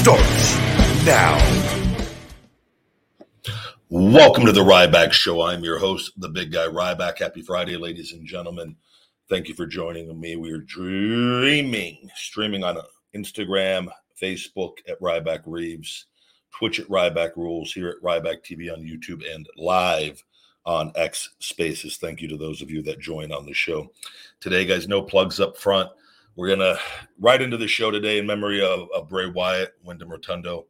Starts now. Welcome to the Ryback Show. I'm your host, the big guy Ryback. Happy Friday, ladies and gentlemen. Thank you for joining me. We are dreaming, streaming on Instagram, Facebook at Ryback Reeves, Twitch at Ryback Rules, here at Ryback TV on YouTube, and live on X Spaces. Thank you to those of you that join on the show. Today, guys, no plugs up front. We're going to right into the show today in memory of, of Bray Wyatt, Wyndham Rotundo.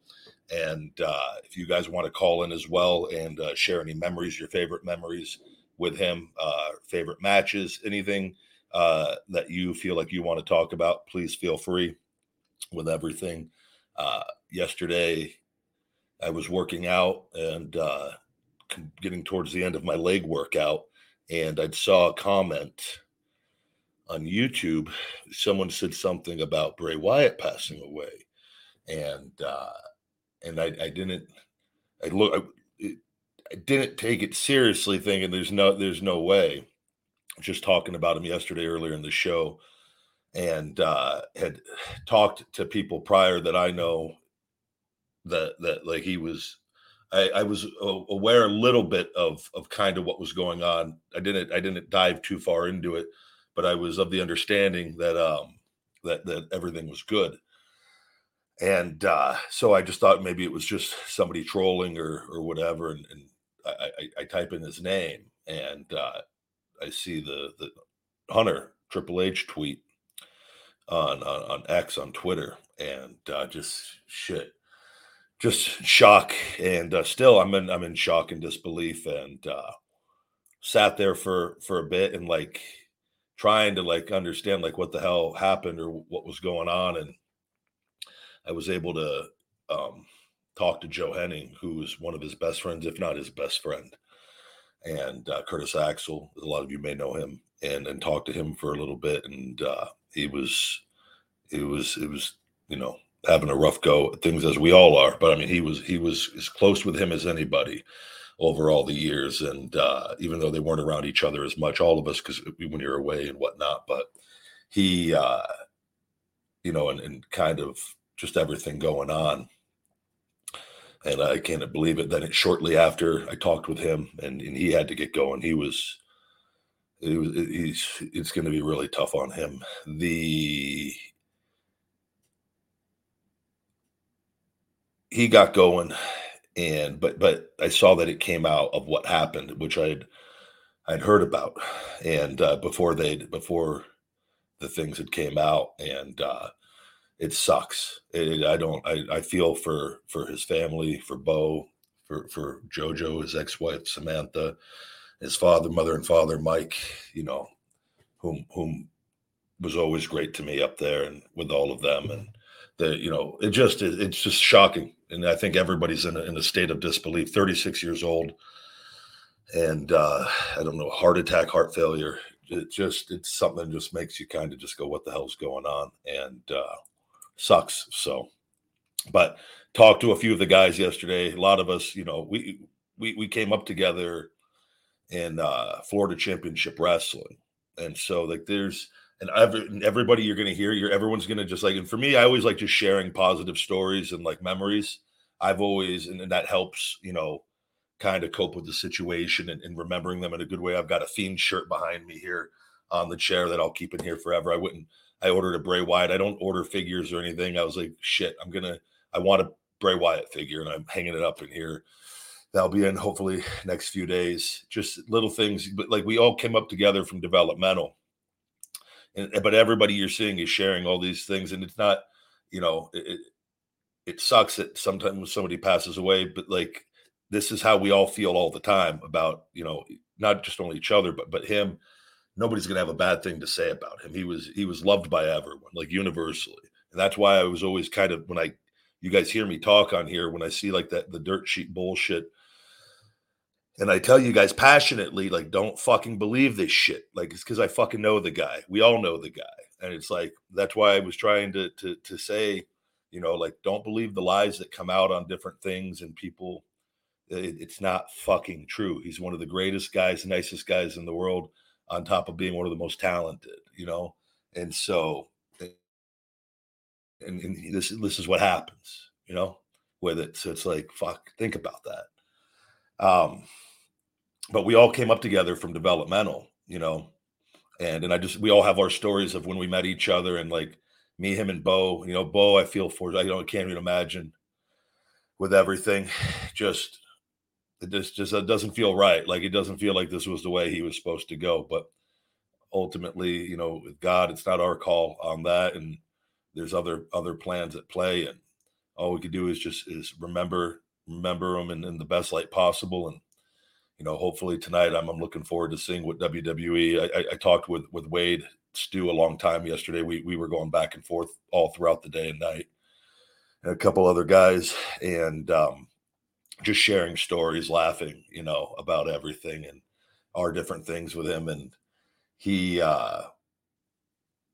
And uh, if you guys want to call in as well and uh, share any memories, your favorite memories with him, uh, favorite matches, anything uh, that you feel like you want to talk about, please feel free with everything. Uh, yesterday, I was working out and uh, getting towards the end of my leg workout, and I saw a comment on YouTube. Someone said something about Bray Wyatt passing away, and uh, and I, I didn't. I look. I, I didn't take it seriously, thinking there's no there's no way. Just talking about him yesterday earlier in the show, and uh, had talked to people prior that I know that that like he was. I, I was aware a little bit of of kind of what was going on. I didn't I didn't dive too far into it, but I was of the understanding that um that that everything was good. And uh, so I just thought maybe it was just somebody trolling or or whatever, and, and I, I, I type in his name and uh, I see the the Hunter Triple H tweet on on, on X on Twitter, and uh, just shit, just shock, and uh, still I'm in I'm in shock and disbelief, and uh, sat there for for a bit and like trying to like understand like what the hell happened or what was going on, and I was able to um, talk to Joe Hennig, who is one of his best friends, if not his best friend, and uh, Curtis Axel. A lot of you may know him, and and talk to him for a little bit, and uh, he was, he was, it was, you know, having a rough go at things as we all are. But I mean, he was he was as close with him as anybody over all the years, and uh, even though they weren't around each other as much, all of us, because when you're away and whatnot, but he, uh, you know, and, and kind of just everything going on. And I can't believe it. Then it, shortly after I talked with him and, and he had to get going. He was, it was, he's, it's going to be really tough on him. The, he got going and, but, but I saw that it came out of what happened, which I'd, I'd heard about. And, uh, before they'd, before the things had came out and, uh, it sucks. It, I don't. I, I feel for for his family, for Bo, for for JoJo, his ex-wife Samantha, his father, mother, and father Mike. You know, whom whom was always great to me up there and with all of them. And the you know, it just it, it's just shocking. And I think everybody's in a, in a state of disbelief. Thirty six years old, and uh, I don't know, heart attack, heart failure. It just it's something that just makes you kind of just go, what the hell's going on? And uh, sucks. So, but talked to a few of the guys yesterday. A lot of us, you know, we we we came up together in uh, Florida Championship Wrestling, and so like there's and every, everybody you're gonna hear, you're everyone's gonna just like. And for me, I always like just sharing positive stories and like memories. I've always and, and that helps, you know, kind of cope with the situation and, and remembering them in a good way. I've got a fiend shirt behind me here on the chair that I'll keep in here forever. I wouldn't. I ordered a Bray Wyatt. I don't order figures or anything. I was like, shit, I'm gonna. I want a Bray Wyatt figure, and I'm hanging it up in here. That'll be in hopefully next few days. Just little things, but like we all came up together from developmental, and but everybody you're seeing is sharing all these things, and it's not, you know, it, it sucks that sometimes somebody passes away, but like this is how we all feel all the time about you know not just only each other but but him. Nobody's to have a bad thing to say about him. He was he was loved by everyone like universally. And that's why i was always kind of when i you guys hear me talk on here when i see like that the dirt sheet bullshit and i tell you guys passionately like don't fucking believe this shit like it's because i fucking know the guy we all know the guy and it's like that's why i was trying to to to say you know like don't believe the lies that come out on different things and people it, it's not fucking true. He's one of the greatest guys, nicest guys in the world, on top of being one of the most talented, you know? And so, and, and this, this is what happens, you know, with it. So it's like, fuck, think about that. Um, but we all came up together from developmental, you know, and and I just we all have our stories of when we met each other and like me, him, and Bo. You know, Bo, I feel for I don't can't even imagine with everything. Just it just just it doesn't feel right. Like it doesn't feel like this was the way he was supposed to go. But ultimately, you know, with God, it's not our call on that, and there's other other plans at play, and all we could do is just is remember remember them in, in the best light possible, and you know, hopefully tonight, I'm I'm looking forward to seeing what WWE. I, I, I talked with with Wade Stu a long time yesterday. We we were going back and forth all throughout the day and night, and a couple other guys, and um, just sharing stories, laughing, you know, about everything and our different things with him. And he uh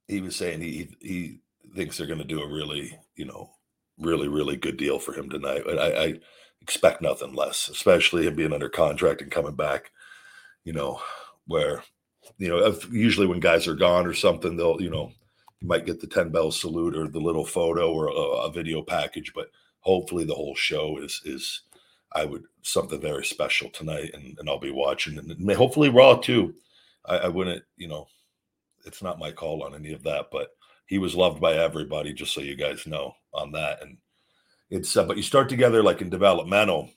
he was saying he he thinks they're going to do a really, you know, really really good deal for him tonight. I, I expect nothing less, especially him being under contract and coming back. You know, where you know usually when guys are gone or something, they'll you know you might get the ten bell salute or the little photo or a, a video package, but hopefully the whole show is is I would something very special tonight, and, and I'll be watching, and hopefully Raw too. I, I wouldn't, you know, it's not my call on any of that, but he was loved by everybody, just so you guys know on that. And it's, uh, but you start together like in developmental,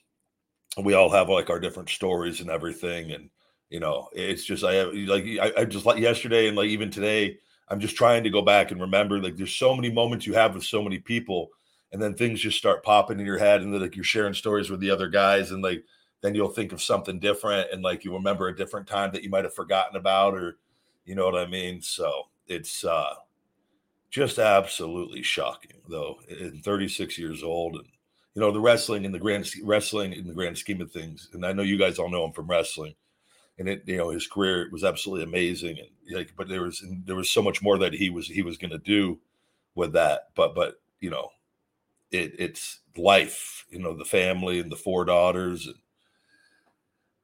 we all have like our different stories and everything, and you know, it's just I have like I, I just like yesterday and like even today, I'm just trying to go back and remember like there's so many moments you have with so many people and then things just start popping in your head and like you're sharing stories with the other guys and like then you'll think of something different and like you remember a different time that you might have forgotten about or you know what i mean? So it's uh just absolutely shocking though in 36 years old and you know the wrestling in the grand wrestling in the grand scheme of things and i know you guys all know him from wrestling and it you know his career was absolutely amazing and like but there was there was so much more that he was he was going to do with that but but you know it, it's life, you know, the family and the four daughters and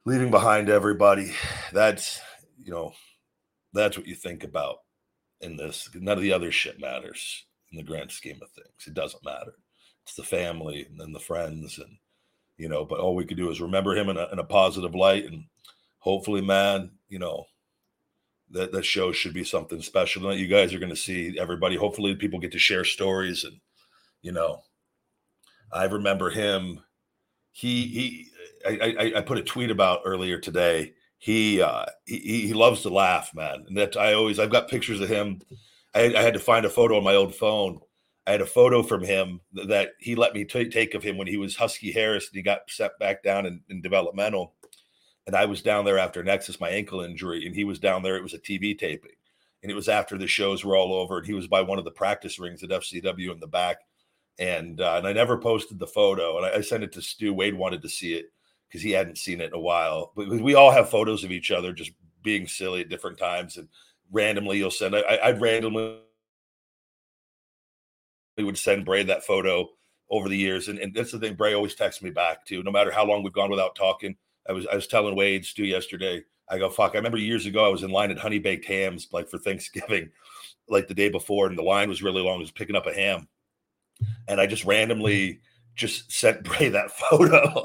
leaving behind everybody. That's, you know, that's what you think about in this. None of the other shit matters in the grand scheme of things. It doesn't matter. It's the family and then the friends and, you know, but all we could do is remember him in a, in a positive light and hopefully, man, you know, that, that show should be something special. You guys are going to see everybody. Hopefully, people get to share stories and, you know, I remember him. He he. I, I, I put a tweet about earlier today. He uh, he he loves to laugh, man, and that I always I've got pictures of him. I, I had to find a photo on my old phone. I had a photo from him that he let me t- take of him when he was Husky Harris and he got set back down in, in developmental. And I was down there after Nexus, my ankle injury, and he was down there. It was a TV taping, and it was after the shows were all over. And he was by one of the practice rings at FCW in the back and uh, and I never posted the photo, and I, I sent it to Stu. Wade wanted to see it because he hadn't seen it in a while. But we all have photos of each other just being silly at different times, and randomly you'll send. I, I'd randomly we would send Bray that photo over the years, and, and that's the thing. Bray always texts me back too, no matter how long we've gone without talking. I was I was telling Wade Stu yesterday. I go fuck. I remember years ago I was in line at Honey Baked Hams like for Thanksgiving, like the day before, and the line was really long. I was picking up a ham and I just randomly just sent Bray that photo.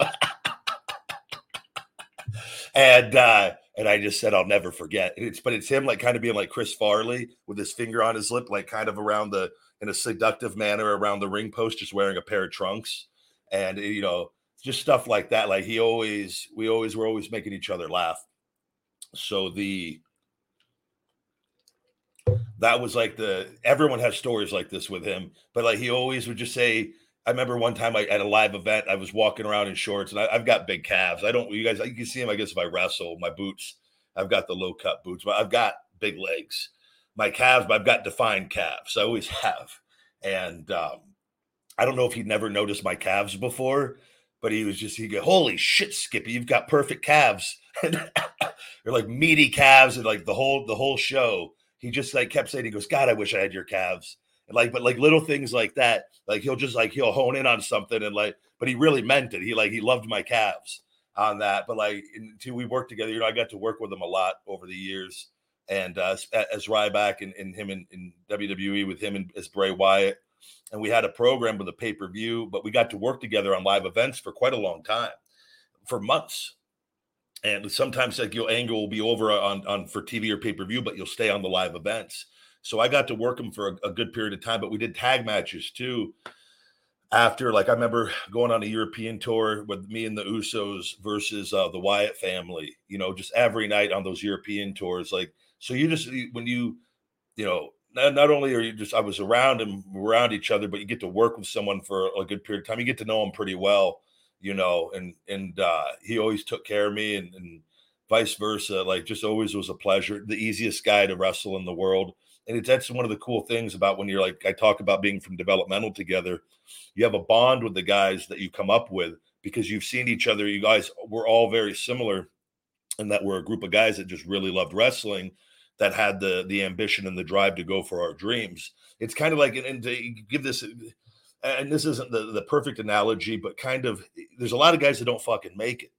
And uh, and I just said I'll never forget. It's but it's him like kind of being like Chris Farley with his finger on his lip, like kind of around the in a seductive manner around the ring post, just wearing a pair of trunks, and you know just stuff like that. Like he always, we always were always making each other laugh. So the that was like the everyone has stories like this with him, but like he always would just say, I remember one time I, at a live event, I was walking around in shorts, and I, have got big calves. I don't, you guys, you can see them, I guess, if I wrestle. My boots, I've got the low cut boots, but I've got big legs. My calves, I've got defined calves. I always have, and um, I don't know if he'd never noticed my calves before, but he was just he go, holy shit, Skippy, you've got perfect calves. They're like meaty calves, and like the whole the whole show. He just like kept saying, he goes, God, I wish I had your calves. Like, but like little things like that, like he'll just like he'll hone in on something and like, but he really meant it. He like he loved my calves on that. But like until we worked together, you know, I got to work with him a lot over the years. And uh, as Ryback and, and him in, in WWE with him and as Bray Wyatt, and we had a program with a pay per view, but we got to work together on live events for quite a long time, for months. And sometimes like your angle will be over on, on for TV or pay per view, but you'll stay on the live events. So I got to work them for a, a good period of time, but we did tag matches too. After, like, I remember going on a European tour with me and the Usos versus uh, the Wyatt family, you know, just every night on those European tours. Like, so you just, when you, you know, not, not only are you just I was around and around each other, but you get to work with someone for a good period of time. You get to know him pretty well, you know, and and uh, he always took care of me and, and vice versa. Like just always was a pleasure. The easiest guy to wrestle in the world. And it's that's one of the cool things about when you're like I talk about being from developmental together. You have a bond with the guys that you come up with because you've seen each other. You guys were all very similar, and that we're a group of guys that just really loved wrestling that had the the ambition and the drive to go for our dreams. It's kind of like and to give this and this isn't the, the perfect analogy, but kind of there's a lot of guys that don't fucking make it.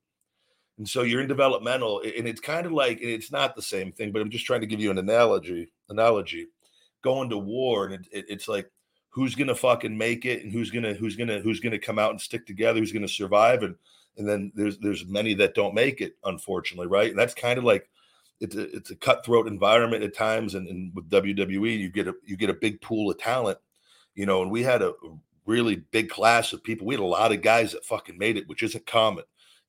And so you're in developmental, and it's kind of like it's not the same thing, but I'm just trying to give you an analogy. Analogy, going to war, and it, it, it's like who's gonna fucking make it, and who's gonna who's gonna who's gonna come out and stick together, who's gonna survive, and and then there's there's many that don't make it, unfortunately, right? And that's kind of like it's a, it's a cutthroat environment at times, and, and with WWE, you get a you get a big pool of talent, you know. And we had a really big class of people. We had a lot of guys that fucking made it, which isn't common.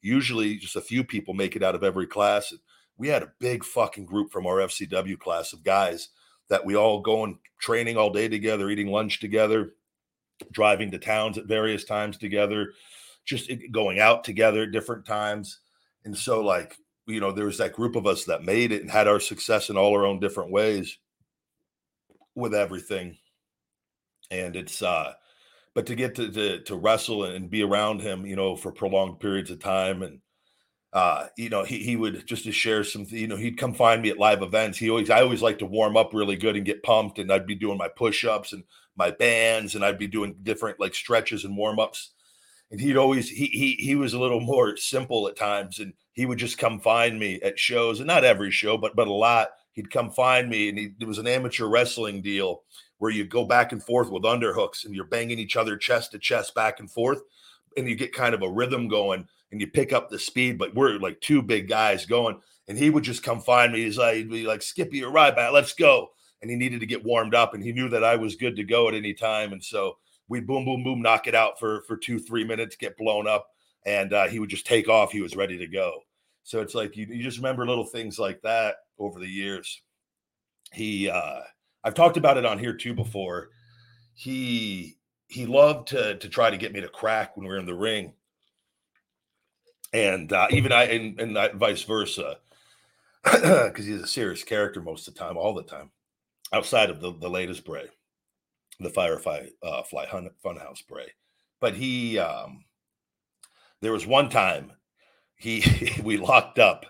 Usually, just a few people make it out of every class. We had a big fucking group from our FCW class of guys that we all go and training all day together, eating lunch together, driving to towns at various times together, just going out together at different times. And so, like, you know, there was that group of us that made it and had our success in all our own different ways with everything. And it's uh but to get to to, to wrestle and be around him, you know, for prolonged periods of time and uh, you know, he, he would just to share some, you know, he'd come find me at live events. He always, I always like to warm up really good and get pumped. And I'd be doing my push ups and my bands, and I'd be doing different like stretches and warm ups. And he'd always, he, he, he was a little more simple at times. And he would just come find me at shows, and not every show, but but a lot. He'd come find me, and he, it was an amateur wrestling deal where you go back and forth with underhooks, and you're banging each other chest to chest back and forth, and you get kind of a rhythm going, and you pick up the speed. But we're like two big guys going, and he would just come find me. He's like, he'd be like, Skippy or Ryback, let's go. And he needed to get warmed up, and he knew that I was good to go at any time, and so we boom, boom, boom, knock it out for for two, three minutes, get blown up, and uh, he would just take off. He was ready to go. So it's like you, you just remember little things like that over the years. He, uh, I've talked about it on here too before. He he loved to to try to get me to crack when we were in the ring, and uh, even I and, and I, vice versa, because he's a serious character most of the time, all the time, outside of the the latest Bray, the Firefly uh, Fly Hun, Funhouse Bray. But he, um, there was one time he we locked up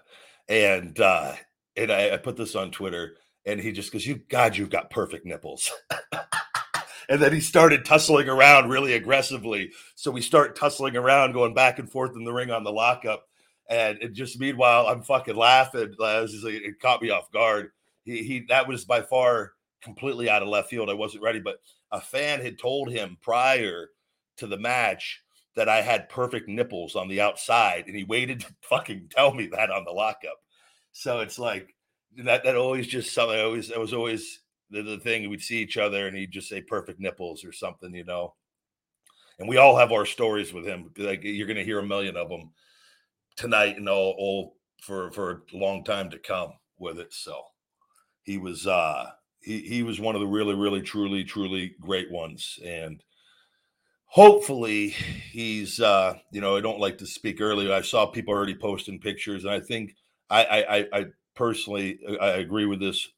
and uh and I, I put this on Twitter and he just goes, You God, you've got perfect nipples. and then he started tussling around really aggressively. So we start tussling around, going back and forth in the ring on the lockup. And it just meanwhile, I'm fucking laughing. It caught me off guard. He, he that was by far completely out of left field. I wasn't ready, but a fan had told him prior to the match that I had perfect nipples on the outside, and he waited to fucking tell me that on the lockup. So it's like that. That always just something. I always, I was always the, the thing. We'd see each other, and he'd just say perfect nipples or something, you know. And we all have our stories with him. Like you're going to hear a million of them tonight, and all, all for for a long time to come with it. So he was uh he he was one of the really really truly truly great ones and hopefully he's uh you know i don't like to speak earlier i saw people already posting pictures and i think i i i personally uh, i agree with this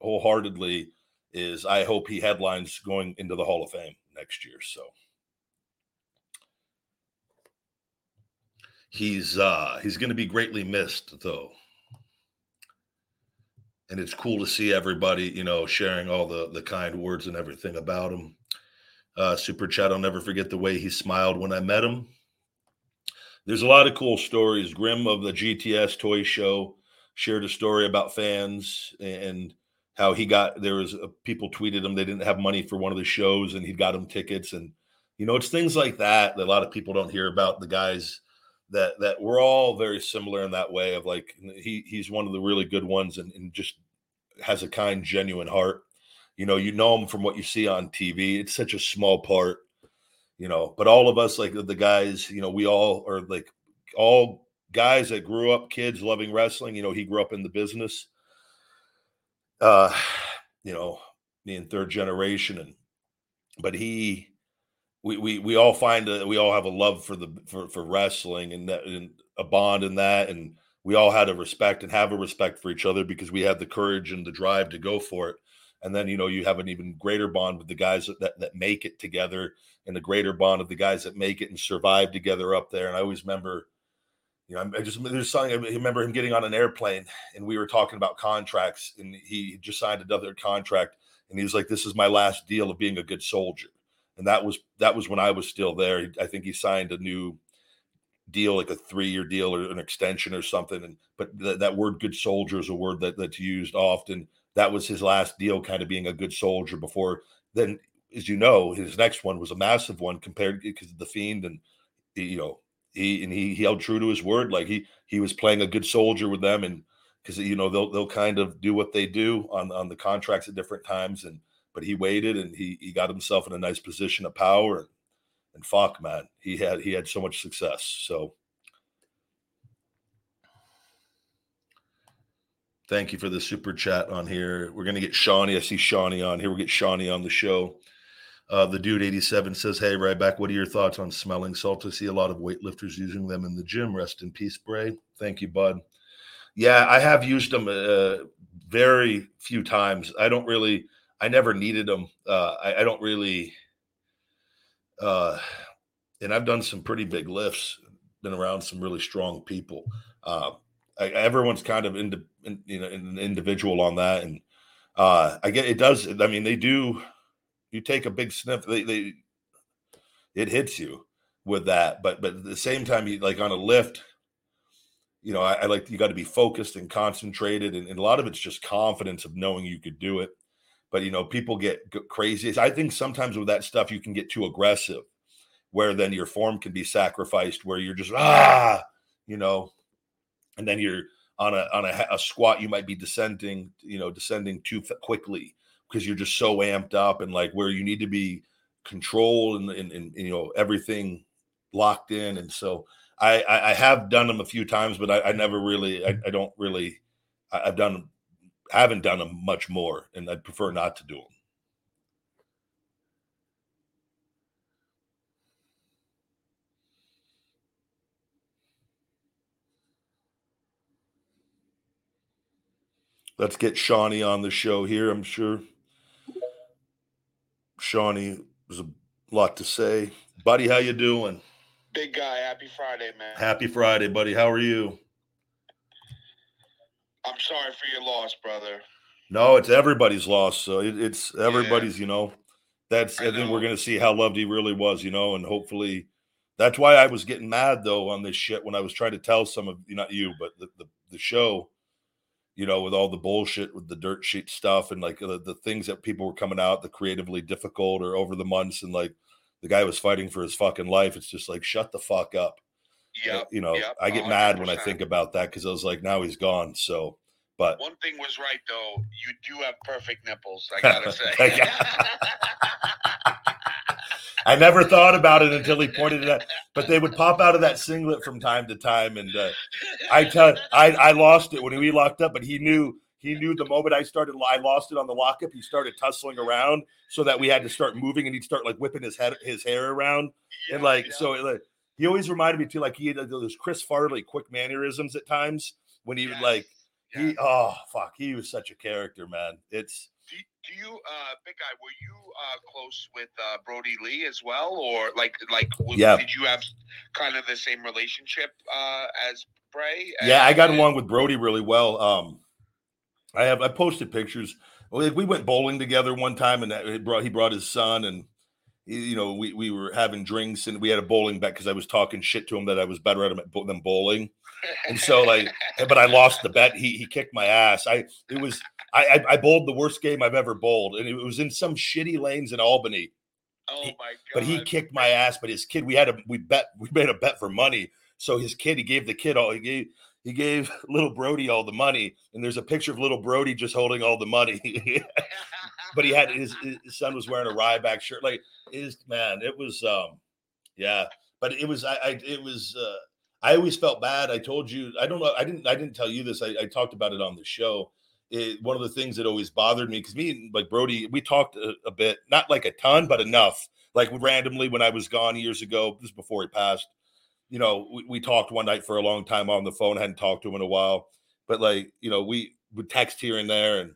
wholeheartedly is i hope he headlines going into the hall of fame next year so he's uh he's going to be greatly missed though and it's cool to see everybody, you know, sharing all the the kind words and everything about him. Uh, Super chat, I'll never forget the way he smiled when I met him. There's a lot of cool stories. Grim of the GTS Toy Show shared a story about fans and how he got there was a, people tweeted him they didn't have money for one of the shows and he got them tickets and you know it's things like that that a lot of people don't hear about the guys that that we're all very similar in that way of like he he's one of the really good ones and, and just has a kind genuine heart. You know you know him from what you see on tv it's such a small part you know but all of us like the guys you know we all are like all guys that grew up kids loving wrestling you know he grew up in the business. Uh you know being third generation and but he we we we all find that we all have a love for the for, for wrestling and that and a bond in that. And we all had a respect and have a respect for each other because we had the courage and the drive to go for it. And then you know you have an even greater bond with the guys that, that, that make it together and a greater bond of the guys that make it and survive together up there. And i always remember you know i just there's something i remember him getting on an airplane and we were talking about contracts and he just signed another contract and he was like this is my last deal of being a good soldier and that was that was when I was still there. I think he signed a new deal, like a three-year deal or an extension or something. And but th- that word "good soldier" is a word that that's used often. That was his last deal, kind of being a good soldier. Before then, as you know, his next one was a massive one compared because the fiend and you know he and he, he held true to his word. Like he he was playing a good soldier with them, and because you know they'll they'll kind of do what they do on on the contracts at different times and but he waited and he he got himself in a nice position of power and, and fuck man he had he had so much success so thank you for the super chat on here we're gonna get shawnee i see shawnee on here we'll get shawnee on the show uh, the dude 87 says hey Ryback what are your thoughts on smelling salt i see a lot of weightlifters using them in the gym rest in peace bray thank you bud yeah i have used them uh, very few times i don't really I never needed them. Uh, I, I, don't really, uh, and I've done some pretty big lifts, been around some really strong people. Uh, I, everyone's kind of into, in, you know, an individual on that, and uh, I get it does. I mean, they do. You take a big sniff, they, they it hits you with that, but but at the same time, you like on a lift. You know, I, I like you got to be focused and concentrated, and, and a lot of it's just confidence of knowing you could do it. But you know people get crazy. I think sometimes with that stuff you can get too aggressive where then your form can be sacrificed where you're just ah! you know? And then you're on a on a, a squat you might be descending you know descending too quickly because you're just so amped up and like where you need to be controlled and, and, and you know everything locked in and so I, I, I have done them a few times but i, I mm. never really I, mm. I don't really I, have done I haven't done them much more, and I'd prefer not to do them. Let's get Shawnee on the show here. I'm sure Shawnee has a lot to say. Buddy, how you doing? Big guy, happy Friday, man. Happy Friday, buddy. How are you? I'm sorry for your loss, brother. No, it's everybody's loss. So it, it's everybody's. Yeah. You know, that's. I, I think we're gonna see how loved he really was. You know, and hopefully, that's why I was getting mad though on this shit when I was trying to tell some of you not you, but the the, the show. You know, with all the bullshit with the dirt sheet stuff and like the, the things that people were coming out, the creatively difficult or over the months and like the guy was fighting for his fucking life. It's just like shut the fuck up. Yeah. you know, yep, I get mad when I think about that because I was like, now he's gone. So, but One thing was right though. You do have perfect nipples. I gotta say. I never thought about it until he pointed it out. But they would pop out of that singlet from time to time, and uh, I tell I I lost it when we locked up, but he knew he knew the moment I started I lost it on the lockup, he started tussling around so that we had to start moving, and he'd start like whipping his head his hair around, and like yeah. so like he always reminded me too like he had those Chris Farley quick mannerisms at times when he would like yes. he oh fuck he was such a character man. It's Do, do you, uh, big guy? Were you uh, close with uh, Brodie Lee as well, or like, like, Yeah. Did you have kind of the same relationship uh, as Bray? Yeah, I got along with Brody really well. Um, I have I posted pictures. Well, We went bowling together one time, and that- he brought he brought his son, and you know we we were having drinks, and we had a bowling bet because I was talking shit to him that I was better at him at than bowling, and so like, but I lost the bet. He he kicked my ass. I it was I I, I bowled the worst game I've ever bowled, and it was in some shitty lanes in Albany. oh my god! But he kicked my ass. But his kid, we had a we bet we made a bet for money. So his kid, he gave the kid all he gave. He gave little Brodie all the money, and there's a picture of little Brodie just holding all the money. but he had his, his son was wearing a Ryback shirt. Like his man, it was um, yeah. But it was I, I it was uh, I always felt bad. I told you I don't know. I didn't I didn't tell you this. I, I talked about it on the show. It, one of the things that always bothered me because me and like Brodie, we talked a, a bit, not like a ton, but enough. Like randomly when I was gone years ago, just before he passed. You know, we, we talked one night for a long time on the phone. I hadn't talked to him in a while, but like you know, we would text here and there, and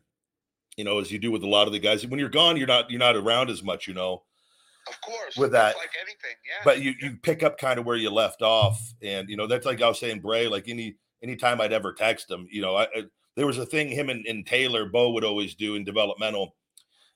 you know, as you do with a lot of the guys. When you're gone, you're not you're not around as much, you know. Of course, with that- like anything, yeah. But you you pick up kind of where you left off, and you know that's like I was saying, Bray. Like any anytime I'd ever text him, you know, I, I there was a thing him and, and Taylor Bo would always do in developmental.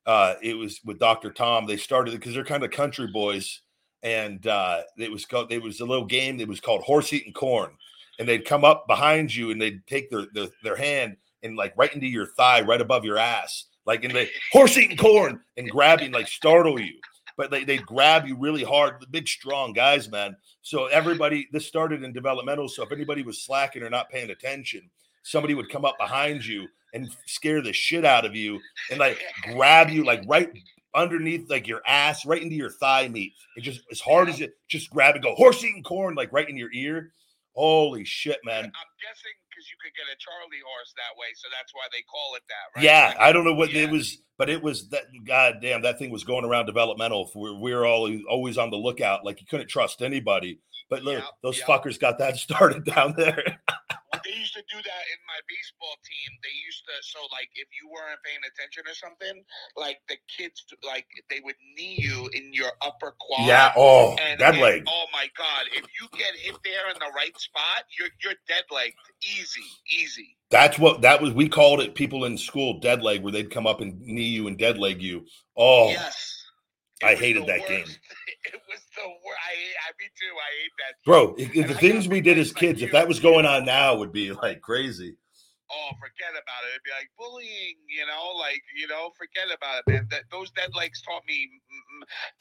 Uh, it was with Dr. Tom. They started because they're kind of country boys, and uh, it was called. It was a little game that was called horse eating corn, and they'd come up behind you and they'd take their their, their hand and like right into your thigh, right above your ass, like in the horse eating corn, and grab you and like startle you. But they they'd grab you really hard. The big strong guys, man. So everybody, this started in developmental. So if anybody was slacking or not paying attention, somebody would come up behind you and scare the shit out of you and like grab you like right underneath like your ass, right into your thigh meat, and just as hard as it just grab and go horse eating corn like right in your ear. Holy shit, man! I'm guessing because you could get a Charlie horse that way, so that's why they call it that, right? Yeah, Like, I don't know what yeah. it was, but it was that. God damn, that thing was going around developmental. We we were all always on the lookout, like you couldn't trust anybody. But look, Yep, those yep. fuckers got that started down there. They used to do that in my baseball team. They used to so like if you weren't paying attention or something, like the kids like they would knee you in your upper quad. yeah. Oh, And, that and- leg. Oh my god! If you get hit there in the right spot, you're you're dead leg. Easy, easy. That's what that was. We called it. People in school dead leg, where they'd come up and knee you and dead leg you. Oh, Yes. I hated that game. It was the worst. I, I me too. I hate that. bro, if, if And the I things we did as friends like kids, if that was going on now, would be like crazy. Oh, forget about it. It'd be like bullying, you know, like you know, forget about it, man. That those dead legs taught me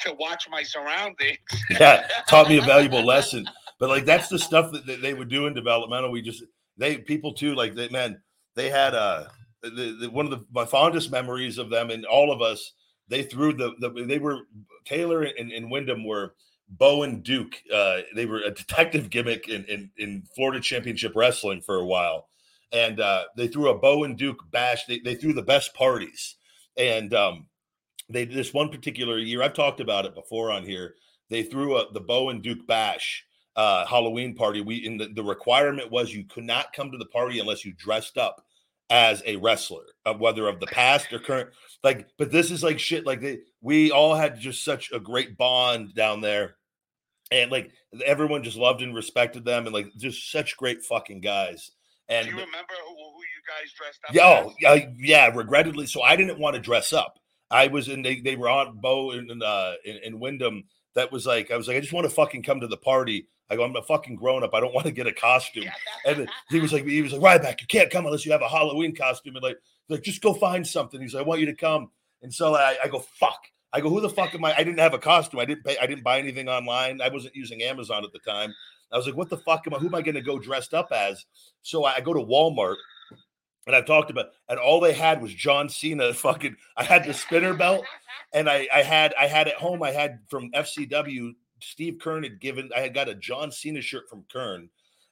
to watch my surroundings. Yeah, taught me a valuable lesson. But like that's the stuff that, that they would do in developmental. We just they people too like they man they had uh the, the, one of the my fondest memories of them and all of us. They threw the, the they were Taylor and, and Wyndham were Bo and Duke. Uh, they were a detective gimmick in, in in Florida Championship Wrestling for a while, and uh, they threw a Bo and Duke bash. They they threw the best parties, and um, they this one particular year I've talked about it before on here. They threw a, the Bo and Duke bash uh, Halloween party. We and the, the requirement was you could not come to the party unless you dressed up as a wrestler, uh, whether of the past or current. Like, but this is like shit. Like they, we all had just such a great bond down there, and like everyone just loved and respected them, and like just such great fucking guys. And Do you remember who, who you guys dressed up? yeah, oh, yeah. Regrettably, so I didn't want to dress up. I was in. They, they were on Bo and uh in, in Wyndham. That was like I was like I just want to fucking come to the party. I go I'm a fucking grown up. I don't want to get a costume. And he was like he was like Ryback, you can't come unless you have a Halloween costume. And like like just go find something. He's like I want you to come. And so I, I go fuck. I go, who the fuck am I? I didn't have a costume. I didn't pay. I didn't buy anything online. I wasn't using Amazon at the time. I was like, what the fuck am I? Who am I going to go dressed up as? So I go to Walmart and I've talked about, and all they had was John Cena. Fucking, I had the spinner belt, and I, I had, I had at home. I had from FCW. Steve Keirn had given. I had got a John Cena shirt from Kern,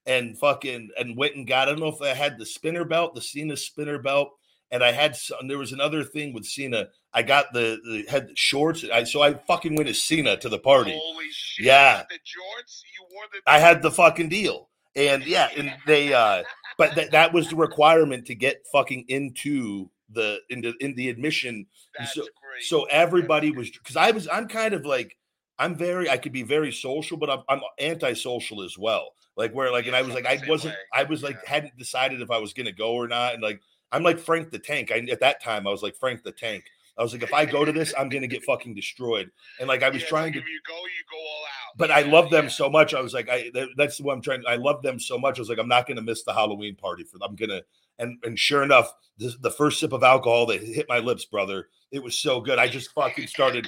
and fucking, and went and got. I don't know if I had the spinner belt, the Cena spinner belt, and I had. Some, there was another thing with Cena. I got the, the had the shorts. I so I fucking went as Cena to the party. Holy shit! Yeah. the jorts you wore the. I had the fucking deal. And yeah, and they uh but that that was the requirement to get fucking into the into in the admission. So so everybody was because I was I'm kind of like I'm very I could be very social, but I'm I'm antisocial as well. Like where like and I was like I wasn't. I was like Yeah. hadn't decided if I was gonna go or not. And like I'm like Frank the Tank. I at that time I was like Frank the Tank. I was like, if I go to this, I'm gonna get fucking destroyed. And like I was Yeah, trying like to If you go, you go all out. but I love them yeah. so much. I was like, I that, that's what I'm trying. I love them so much. I was like, I'm not going to miss the Halloween party for them. I'm gonna and and sure enough, this, the first sip of alcohol that hit my lips, brother, it was so good. I just fucking started.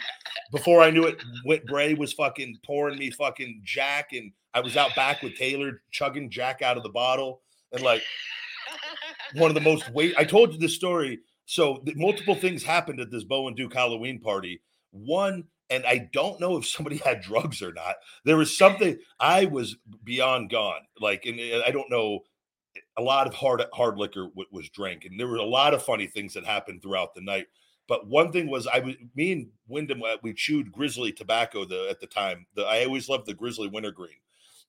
Before I knew it, Whit Bray was fucking pouring me fucking Jack, and I was out back with Taylor chugging Jack out of the bottle, and like one of the most wait. I told you this story. So the, multiple things happened at this Bo and Duke Halloween party. One, and I don't know if somebody had drugs or not. There was something I was beyond gone. Like, and I don't know. A lot of hard hard liquor w- was drank, and there were a lot of funny things that happened throughout the night. But one thing was, I was me and Wyndham. uh, We chewed Grizzly tobacco the at the time. The I always loved the Grizzly Wintergreen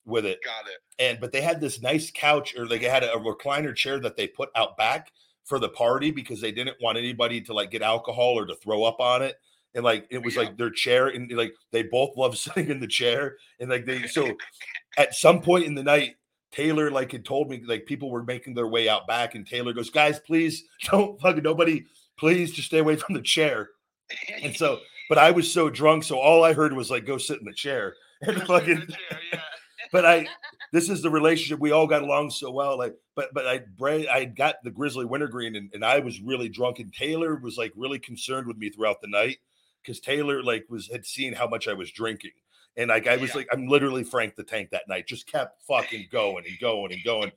with it Got it. and but they had this nice couch or they had a, a recliner chair that they put out back for the party because they didn't want anybody to like get alcohol or to throw up on it and like it was Yeah. like their chair and like they both love sitting in the chair and like they so at some point in the night taylor like had told me like people were making their way out back and taylor goes guys please don't fucking nobody please just stay away from the chair and so but i was so drunk so all i heard was like go sit in the chair and Just sit in fucking the chair, yeah. but I this is the relationship we all got along so well. Like, but but I Bray I got the Grizzly Wintergreen and, and I was really drunk and Taylor was like really concerned with me throughout the night because Taylor like was had seen how much I was drinking. And like I was Yeah. like, I'm literally Frank the Tank that night, just kept fucking going and going and going.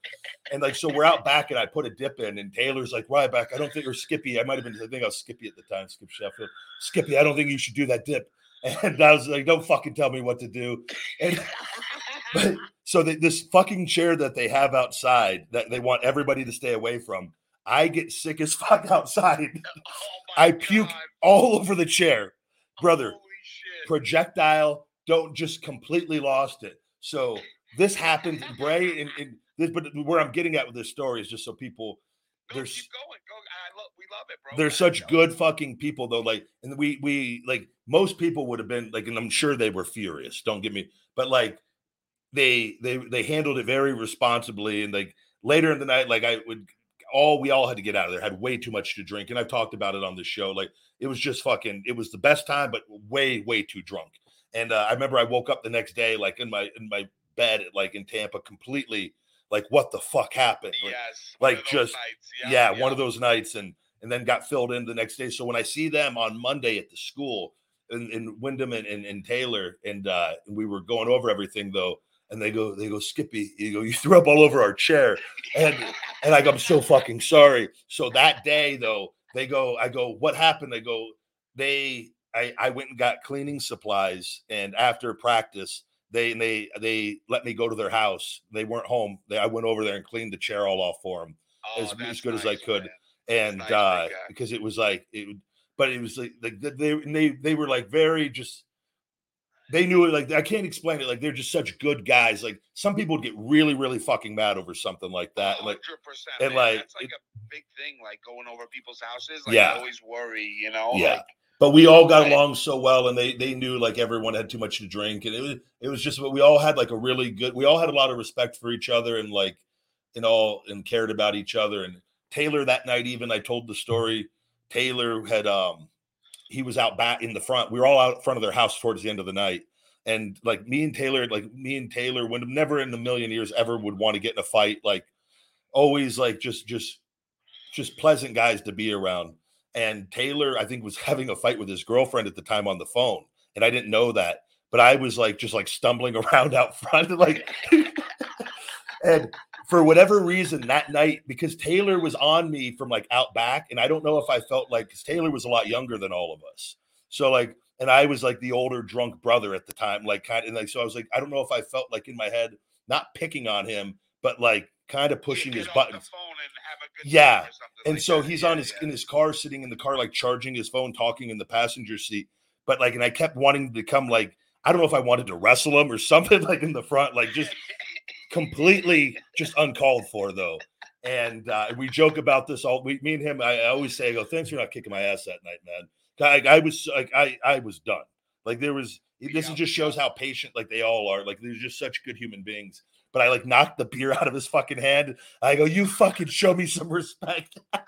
And like, so we're out back and I put a dip in, and Taylor's like, Ryback. I don't think, or Skippy, I might have been, I think I was Skippy at the time, Skip Sheffield. Skippy, I don't think you should do that dip. And I was like, don't fucking tell me what to do. And but so they, this fucking chair that they have outside that they want everybody to stay away from, I get sick as fuck outside, Oh I puke God. all over the chair, brother. Holy shit. Projectile, don't just completely lost it. So this happened, Bray, and, and this, but where I'm getting at with this story is just so people Go, there's- keep going. Go. I love. We love it, bro. they're such good fucking people though like and we we like most people would have been like and i'm sure they were furious don't get me but like they they they handled it very responsibly and like later in the night like i would all we all had to get out of there had way too much to drink and i've talked about it on the show like it was just fucking it was the best time but way way too drunk and uh, i remember i woke up the next day like in my in my bed like in tampa completely like what the fuck happened Like, Yes. like just- nights. yeah, one of those nights and and then got filled in the next day so when i see them on monday at the school in, in wyndham and, and, and taylor and uh and we were going over everything though and they go they go skippy you go you threw up all over our chair and and i go i'm so fucking sorry so that day though they go i go what happened they go they i i went and got cleaning supplies and after practice they they they let me go to their house they weren't home they, i went over there and cleaned the chair all off for them Oh, as- as good as I could. man. and nice, uh because it was like it but it was like, like they they they were like very just they knew it like I can't explain it like they're just such good guys like some people would get really really fucking mad over something like that like 100%. and, man. like, that's like it- a big thing, like going over people's houses. Like, Yeah. I always worry, you know. Yeah. Like, but we all got Right. along so well and they they knew like everyone had too much to drink and it was it was just we all had like a really good we all had a lot of respect for each other and like and all and cared about each other and Taylor that night even I told the story Taylor had um he was out back in the front we were all out front of their house towards the end of the night and like me and Taylor like me and Taylor would never in a million years ever would want to get in a fight like always like just just just pleasant guys to be around and Taylor, I think, was having a fight with his girlfriend at the time on the phone, and I didn't know that. But I was like just like stumbling around out front, like, and for whatever reason that night, because Taylor was on me from like out back, and I don't know if I felt like because Taylor was a lot younger than all of us, so like, and I was like the older drunk brother at the time, like kind of, and like so I was like, I don't know if I felt like in my head not picking on him, but like kind of pushing his buttons. and have a good Yeah, time or something And like so that. he's Yeah, on his yeah. in his car, sitting in the car, like charging his phone, talking in the passenger seat. But like, and I kept wanting to come like, I don't know if I wanted to wrestle him or something like in the front, like just completely just uncalled for though. And uh, we joke about this all. We, me and him, I, I always say, I go, thanks for not kicking my ass that night, man. I, I was like, I, I was done. Like there was. This Yeah, just shows how patient like they all are. Like they're just such good human beings. But I like knocked the beer out of his fucking hand. I go, you fucking show me some respect.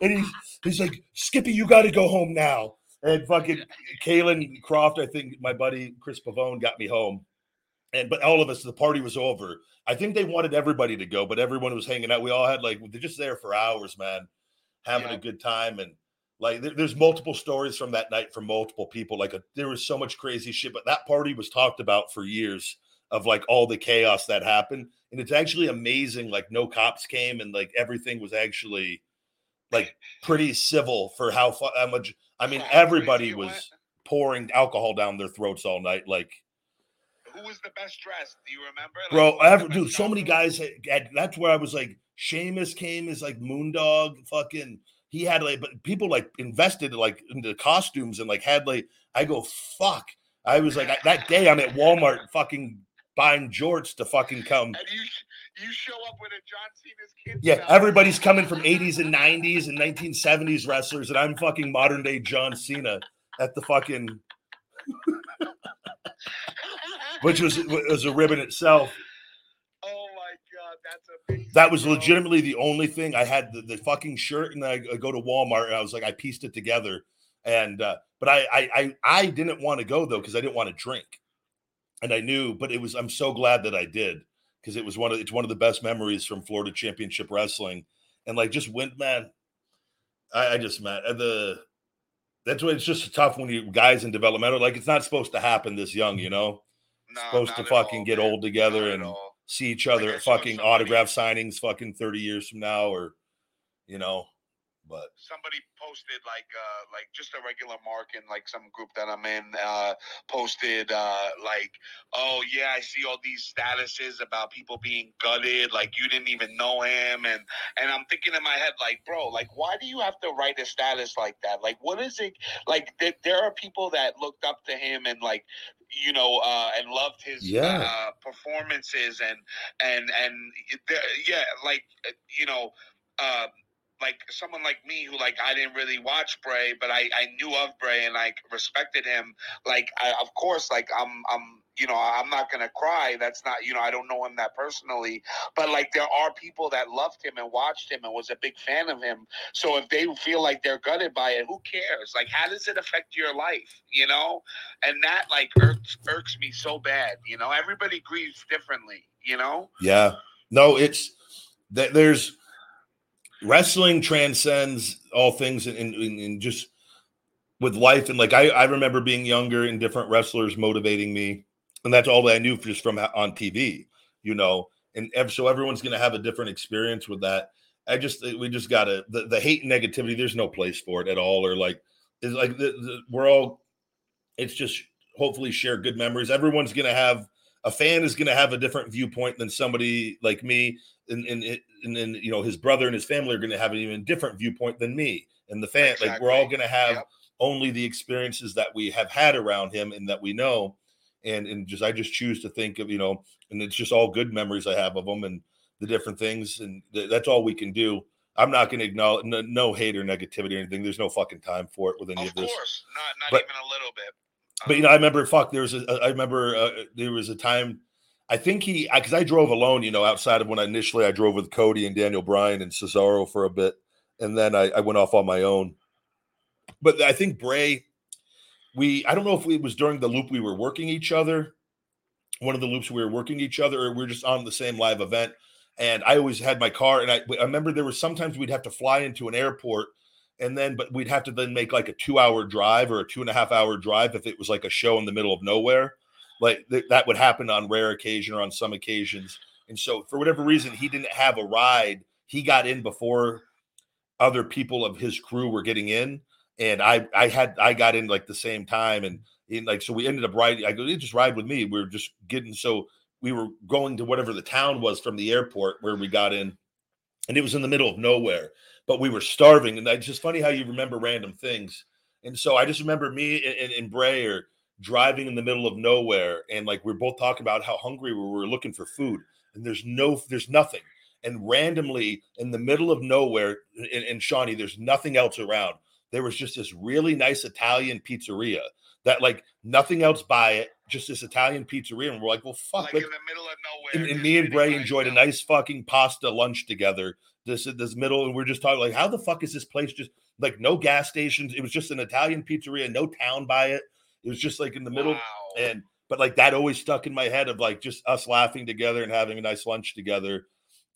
and he's he's like, Skippy, you got to go home now. And fucking Caylen Croft, I think my buddy Chris Pavone got me home. And but all of us, the party was over. I think they wanted everybody to go, but everyone was hanging out. We all had like they're just there for hours, man, having Yeah. a good time. And like there- there's multiple stories from that night from multiple people. Like a, there was so much crazy shit, but that party was talked about for years of like all the chaos that happened. And it's actually amazing. Like no cops came and like everything was actually like pretty civil for how, fu- how much. I mean, everybody was pouring alcohol down their throats all night. Like, Who was the best dressed? Do you remember? Like, bro, who was the ever, dude, so many guys eh, had, had- that's where I was like, Sheamus came as like Moondog, fucking. He had like, but people like invested like into costumes and like had like, I go, fuck. I was like, I- that day I'm at Walmart fucking buying jorts to fucking come. And you you show up with a John Cena's kid. Yeah, style. everybody's coming from 80s and 90s and 1970s wrestlers, and I'm fucking modern day John Cena at the fucking, which was was a ribbon itself. Oh my god, that's amazing. That was legitimately the only thing. I had the, the fucking shirt, and I, I go to Walmart and I was like, I pieced it together, and uh, but I I I, I didn't want to go though because I didn't want to drink, and I knew, but it was I'm so glad that I did because it was one of it's one of the best memories from Florida Championship Wrestling, and like just went man, I, I just met the that's why it's just tough when you guys in developmental like it's not supposed to happen this young, you know, No, supposed to fucking all, get man. old together Not and all. See each other at fucking autograph signings fucking 30 years from now or you know but somebody posted like uh like just a regular mark in like some group that I'm in uh posted uh like oh yeah I see all these statuses about people being gutted like you didn't even know him and and I'm thinking in my head like bro like why do you have to write a status like that? Like what is it like th- there are people that looked up to him and like you know uh and loved his Yeah. uh performances and and and yeah like uh, you know uh like someone like me who like I didn't really watch Bray, but I I knew of Bray and like respected him. Like I, of course, like I'm I'm you know I'm not gonna cry. That's not you know I don't know him that personally, but like there are people that loved him and watched him and was a big fan of him. So if they feel like they're gutted by it, who cares? Like how does it affect your life? You know, and that like irks irks me so bad. You know, everybody grieves differently. You know. yeah no it's that there's wrestling transcends all things and, just with life and like I, I remember being younger and different wrestlers motivating me and that's all that i knew just from on tv you know? And so everyone's going to have a different experience with that. I just we just gotta the, the hate and negativity there's no place for it at all or like it's like the, the, we're all it's just hopefully share good memories. Everyone's going to have a fan is going to have a different viewpoint than somebody like me and and, and then you know his brother and his family are going to have an even different viewpoint than me. And the fan like we're all going to have Yep. only the experiences that we have had around him and that we know. And and just i just choose to think of you know and it's just all good memories i have of him and the different things and th- that's all we can do. I'm not going to acknowledge no, no hate or negativity or anything. There's no fucking time for it with any of, Of this. course, not not But- even a little bit. But you know, I remember. Fuck, there was a. I remember uh, there was a time. I think he because I drove alone. You know, outside of when I initially I drove with Cody and Daniel Bryan and Cesaro for a bit, and then I, I went off on my own. But I think Bray, we I don't know if it was during the loop we were working each other, one of the loops we were working each other, or we are just on the same live event. and I always had my car. And I, I remember there was sometimes we'd have to fly into an airport, and then but we'd have to then make like a two hour drive or a two and a half hour drive if it was like a show in the middle of nowhere. Like th- that would happen on rare occasion or on some occasions. And so for whatever reason, he didn't have a ride. He got in before other people of his crew were getting in, and I I had I got in like the same time, and in like so we ended up riding. I go, "You just ride with me. We were just getting so we were going to whatever the town was from the airport where we got in, and it was in the middle of nowhere, but we were starving. And it's just funny how you remember random things. And so I just remember me and, and, Bray are driving in the middle of nowhere, and like we're both talking about how hungry we were looking for food, and there's no, there's nothing. And randomly in the middle of nowhere, in, in Shawnee, there's nothing else around. There was just this really nice Italian pizzeria that like nothing else by it, just this Italian pizzeria. And we're like, well, fuck. Like in the middle of nowhere. and, and me and Bray enjoyed a nice fucking pasta lunch together. This this middle, and we're just talking like, how the fuck is this place just like no gas stations? It was just an Italian pizzeria, no town by it. It was just like in the middle, Wow. and but like that always stuck in my head of like just us laughing together and having a nice lunch together.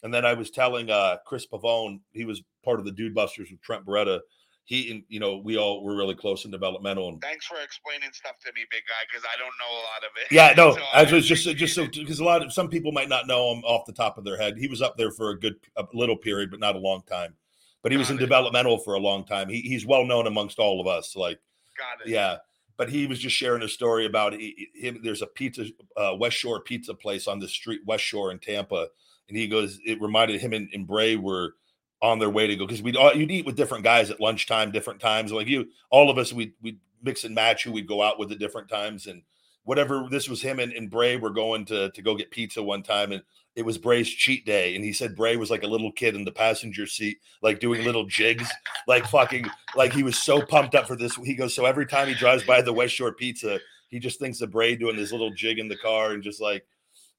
And then I was telling uh Chris Pavone, he was part of the Dude Busters with Trent Beretta. He and you know we all were really close in developmental and Thanks for explaining stuff to me, big guy, because I don't know a lot of it. Yeah, no, So I was just just so because a lot of some people might not know him off the top of their head. He was up there for a good a little period, but not a long time. But he was in it. developmental for a long time. He, he's well known amongst all of us. Like, Got it. yeah. But he was just sharing a story about him. There's a pizza, uh, West Shore pizza place on the street, West Shore in Tampa, and he goes. It reminded him and, and Bray were on their way to go because we'd all you'd eat with different guys at lunchtime, different times. Like you, all of us, we we mix and match who we'd go out with at different times, and whatever. This was him and, and Bray were going to to go get pizza one time, and it was Bray's cheat day, and he said Bray was like a little kid in the passenger seat, like doing little jigs, like fucking, like he was so pumped up for this. He goes, so every time he drives by the West Shore Pizza, he just thinks of Bray doing this little jig in the car, and just like.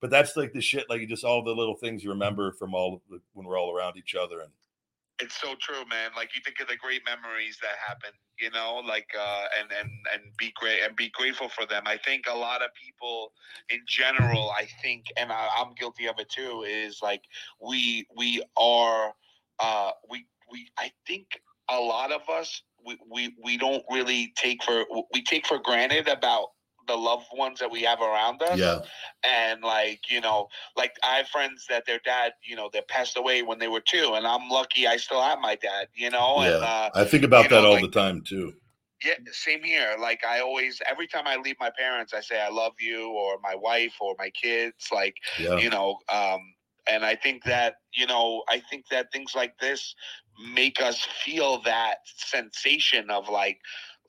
But that's like the shit, like just all the little things you remember from all the, when we're all around each other, and It's so true, man. Like you think of the great memories that happen, you know, like uh and and and be great and be grateful for them. I think a lot of people in general, I think, and I, I'm guilty of it too, is like we we are uh we we I think a lot of us we we, we don't really take for we take for granted about the loved ones that we have around us. Yeah, and like you know like i have friends that their dad you know they passed away when they were two and i'm lucky i still have my dad you know? And Yeah. uh I think about that know, all like- the time too. yeah same here. Like i always every time i leave my parents i say i love you or my wife or my kids like Yeah, you know um and i think that you know i think that things like this make us feel that sensation of like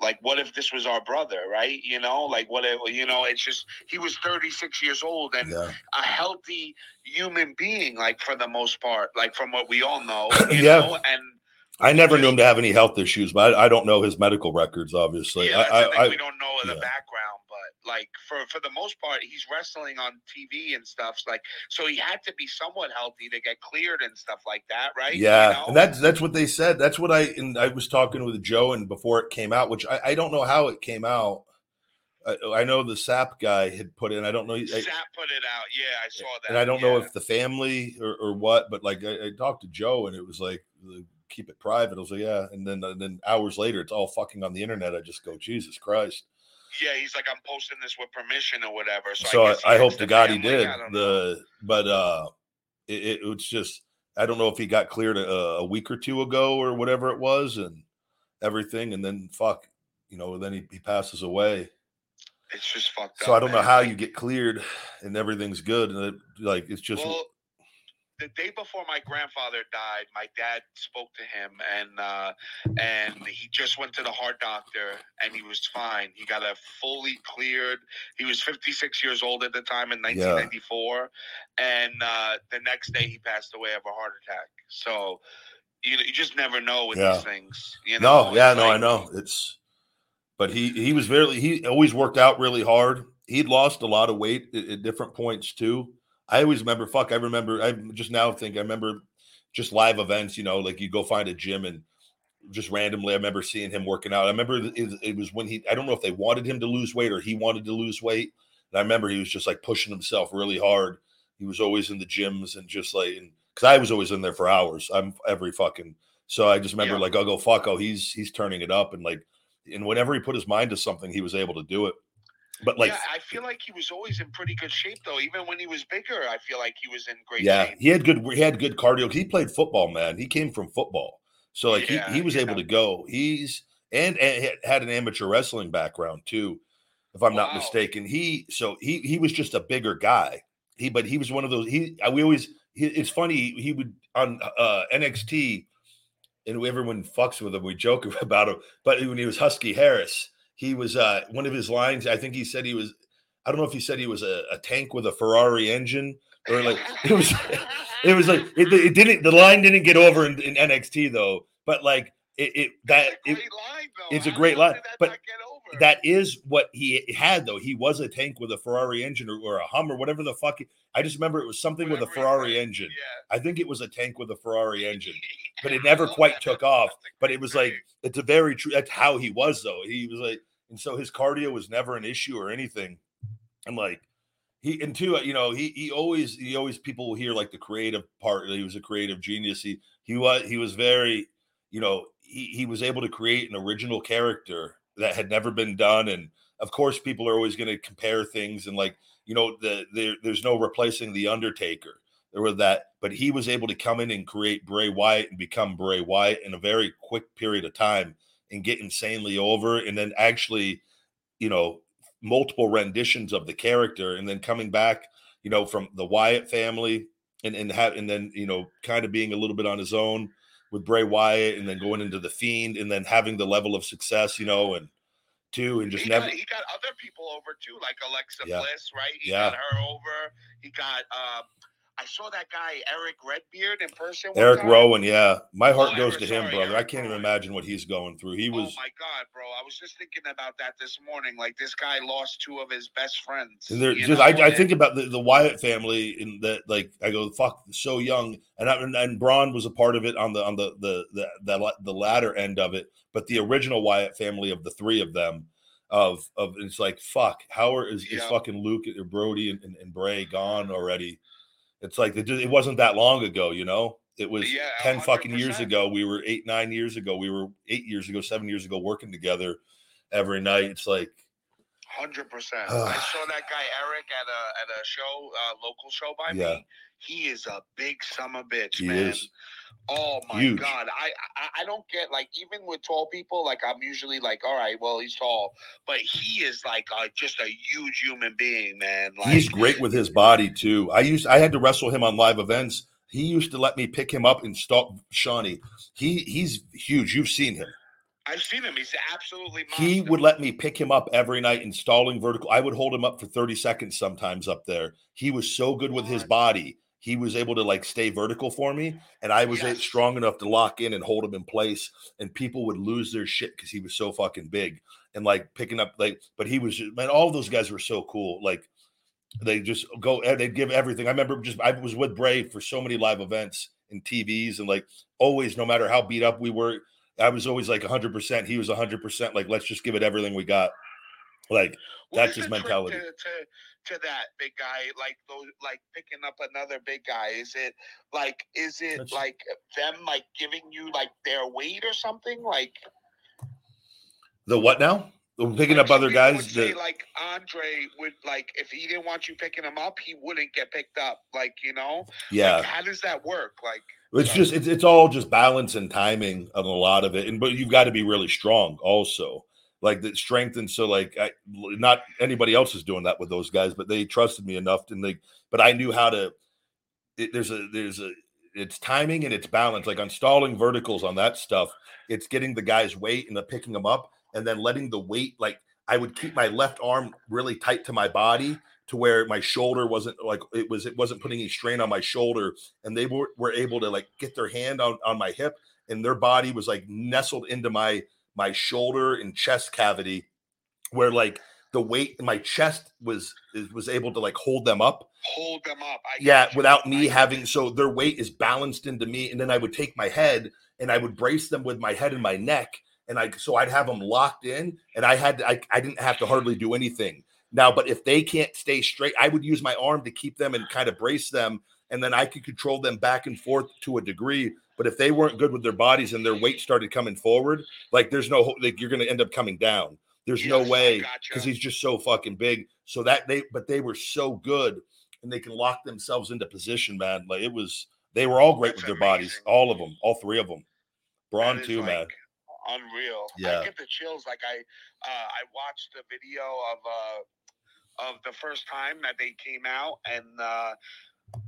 like what if this was our brother right you know like what if you know it's just he was 36 years old and yeah, a healthy human being like for the most part like from what we all know you Yeah. know and I never knew him to have any health issues, but I, I don't know his medical records. Obviously, yeah, I. I, we don't know the yeah. background, like for for the most part, he's wrestling on TV and stuff. Like, so he had to be somewhat healthy to get cleared and stuff like that, right? You yeah, know? and that's that's what they said. That's what I and I was talking with Joe, and before it came out, which I, I don't know how it came out. I, I know the Sapp guy had put in. I don't know. I, Sapp put it out. Yeah, I saw that. and I don't know if the family or, or what, but like I, I talked to Joe, and it was like keep it private. I was like, yeah, and then and then hours later, it's all fucking on the internet. I just go, Jesus Christ. Yeah, he's like, I'm posting this with permission or whatever. So, So I, I hope to God he did know. the, but uh, it, it was just I don't know if he got cleared a, a week or two ago or whatever it was, and everything, and then fuck, you know, then he, he passes away. It's just fucked up. So I don't know how you get cleared and everything's good, and it, like it's just well, the day before my grandfather died, my dad spoke to him, and uh, and he just went to the heart doctor, and he was fine. He got a fully cleared. He was 56 years old at the time in 1994, and uh, the next day he passed away of a heart attack. So. You, you just never know with Yeah. these things. You know? no, yeah, It's no, I know it's, but he he was very he always worked out really hard. He'd lost a lot of weight at, at different points too. I always remember. Fuck, I remember. I just now think I remember just live events. You know, like you go find a gym and just randomly. I remember seeing him working out. I remember it, it was when he. I don't know if they wanted him to lose weight or he wanted to lose weight. And I remember he was just like pushing himself really hard. He was always in the gyms and just like and because I was always in there for hours. I'm every fucking. So I just remember Yeah. like I'll go fuck. Oh, he's he's turning it up and like, and whenever he put his mind to something, he was able to do it. But like, yeah, I feel like he was always in pretty good shape though. Even when he was bigger, I feel like he was in great shape. yeah, shape. he had good he had good cardio. He played football, man. He came from football, so like Yeah, he he was yeah. able to go. He's and, and had- an amateur wrestling background too, if I'm not mistaken. He so he he was just a bigger guy. He but he was one of those. He we always. He, it's funny. He would on uh, NXT, and everyone fucks with him. We joke about him. But when he was Husky Harris, he was uh one of his lines. I think he said he was. I don't know if he said he was a, a tank with a Ferrari engine or like it was. It was like it, it didn't. The line didn't get over in, in NXT though. But like it, it that It's a great line, though. it's a great line, but not get over? That is what he had though. He was a tank with a Ferrari engine or, or a Hummer, whatever the fuck. he- I just remember it was something with a Ferrari engine. Yeah. I think it was a tank with a Ferrari engine, but it never quite took off. But it was like it's a very true. That's how he was though. He was like, and so his cardio was never an issue or anything. And like he and two, you know, he he always he always people will hear like the creative part. He was a creative genius. He he was he was very, you know, he he was able to create an original character that had never been done. And of course, people are always going to compare things and like you know the there, there's no replacing the Undertaker. There was that, but he was able to come in and create Bray Wyatt and become Bray Wyatt in a very quick period of time and get insanely over, and then actually, you know, multiple renditions of the character, and then coming back, you know, from the Wyatt family, and and have and then you know, kind of being a little bit on his own with Bray Wyatt, and then going into the Fiend, and then having the level of success, you know, and two, and just he never. got, he got other people over too, like Alexa Yeah. Bliss, right? He Yeah. got her over. He got. Um, I saw that guy Erick Redbeard in person. Erick time. Rowan, yeah, my heart Oh, goes to him, brother. I can't even imagine what he's going through. He oh was oh my god, bro! I was just thinking about that this morning. Like this guy lost two of his best friends. Just know, I, I think about the, the Wyatt family and that like I go fuck so young and I, and, and Braun was a part of it on the on the the the the, the latter end of it, but the original Wyatt family of the three of them of of it's like fuck how are is Yeah. fucking Luke or Brodie and, and, and Bray gone already. It's like it, it wasn't that long ago, you know. It was Yeah, ten fucking years ago. We were eight nine years ago. We were eight years ago, seven years ago, working together every night. It's like Hundred percent. I saw that guy Erick at a at a show, uh, local show by Yeah. me. He is a big summer bitch, he man. is. Oh my Huge. god, I, I I don't get like even with tall people, like I'm usually like, all right, well he's tall, but he is like uh, just a huge human being, man. Like He's great with his body too. I used I had to wrestle him on live events. He used to let me pick him up and stop Shawnee. He he's huge. You've seen him. I've seen him. He's absolutely. He would let me pick him up every night, in stalling vertical. I would hold him up for 30 seconds sometimes up there. He was so good with his body. He was able to like stay vertical for me, and I was Yes. strong enough to lock in and hold him in place. And people would lose their shit because he was so fucking big and like picking up like. But he was man. All those guys were so cool. Like they just go eh, they'd give everything. I remember just I was with Bray for so many live events and TVs and like always, no matter how beat up we were, I was always like 100%. He was 100%. Like, let's just give it everything we got. Like, that's his mentality. To, to to that big guy, like those, like picking up another big guy. Is it like, is it That's- like them like giving you like their weight or something? Like the what now? Picking like up other some people would guys. say, like Andre would like if he didn't want you picking him up, he wouldn't get picked up. Like you know, yeah. Like, how does that work? Like It's just it's it's all just balance and timing on a lot of it, and but you've got to be really strong also. Like the strength, and so like I, not anybody else is doing that with those guys, but they trusted me enough, and they but I knew how to. It, there's a there's a it's timing and it's balance. Like on stalling verticals on that stuff, it's getting the guy's weight and the picking them up, and then letting the weight like I would keep my left arm really tight to my body to where my shoulder wasn't like it was it wasn't putting any strain on my shoulder and they were, were able to like get their hand on, on my hip and their body was like nestled into my my shoulder and chest cavity where like the weight in my chest was was able to like hold them up hold them up. I yeah without me having so their weight is balanced into me and then i would take my head and i would brace them with my head and my neck and i so i'd have them locked in and i had I, I didn't have to hardly do anything now but if they can't stay straight i would use my arm to keep them and kind of brace them and then I could control them back and forth to a degree. But if they weren't good with their bodies and their weight started coming forward, like there's no like you're going to end up coming down. There's no Yes, I way gotcha. because he's just so fucking big. So that they, but they were so good, and they can lock themselves into position, man. Like it was, they were all great That's with their bodies, all of them, all three of them. Braun too, man. Unreal. Yeah. I get the chills. Like I, uh, I watched the video of uh, of the first time that they came out, and uh,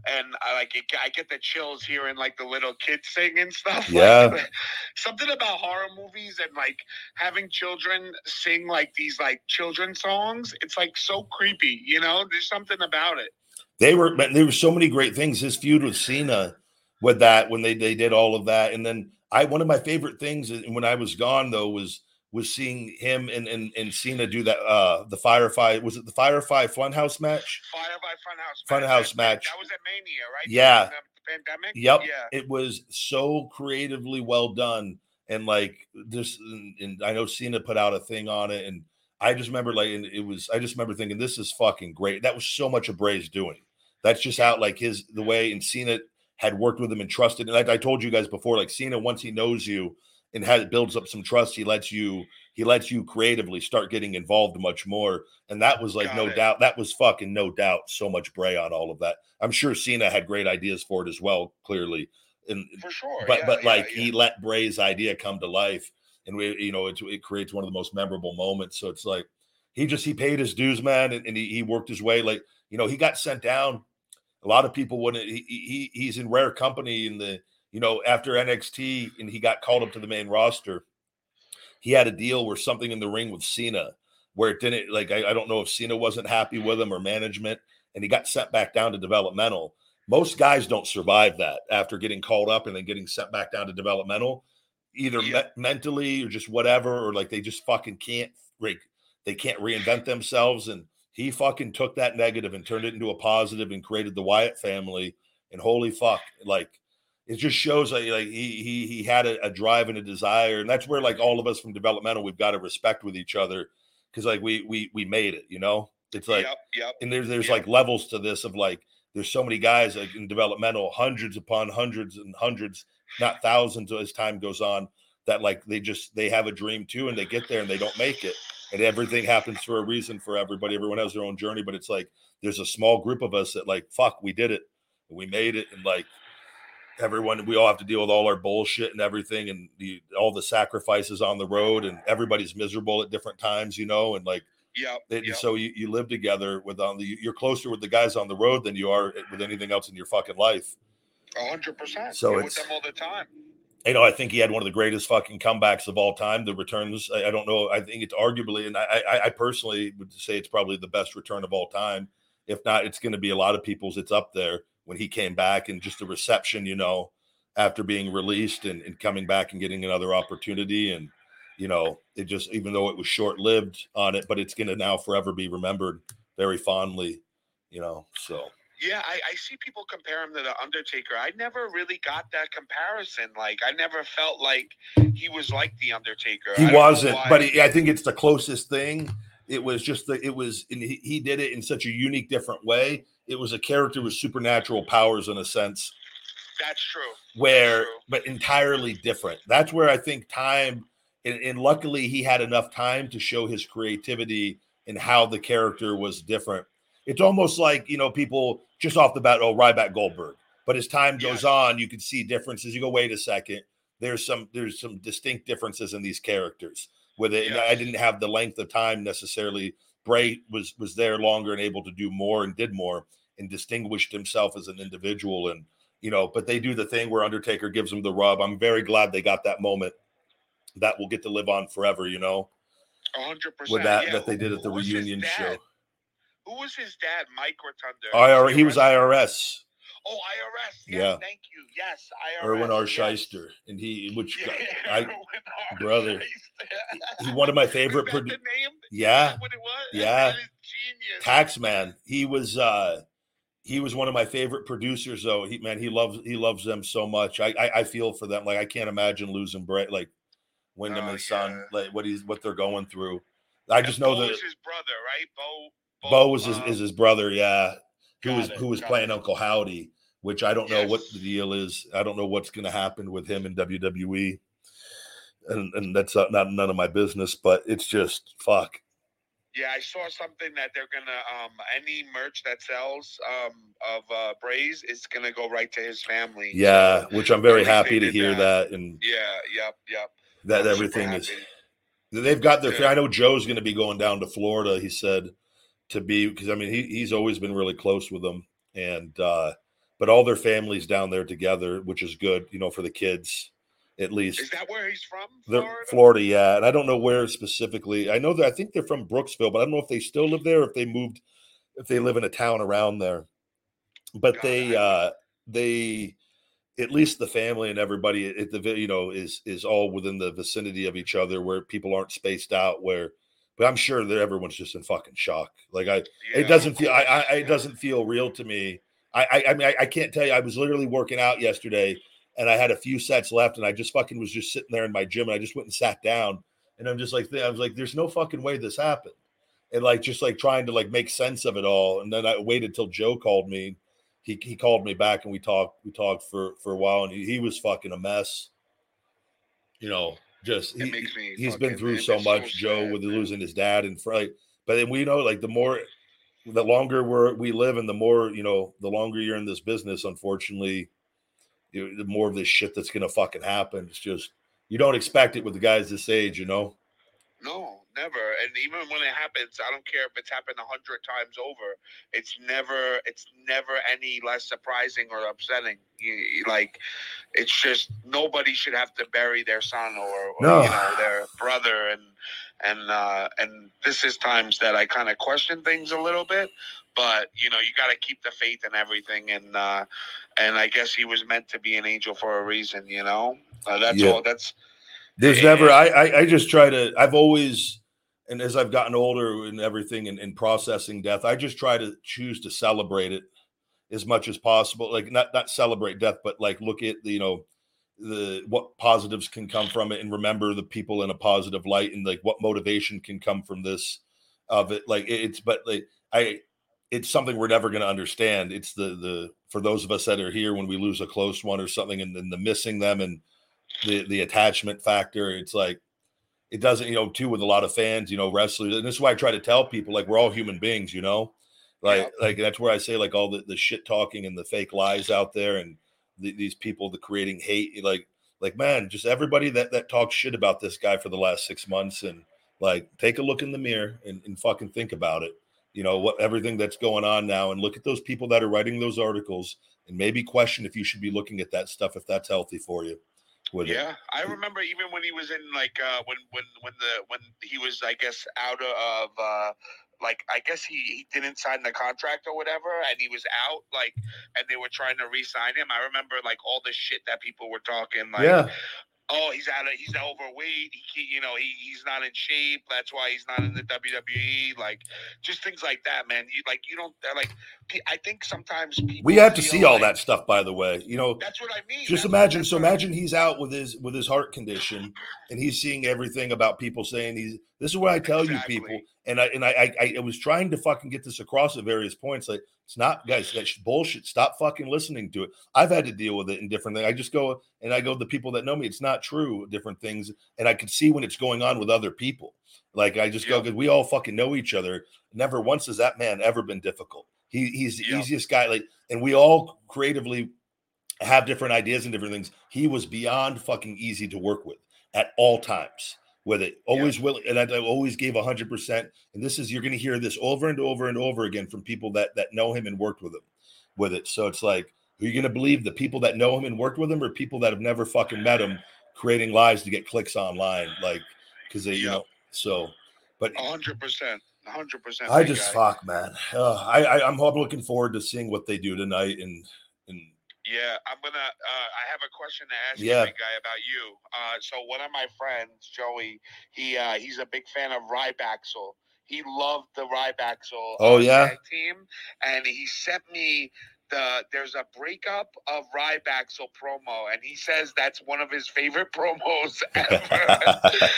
and I like it, I get the chills hearing like the little kids sing and stuff. Yeah. Like, something about horror movies and like having children sing like these like children songs. It's like so creepy. You know, there's something about it. They were there were so many great things. His feud with Cena with that when they they did all of that, and then I one of my favorite things when I was gone though was was seeing him and and, and Cena do that uh the Firefly was it the Firefly Funhouse match? Firefly Funhouse. Funhouse That- match. That was at Mania, right? Yeah. Pandemic. Yep. Yeah. It was so creatively well done. And like this, and, and I know Cena put out a thing on it. And I just remember like, and it was, I just remember thinking, this is fucking great. That was so much of Bray's doing. That's just out like his, the way, and Cena had worked with him and trusted. And like I told you guys before, like Cena, once he knows you and has builds up some trust, he lets you, he lets you creatively start getting involved much more. And that was like, Got no it. doubt, that was fucking no doubt so much Bray on all of that. I'm sure Cena had great ideas for it as well, clearly. And For sure. but yeah, but yeah, like yeah. he let Bray's idea come to life, and we you know it, it creates one of the most memorable moments. So it's like he just he paid his dues, man, and, and he, he worked his way. Like you know he got sent down. A lot of people wouldn't. He, he he's in rare company in the you know after NXT, and he got called up to the main roster. He had a deal where something in the ring with Cena, where it didn't like I, I don't know if Cena wasn't happy with him or management, and he got sent back down to developmental most guys don't survive that after getting called up and then getting sent back down to developmental either Yeah. me- mentally or just whatever or like they just fucking can't like they can't reinvent themselves and he fucking took that negative and turned it into a positive and created the Wyatt family and holy fuck like it just shows like, like he he he had a, a drive and a desire and that's where like all of us from developmental we've got to respect with each other because like we we we made it you know it's like yep, yep. and there's there's Yeah. like levels to this of like there's so many guys like in developmental hundreds upon hundreds and hundreds not thousands as time goes on that like they just they have a dream too and they get there and they don't make it and everything happens for a reason for everybody everyone has their own journey but it's like there's a small group of us that like fuck we did it we made it and like everyone we all have to deal with all our bullshit and everything and the, all the sacrifices on the road and everybody's miserable at different times you know and like yeah yep. so you, you live together with on the you're closer with the guys on the road than you are with anything else in your fucking life. A hundred percent. So You're with it's- them all the time. You know, I think he had one of the greatest fucking comebacks of all time. The returns, I, I don't know. I think it's arguably, and I, I, I personally would say it's probably the best return of all time. If not, it's going to be a lot of people's. It's up there when he came back and just the reception, you know, after being released and, and coming back and getting another opportunity. And, you know, it just, even though it was short lived on it, but it's going to now forever be remembered very fondly, you know. So, Yeah, I, I see people compare him to the Undertaker. I never really got that comparison. Like, I never felt like he was like the Undertaker. He wasn't, but he, I think it's the closest thing. It was just the, it was, and he, he did it in such a unique, different way. It was a character with supernatural powers in a sense. That's true. where true. but entirely different. That's where i think time and, and luckily he had enough time to show his creativity and how the character was different. It's almost like you know people just off the bat oh ryback goldberg. But as time goes on you can see differences. You go wait a second. There's some there's some distinct differences in these characters with it. And i didn't have the length of time necessarily bray was was there longer and able to do more and did more and distinguished himself as an individual and you know, but they do the thing where Undertaker gives him the rub. I'm very glad they got that moment. That will get to live on forever, you know, hundred percent. with that yeah. that they did at the who was his reunion show. Who was his dad? Mike Rotunda. IR, he was IRS, Oh, IRS. Yes, Yeah. Thank you. Yes, IRS. Irwin R. yes. And he, which Yeah, I, brother, he one of my favorite. that Produ- the name? Is yeah, that what it was? Yeah. That is genius. Taxman. He was uh he was one of my favorite producers though. He man, he loves he loves them so much. I I, I feel for them. Like I can't imagine losing Bray like Windham Oh, and son, yeah. like what he's what they're going through. I just know Bo that is his brother, right? Bo. Bo was his, um, is his brother, yeah. Who was it, who was playing it. Uncle Howdy. Which I don't know what the deal is. I don't know what's going to happen with him in WWE, and and that's not, not none of my business. But it's just fuck. Yeah, I saw something that they're gonna um any merch that sells um of uh Bray's is gonna go right to his family. Yeah, So, which I'm very happy to hear that. that, and yeah, yep, yep. that I'm everything is. They've got their. Yeah. I know Joe's going to be going down to Florida. He said to be because I mean he he's always been really close with them, and uh but all their families down there together, which is good, you know, for the kids at least. Is that where he's from? Florida? Florida, yeah, and I don't know where specifically. I know that I think they're from Brooksville, but I don't know if they still live there, or if they moved, if they live in a town around there. But God, they, uh they, at least the family and everybody at the you know is is all within the vicinity of each other, where people aren't spaced out. Where, but I'm sure that everyone's just in fucking shock. Like I, Yeah, it doesn't feel I, I it doesn't feel real to me I, I i mean I, I can't tell you i was literally working out yesterday and i had a few sets left and i just fucking was just sitting there in my gym and i just went and sat down and i'm just like i was like there's no fucking way this happened and like just like trying to like make sense of it all and then i waited till joe called me. He, he called me back and we talked we talked for for a while and he, he was fucking a mess. You know just he, he's been through so much joe with man. losing his dad and right but then we know like the more the longer we're we live and the more you know the longer you're in this business unfortunately you, the more of this shit that's gonna fucking happen it's just you don't expect it with the guys this age you know No, never. And even when it happens, I don't care if it's happened a hundred times over. It's never, it's never any less surprising or upsetting. Like, it's just nobody should have to bury their son or, or No. you know their brother. And and uh, and this is times that I kind of question things a little bit. But you know, you got to keep the faith in everything. And uh, and I guess he was meant to be an angel for a reason. You know, uh, that's Yeah. all. That's there's Yeah. never I, I i just try to i've always and as i've gotten older and everything and, and processing death i just try to choose to celebrate it as much as possible like not not celebrate death but like look at the you know the what positives can come from it and remember the people in a positive light and like what motivation can come from this of it. Like it's but like i it's something we're never going to understand. It's the the for those of us that are here when we lose a close one or something and then the missing them and the the attachment factor it's like it doesn't you know too with a lot of fans you know wrestlers and this is why i try to tell people like we're all human beings you know? Like like that's where i say like all the, the shit talking and the fake lies out there and the, these people the creating hate like like man just everybody that that talks shit about this guy for the last six months and like take a look in the mirror and, and fucking think about it you know what everything that's going on now and look at those people that are writing those articles and maybe question if you should be looking at that stuff if that's healthy for you it. Yeah, I remember even when he was in like uh when when when the when he was I guess out of uh like I guess he, he didn't sign the contract or whatever and he was out like and they were trying to re-sign him. I remember like all the shit that people were talking like yeah oh he's out of he's overweight he can't, you know he, he's not in shape that's why he's not in the WWE like just things like that man you like you don't like I think sometimes people we have to see all that stuff by the way you know that's what I mean just That's- imagine so imagine he's out with his with his heart condition and he's seeing everything about people saying he's this is what i tell Exactly. you people and i and I, I i was trying to fucking get this across at various points like it's not guys that's bullshit stop fucking listening to it i've had to deal with it in different things i just go and i go the people that know me it's not true different things and i can see when it's going on with other people like i just go because we all fucking know each other never once has that man ever been difficult he, he's the Yeah. easiest guy like and we all creatively have different ideas and different things. He was beyond fucking easy to work with at all times. With it, always willing, and I, I always gave hundred percent. And this is you're going to hear this over and over and over again from people that that know him and worked with him, with it. So it's like, are you going to believe the people that know him and worked with him, or people that have never fucking met him, creating lies to get clicks online, like because they, you know. So, but hundred percent, hundred percent. I just guy. fuck, man. Uh, I, I I'm looking forward to seeing what they do tonight, and Yeah, I'm gonna. Uh, I have a question to ask Yeah. you, big guy, about you. Uh, so one of my friends, Joey, he uh, he's a big fan of Rybaxel. He loved the Rybaxel. Oh, uh, yeah? team, and he sent me the there's a breakup of Ryback's promo, and he says that's one of his favorite promos ever.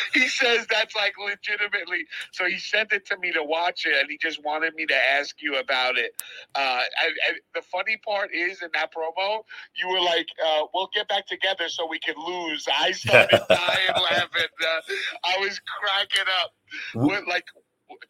he says that's like legitimately. So he sent it to me to watch it, and he just wanted me to ask you about it. Uh, and, and the funny part is in that promo, you were like, uh, "We'll get back together so we can lose." I started dying laughing. Uh, I was cracking up. What, like,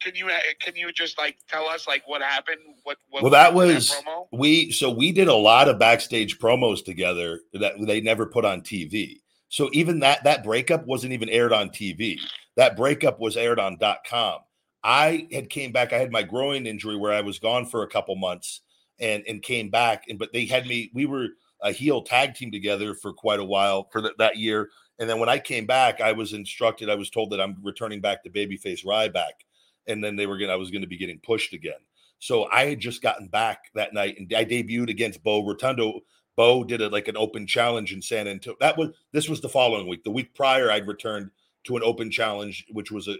can you uh, can you just like tell us like what happened? What, what well, that was promo? we. So we did a lot of backstage promos together that they never put on TV. So even that that breakup wasn't even aired on TV. That breakup was aired on .com. I had came back. I had my groin injury where I was gone for a couple months and and came back. And but they had me. We were a heel tag team together for quite a while for th- that year. And then when I came back, I was instructed. I was told that I'm returning back to babyface Ryback, and then they were gonna. I was going to be getting pushed again. So I had just gotten back that night, and I debuted against Bo Rotundo. Bo did it like an open challenge in San Antonio. That was this was the following week. The week prior, I'd returned to an open challenge, which was an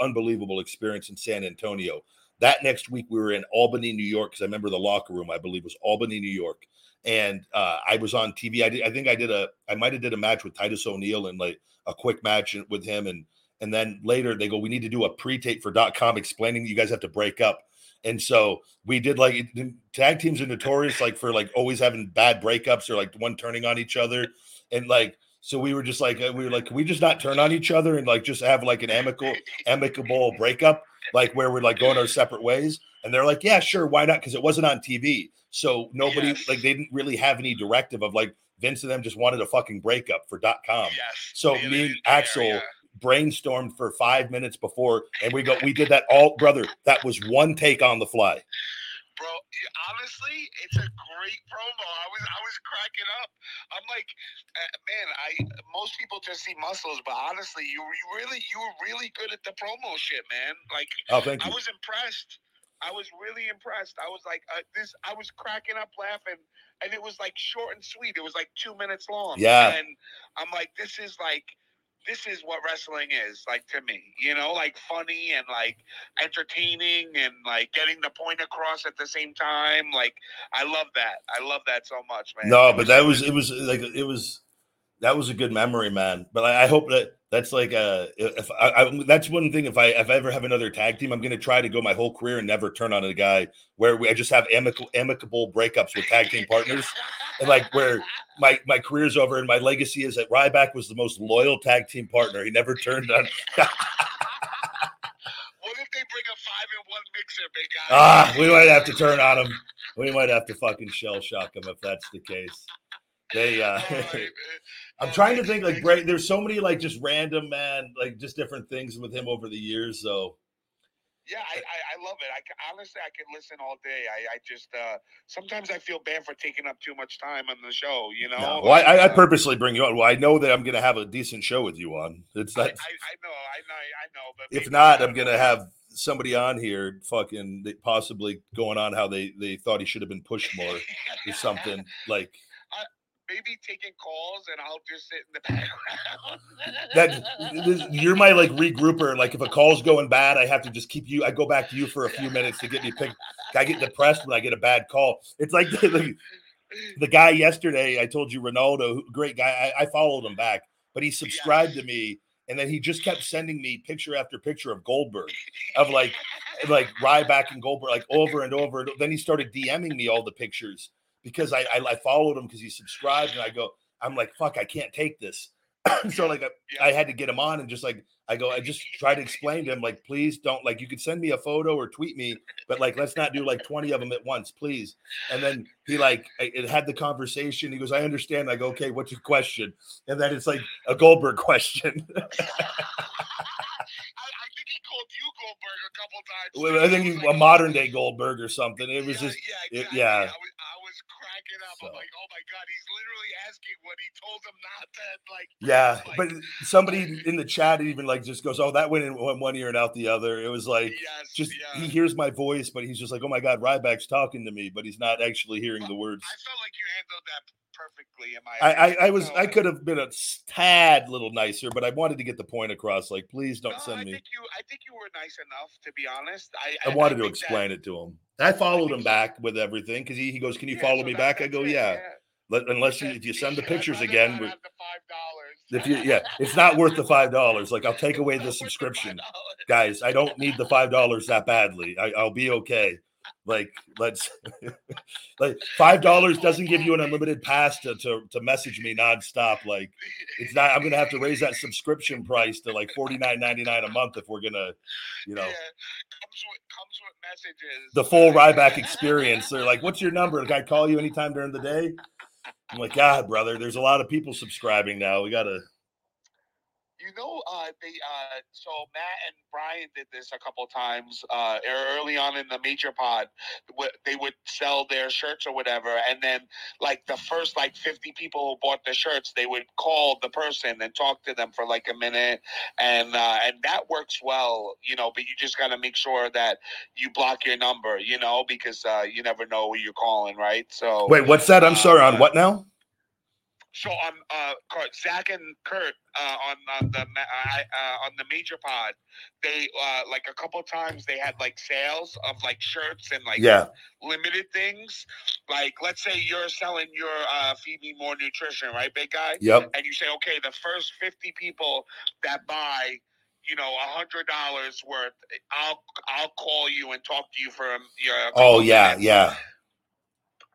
unbelievable experience in San Antonio. That next week, we were in Albany, New York, because I remember the locker room. I believe was Albany, New York, and uh, I was on TV. I did. I think I did a. I might have did a match with Titus O'Neil and like a quick match with him, and and then later they go, we need to do a pre-tape for .com explaining that you guys have to break up. And so we did like tag teams are notorious like for like always having bad breakups or like one turning on each other. And like, so we were just like, uh, we were like, can we just not turn on each other and like just have like an amicable, amicable breakup, like where we're like going our separate ways? And they're like, yeah, sure, why not? Because it wasn't on TV. So nobody, Yes. like, they didn't really have any directive of like Vince and them just wanted a fucking breakup for .com Yes. So me and Axel. Brainstormed for five minutes before, and we go, we did that all, brother. That was one take on the fly. bro. Honestly, it's a great promo. I was I was cracking up. I'm like, uh, man, I most people just see muscles, but honestly, you you really you were really good at the promo shit, man. Like Oh, thank you. I was impressed. I was really impressed. I was like, uh, this. I was cracking up laughing, and it was like short and sweet. It was like two minutes long. Yeah. and I'm like, this is like. This is what wrestling is like to me, you know, like funny and like entertaining and like getting the point across at the same time. Like, I love that. I love that so much, man. No, but that was it was like it was that was a good memory, man. But I, I hope that that's like a if I, I that's one thing. If I if I ever have another tag team, I'm going to try to go my whole career and never turn on a guy where we, I just have amicable amicable breakups with tag team partners, and like where my my career's over and my legacy is that Ryback was the most loyal tag team partner. He never turned on. What if they bring a five in one mixer, big guy? ah, we might have to turn on him. We might have to fucking shell shock him if that's the case. They uh. I'm trying to think like. Bray, there's so many like just random man, like just different things with him over the years. So Yeah, I, I, I love it. I honestly, I can listen all day. I, I just uh, sometimes I feel bad for taking up too much time on the show. You know, no. well, I, I, purposely bring you on. Well, I know that I'm gonna have a decent show with you on. It's I, I, I know, I know, I know. But if not, I'm gonna have somebody on here, fucking possibly going on how they they thought he should have been pushed more or something like Maybe taking calls, and I'll just sit in the background. that. this- You're my like regrouper. Like if a call's going bad, I have to just keep you. I go back to you for a few minutes to get me picked. I get depressed when I get a bad call. It's like the, the guy yesterday. I told you, Ronaldo, great guy. I, I followed him back, but he subscribed to me, and then he just kept sending me picture after picture of Goldberg, of like like Ryback and Goldberg, like over and over. Then he started DMing me all the pictures because I I, I followed him because he subscribed, and I go, I'm like, fuck, I can't take this. so like I, I had to get him on and just like I go, I just try to explain to him like, please don't like you could send me a photo or tweet me, but like let's not do like 20 of them at once, please. And then he like I- it had the conversation. He goes, I understand. I go, okay, what's your question? And then it's like a Goldberg question. I, think he called you Goldberg a couple times. Well. I think he, a modern day Goldberg or something. It was yeah, just yeah, it- yeah. I was, I cracking up. So. I'm like, oh my god, he's literally asking what he told him not to like. yeah. like, But somebody in the chat even like just goes, oh, that went in one ear and out the other. It was like yes, just yeah. he hears my voice, but he's just like, oh my god, Ryback's talking to me, but he's not actually hearing the words. I felt like you handled that perfectly. In my, I, I. I was I could have been a tad little nicer, but I wanted to get the point across. Like, please don't No, send I me. think you. I think you were nice enough, to be honest. I I wanted to think that- explain it to him. I followed him back with everything because he, he goes, "Can you Yeah, follow so me back?" I go, it, "Yeah." Let, unless you if you send the pictures again, not with- have the five dollars. if you yeah, it's not worth the five dollars. Like I'll take away the subscription, guys. I don't need the five dollars that badly. I, I'll be okay. Like let's like five dollars doesn't give you an unlimited pass to, to to message me nonstop. Like it's not. I'm gonna have to raise that subscription price to like forty nine ninety nine a month if we're gonna, you know. Yeah, comes with comes with messages. the full Ryback experience. They're like, "What's your number? Can I call you anytime during the day?" I'm like, "God, brother, there's a lot of people subscribing now. We gotta." You know, uh, they uh, so Matt and Brian did this a couple times uh, early on in the major pod. They would sell their shirts or whatever, and then like the first like fifty people who bought the shirts, they would call the person and talk to them for like a minute, and uh, and that works well, you know. But you just got to make sure that you block your number, you know, because uh, you never know who you're calling, right? So Wait, what's that? I'm Uh, sorry. On what now? So on uh, Zack and Curt uh, on on the uh, on the major pod, they uh, like a couple times they had like sales of like shirts and like Yeah. limited things. Like let's say you're selling your uh, feed me more nutrition, right, big guy? Yep. And you say, okay, the first fifty people that buy. You know, a hundred dollars worth. I'll I'll call you and talk to you for um, your. Oh yeah, yeah.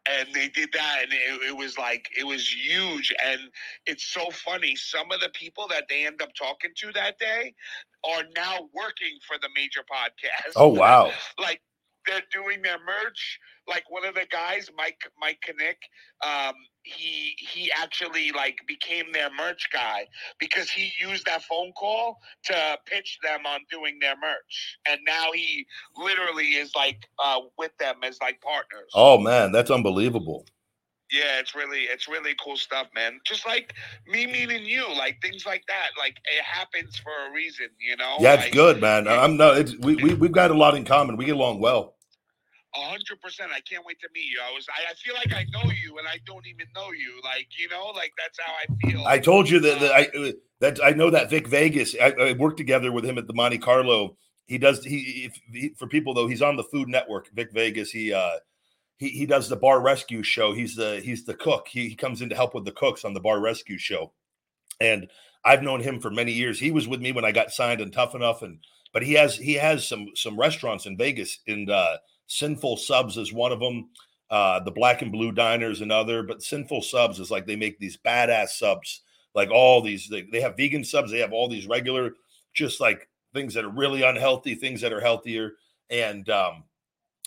And they did that and it, it was like it was huge and it's so funny some of the people that they end up talking to that day are now working for the major podcast Oh wow. like they're doing their merch like one of the guys mike mike Kinnick, um he he actually like became their merch guy because he used that phone call to pitch them on doing their merch and now he literally is like uh with them as like partners Oh man, that's unbelievable. yeah, it's really it's really cool stuff, man. Just like me meeting you, like things like that. Like it happens for a reason, you know. Yeah, it's Like, good, man. I'm no. It's we we we've got a lot in common. We get along well. A hundred percent. I can't wait to meet you. I was. I, I feel like I know you, and I don't even know you. Like you know, like that's how I feel. I told you that, that I uh, that I know that Vic Vegas. I, I worked together with him at the Monte Carlo. He does he, if, he for people though. He's on the Food Network. Vic Vegas. He uh he he does the Bar Rescue show. He's the he's the cook. He, he comes in to help with the cooks on the Bar Rescue show. And I've known him for many years. He was with me when I got signed and Tough Enough. And but he has he has some some restaurants in Vegas. And uh, Sinful Subs is one of them. Uh, the Black and Blue Diners another. But Sinful Subs is like they make these badass subs like all these they, they have vegan subs they have all these regular just like things that are really unhealthy things that are healthier and um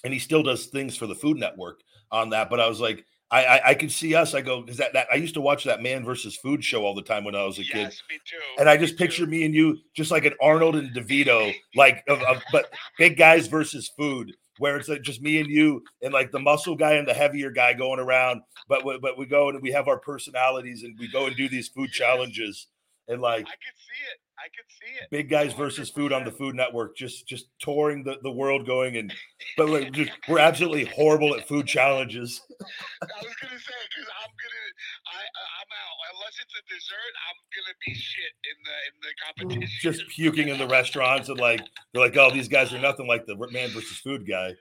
and he still does things for the food network on that but i was like i i, I could see us i go because that, that i used to watch that man versus food show all the time when i was a kid me too. and I me just picture too. me and you just like an Arnold and DeVito, like of, of but big guys versus food, where it's like just me and you and like the muscle guy and the heavier guy going around. But we, but we go and we have our personalities and we go and do these food challenges and like I could see it. I could see it. big guys versus food on the Food Network, just just touring the, the world, going and but we're, just, we're absolutely horrible at food challenges. I was gonna say because I'm gonna. I I- I'm out unless it's a dessert. I'm gonna be shit in the in the competition. Just puking in the restaurants and like they're like, oh, these guys are nothing like the man versus food guy.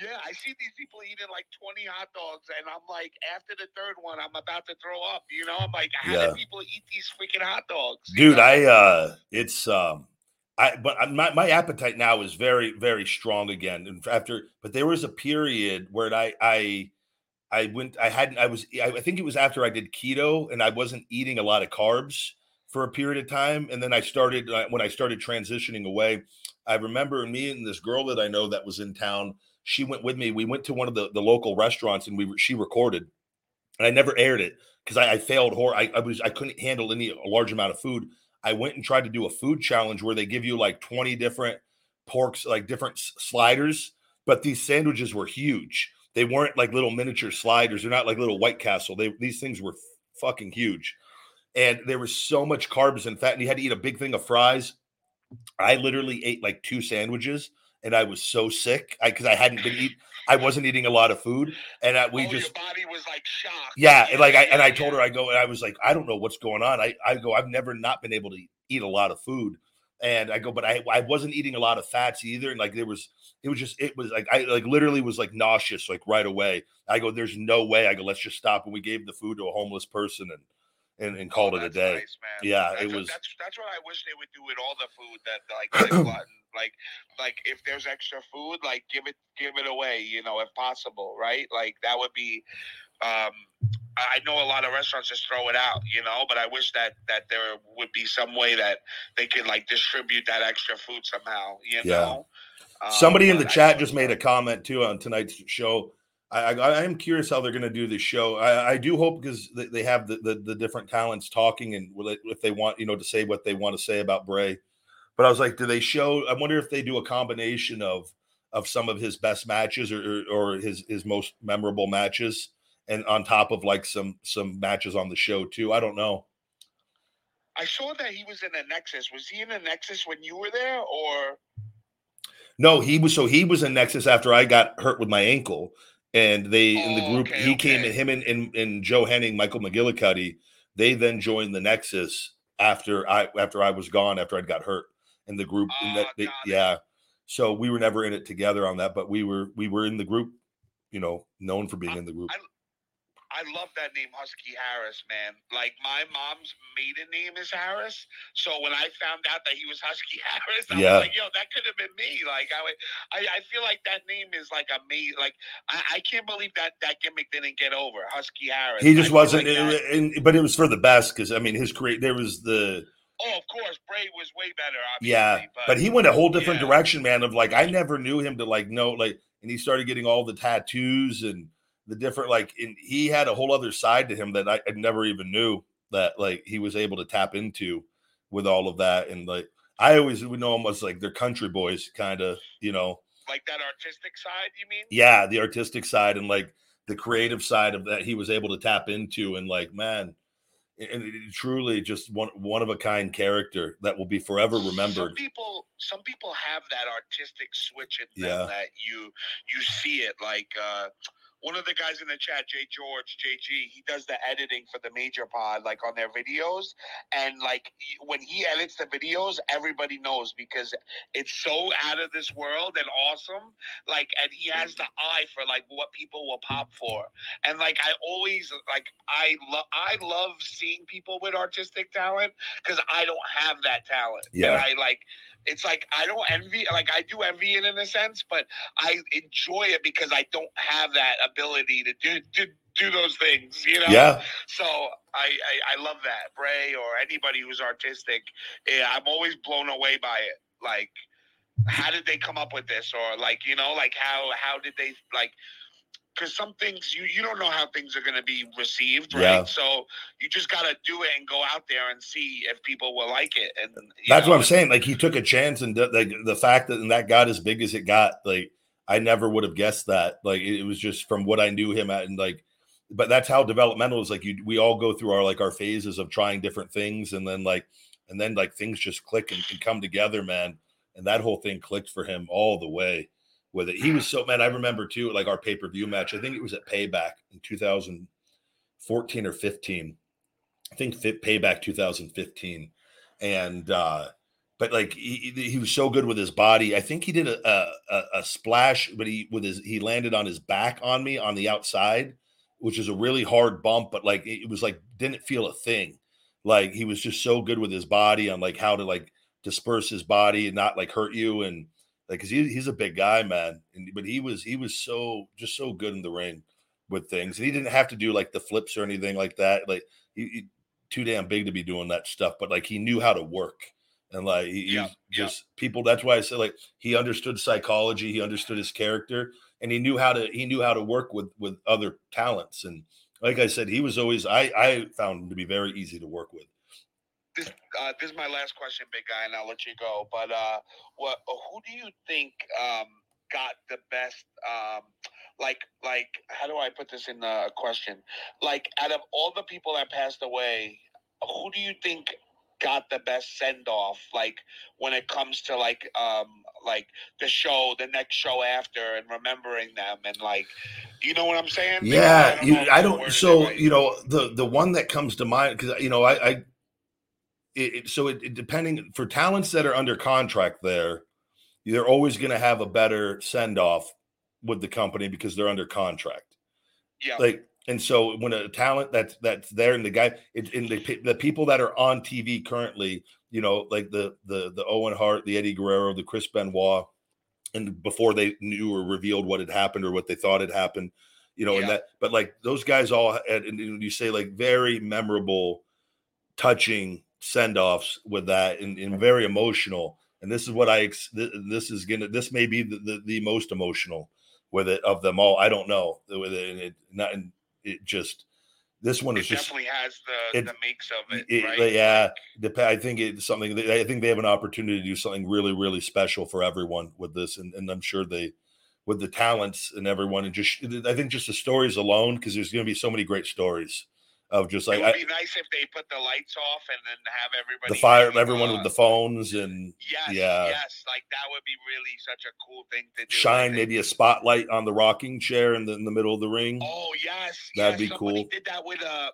Yeah, I see these people eating like 20 hot dogs, and I'm like, after the third one, I'm about to throw up. You know, I'm like, how Yeah. do people eat these freaking hot dogs? Dude know? i uh it's um i but my, my appetite now is very very strong again and after but there was a period where i i i went i hadn't i was i think it was after i did keto and i wasn't eating a lot of carbs for a period of time and then i started uh, when i started transitioning away i remember me and this girl that i know that was in town she went with me we went to one of the, the local restaurants and we she recorded and i never aired it because I, I failed hor I, I was i couldn't handle any large amount of food I went and tried to do a food challenge where they give you like 20 different porks, like different sliders, but these sandwiches were huge. They weren't like little miniature sliders. They're not like little White Castle. They these things were fucking huge. And there was so much carbs and fat, and you had to eat a big thing of fries. I literally ate like two sandwiches, and I was so sick because I, hadn't been eat. I wasn't eating a lot of food, and I, we oh, just your body was like shocked. yeah, and like I and I told her, I go, and I was like, I don't know what's going on. I I go, I've never not been able to eat a lot of food, And I go, but I I wasn't eating a lot of fats either, and like there was it was just it was like I like literally was like nauseous like right away. I go, there's no way. I go, let's just stop. And we gave the food to a homeless person and and, and called Oh, it a day. nice. Yeah, that's it was- That's that's what I wish they would do with all the food that like like glutton. like like if there's extra food, like give it give it away. You know, if possible, right? Like that would be. Um, I know a lot of restaurants just throw it out, you know, but I wish that that there would be some way that they could like distribute that extra food somehow. You Yeah. know. Um, Somebody in the chat just made a comment too on tonight's show. I, I, I am curious how they're going to do this show. I, I do hope because they, they have the, the, the different talents talking and if they want, you know, to say what they want to say about Bray. But I was like, do they show? I wonder if they do a combination of of some of his best matches or or, or his his most memorable matches, and on top of like some some matches on the show too. I don't know. I saw that he was in a Nexus. Was he in a Nexus when you were there, or No, he was so he was in Nexus after I got hurt with my ankle, and they in the Oh, group okay, he came okay. in him and, and and Joe Hennig, Michael McGillicutty. They then joined the Nexus after I after I was gone after I'd got hurt in the group. in that Ah, they- yeah, so we were never in it together on that, but we were we were in the group. You know, known for being in the group. I love that name, Husky Harris, man. Like my mom's maiden name is Harris, so when I found out that he was Husky Harris, I Yeah. was like, "Yo, that could have been me." Like I, would- I, I feel like that name is like a me. Like I, I can't believe that that gimmick didn't get over, Husky Harris. He just feel wasn't, like that- and, but it was for the best because I mean his career. There was the oh, of course, Bray was way better. Obviously, Yeah, but, but he went a whole different yeah. direction, man. Of like, I never knew him to like know, like, and he started getting all the tattoos and the different, like, and he had a whole other side to him that I, I never even knew that like he was able to tap into with all of that. And like, I always would know him as like their country boys, kind of, you know, like that artistic side. You mean? yeah, the artistic side and like the creative side of that he was able to tap into, and like, man. And truly just one one of a kind character that will be forever Some remembered. people, some people have that artistic switch in them Yeah. that you you see it. Like uh, one of the guys in the chat, Jay George, JG, he does the editing for the Major Pod, like on their videos, and like when he edits the videos, everybody knows because it's so out of this world and awesome. Like, and he has the eye for like what people will pop for, and like I always like I love I love seeing people with artistic talent because I don't have that talent. Yeah. And I like it's like I don't envy like I do envy it in a sense, but I enjoy it because I don't have that ability to do to do those things, you know? Yeah, So I, I I love that. Bray or anybody who's artistic, yeah, I'm always blown away by it. Like how did they come up with this or like you know like how how did they like because some things you you don't know how things are going to be received right Yeah. so you just got to do it and go out there and see if people will like it and That's know, what I'm saying. Like he took a chance, and like the fact that and that got as big as it got, like I never would have guessed that. Like it, it was just from what I knew him at, and like, but that's how developmental is. Like you, we all go through our like our phases of trying different things, and then like, and then like things just click and, and come together, man. And that whole thing clicked for him all the way with it. He was so man. I remember too, like our pay per view match. I think it was at Payback in 2014 or 15. I think fit Payback 2015, and uh but like he, he was so good with his body. I think he did a, a a- a splash, but he with his he landed on his back on me on the outside, which is a really hard bump. But like it was like didn't feel a thing. Like he was just so good with his body on like how to like disperse his body and not like hurt you and like because he, he's a big guy, man. And but he was he was so just so good in the ring with things, and he didn't have to do like the flips or anything like that. Like he, he too damn big to be doing that stuff, but like he knew how to work and like he, Yeah, he's yeah. just people. That's why I said like he understood psychology, he understood his character, and he knew how to he knew how to work with with other talents. And like I said, he was always I I found him to be very easy to work with. This uh, this is my last question, big guy, and I'll let you go. But uh, what who do you think um, got the best? Um, like like how do I put this in a question? Like out of all the people that passed away, who do you think got the best send off? Like when it comes to like um like the show, the next show after, and remembering them, and like you know what I'm saying? Yeah, know you, if I I don't. So you know the the one that comes to mind because you know I, I it, it- so it, it depending for talents that are under contract there, they're always going to have a better send off with the company because they're under contract. Yeah. Like, and so when a talent that's that's there and the guy it, and the the people that are on TV currently, you know, like the the the Owen Hart, the Eddie Guerrero, the Chris Benoit, and before they knew or revealed what had happened or what they thought had happened, you know, and that but like those guys all had and you say like very memorable, touching send offs with that and, and very emotional. And this is what I this is gonna this may be the, the, the most emotional with it of them all. I don't know with it, and it not and it just this one It is just definitely has the it- the makes of it, it- right? yeah, I think it's something. That, I think they have an opportunity to do something really, really special for everyone with this, and, and I'm sure they, with the talents and everyone, and just I think just the stories alone, because there's going to be so many great stories of just like it would I, be nice if they put the lights off and then have everybody the fire, everyone uh, with the phones and yes, yeah. yes, like that would be really such a cool thing to do. Shine maybe a spotlight on the rocking chair in the in the middle of the ring. Oh yes, That'd yes, be cool. Did that with uh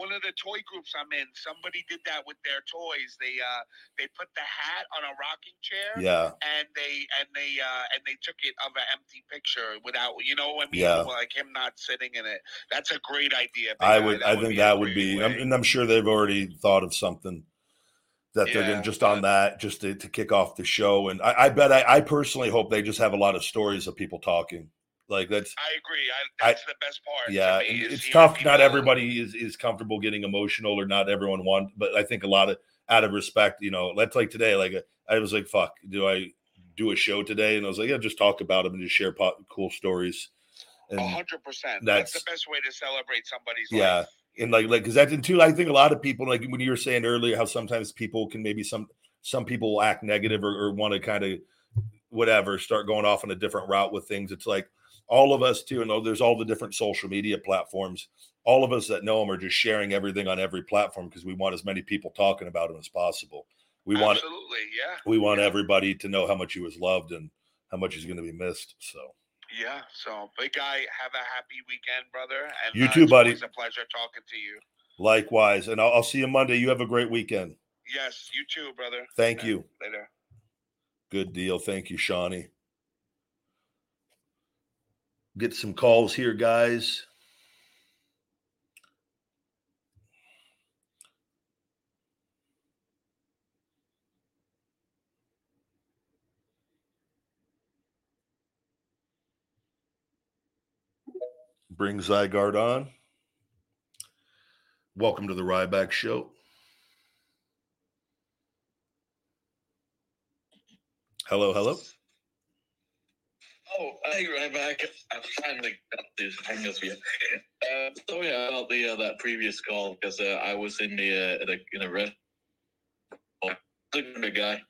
one of the toy groups I'm in. Somebody did that with their toys. They uh they put the hat on a rocking chair. Yeah, And they and they uh and they took it of an empty picture without you know what I mean Yeah. like him not sitting in it. That's a great idea. I would. That I would think that would be, I'm, and I'm sure they've already thought of something that they're Yeah, going just on that, just to, to kick off the show. And I, I bet I, I personally hope they just have a lot of stories of people talking. Like that's I agree. I- I, that's the best part. yeah, me, it's tough. Not everybody is is comfortable getting emotional, or not everyone want. But I think a lot of out of respect, you know, let's like today. Like I was like, "Fuck, do I do a show today?" And I was like, "Yeah, just talk about them and just share po- cool stories." And hundred percent. that's- That's the best way to celebrate somebody's Yeah. life. and like like because that and too i think a lot of people like when you were saying earlier how sometimes people can maybe some some people will act negative or, or want to kind of whatever start going off on a different route with things it's like all of us too and oh, there's all the different social media platforms all of us that know them are just sharing everything on every platform because we want as many people talking about them as possible we want Absolutely, yeah. we want yeah. everybody to know how much he was loved and how much he's going to be missed so Yeah. So, big guy, have a happy weekend, brother. And You uh, too, it's buddy. It's a pleasure talking to you. likewise and I'll, I'll see you monday you have a great weekend Yes, you too, brother. thank Yeah, you Later. Good deal. Thank you, Shawnee. Get some calls here, guys. Bring Zygarde on. Welcome to the Ryback Show. Hello, hello. Oh, hey, Ryback. I'm finally got this hang of you. Uh, sorry about the uh, that previous call because uh, I was in the uh, the in a rest. Oh, guy.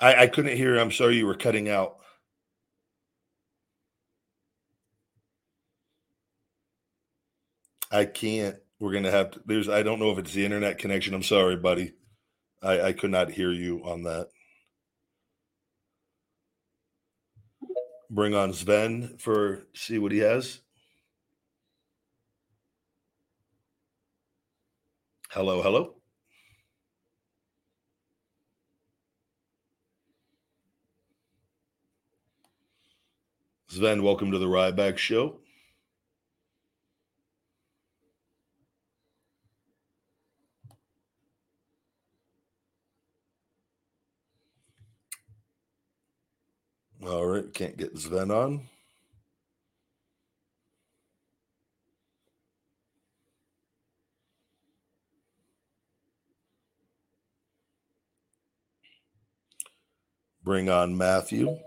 I, I couldn't hear. I'm sorry you were cutting out. I can't. We're gonna have to. There's. I don't know if it's the internet connection. I'm sorry, buddy. I I could not hear you on that. Bring on Sven for see what he has. Hello, hello. Sven, welcome to the Ryback Show. All right, can't get Sven on. Bring on Matthew.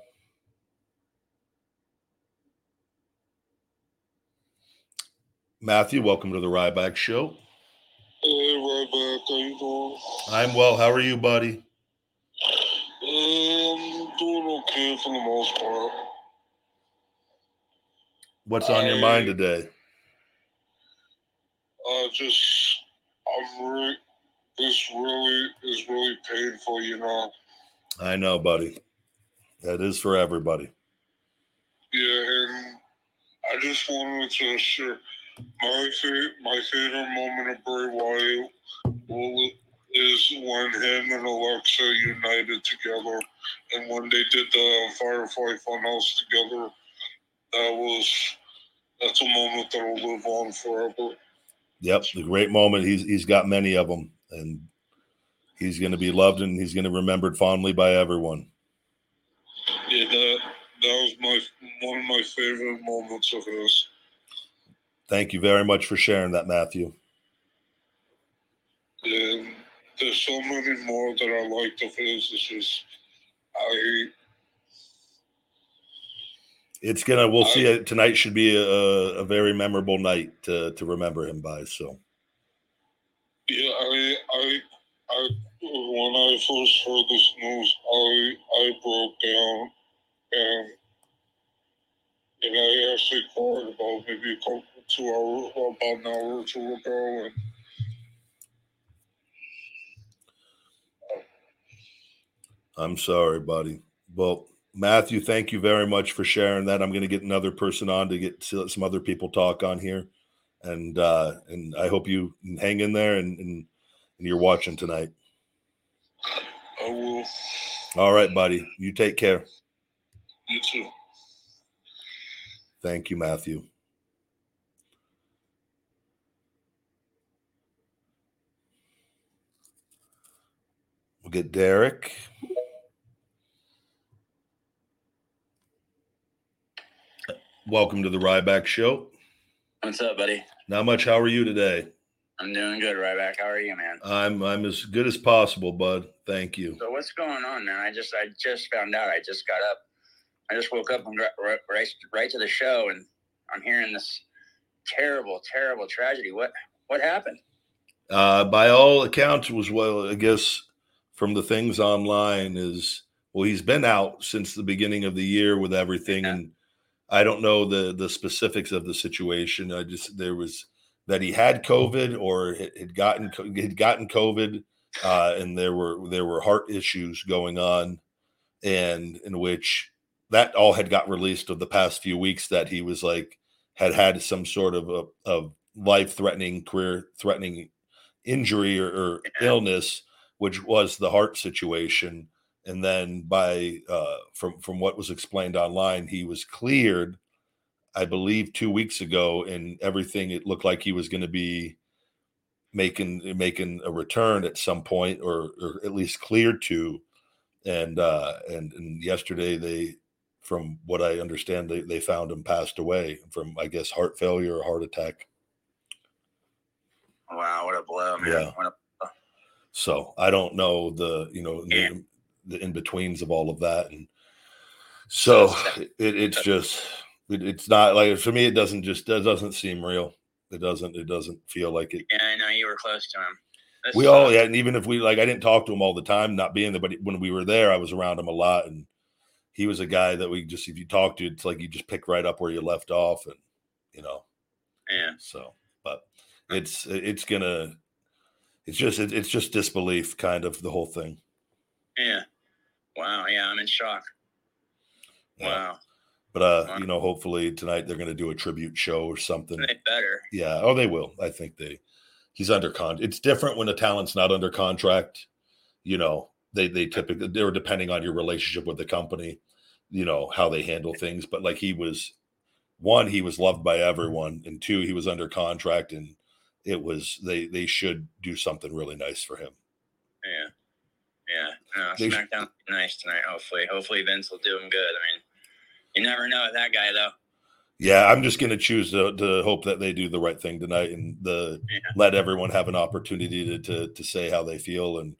Matthew, welcome to the Ryback Show. Hey, Ryback, how you doing? I'm well. How are you, buddy? Um, doing okay for the most part. What's on your mind today? Uh, just, I'm really, this really is really painful, you know. I know, buddy. That is for everybody. Yeah, and I just wanted to share my fa- my favorite moment of Bray Wyatt is when him and Alexa united together, and when they did the Firefly Funhouse together, that was that's a moment that'll live on forever. Yep, the great moment. He's he's got many of them, and he's going to be loved and he's going to be remembered fondly by everyone. Yeah, that that was my one of my favorite moments of his. Thank you very much for sharing that, Matthew. There's so many more that I like of his. It's just I It's gonna. We'll see. It tonight should be a, a very memorable night to to remember him by. So yeah I I I when I first heard this news I I broke down and and I actually cried about maybe a couple two hours about an hour or two ago and I'm sorry, buddy. Well, Matthew, thank you very much for sharing that. I'm going to get another person on to get to let some other people talk on here, and uh, and I hope you hang in there and and, and you're watching tonight. I will All right, buddy. You take care. you too. Thank you, Matthew. We'll get Derek. Welcome to the Ryback Show. What's up, buddy? Not much. How are you today? I'm doing good, Ryback. How are you, man? I'm I'm as good as possible, bud. Thank you. So what's going on, man? I just I just found out. I just got up. I just woke up and got right, right right to the show, and I'm hearing this terrible, terrible tragedy. What what happened? Uh, by all accounts, was well. I guess from the things online is well, he's been out since the beginning of the year with everything, Yeah. and I don't know the the specifics of the situation. I just there was that he had COVID or had had gotten had gotten COVID, uh, and there were there were heart issues going on, and in which that all had got released of the past few weeks that he was like had had some sort of a of life threatening career threatening injury or, or illness, which was the heart situation. And then by uh, from from what was explained online, he was cleared, I believe, two weeks ago, and everything. It looked like he was going to be making making a return at some point, or or at least cleared to. And uh, and and yesterday they, from what I understand, they they found him passed away from I guess heart failure or heart attack. Wow, what a blow, man! Yeah. So I don't know the you know Yeah. the, the in betweens of all of that, and so it, it's just it, it's not like for me. It doesn't just it doesn't seem real. It doesn't it doesn't feel like it. yeah, I know you were close to him. This We all yeah, and even if we like, I didn't talk to him all the time, not being there, but when we were there, I was around him a lot, and he was a guy that we just if you talk to, it's like you just pick right up where you left off, and you know. Yeah, So, but it's it's gonna, it's just it's just disbelief, kind of the whole thing. yeah. Wow, yeah, I'm in shock. Yeah. Wow, But uh, Wow. you know, hopefully tonight they're going to do a tribute show or something. they better. Yeah. Oh, they will. I think they. He's under con. It's different when a talent's not under contract. You know, they they typically they're depending on your relationship with the company. You know how they handle things, but like he was, one he was loved by everyone, and two he was under contract, and it was they they should do something really nice for him. Yeah, yeah. No, They sh- SmackDown nice tonight. Hopefully, hopefully Vince will do him good. I mean, you never know with that guy though. Yeah, I'm just going to choose to, to hope that they do the right thing tonight and the Yeah. let everyone have an opportunity to, to to say how they feel and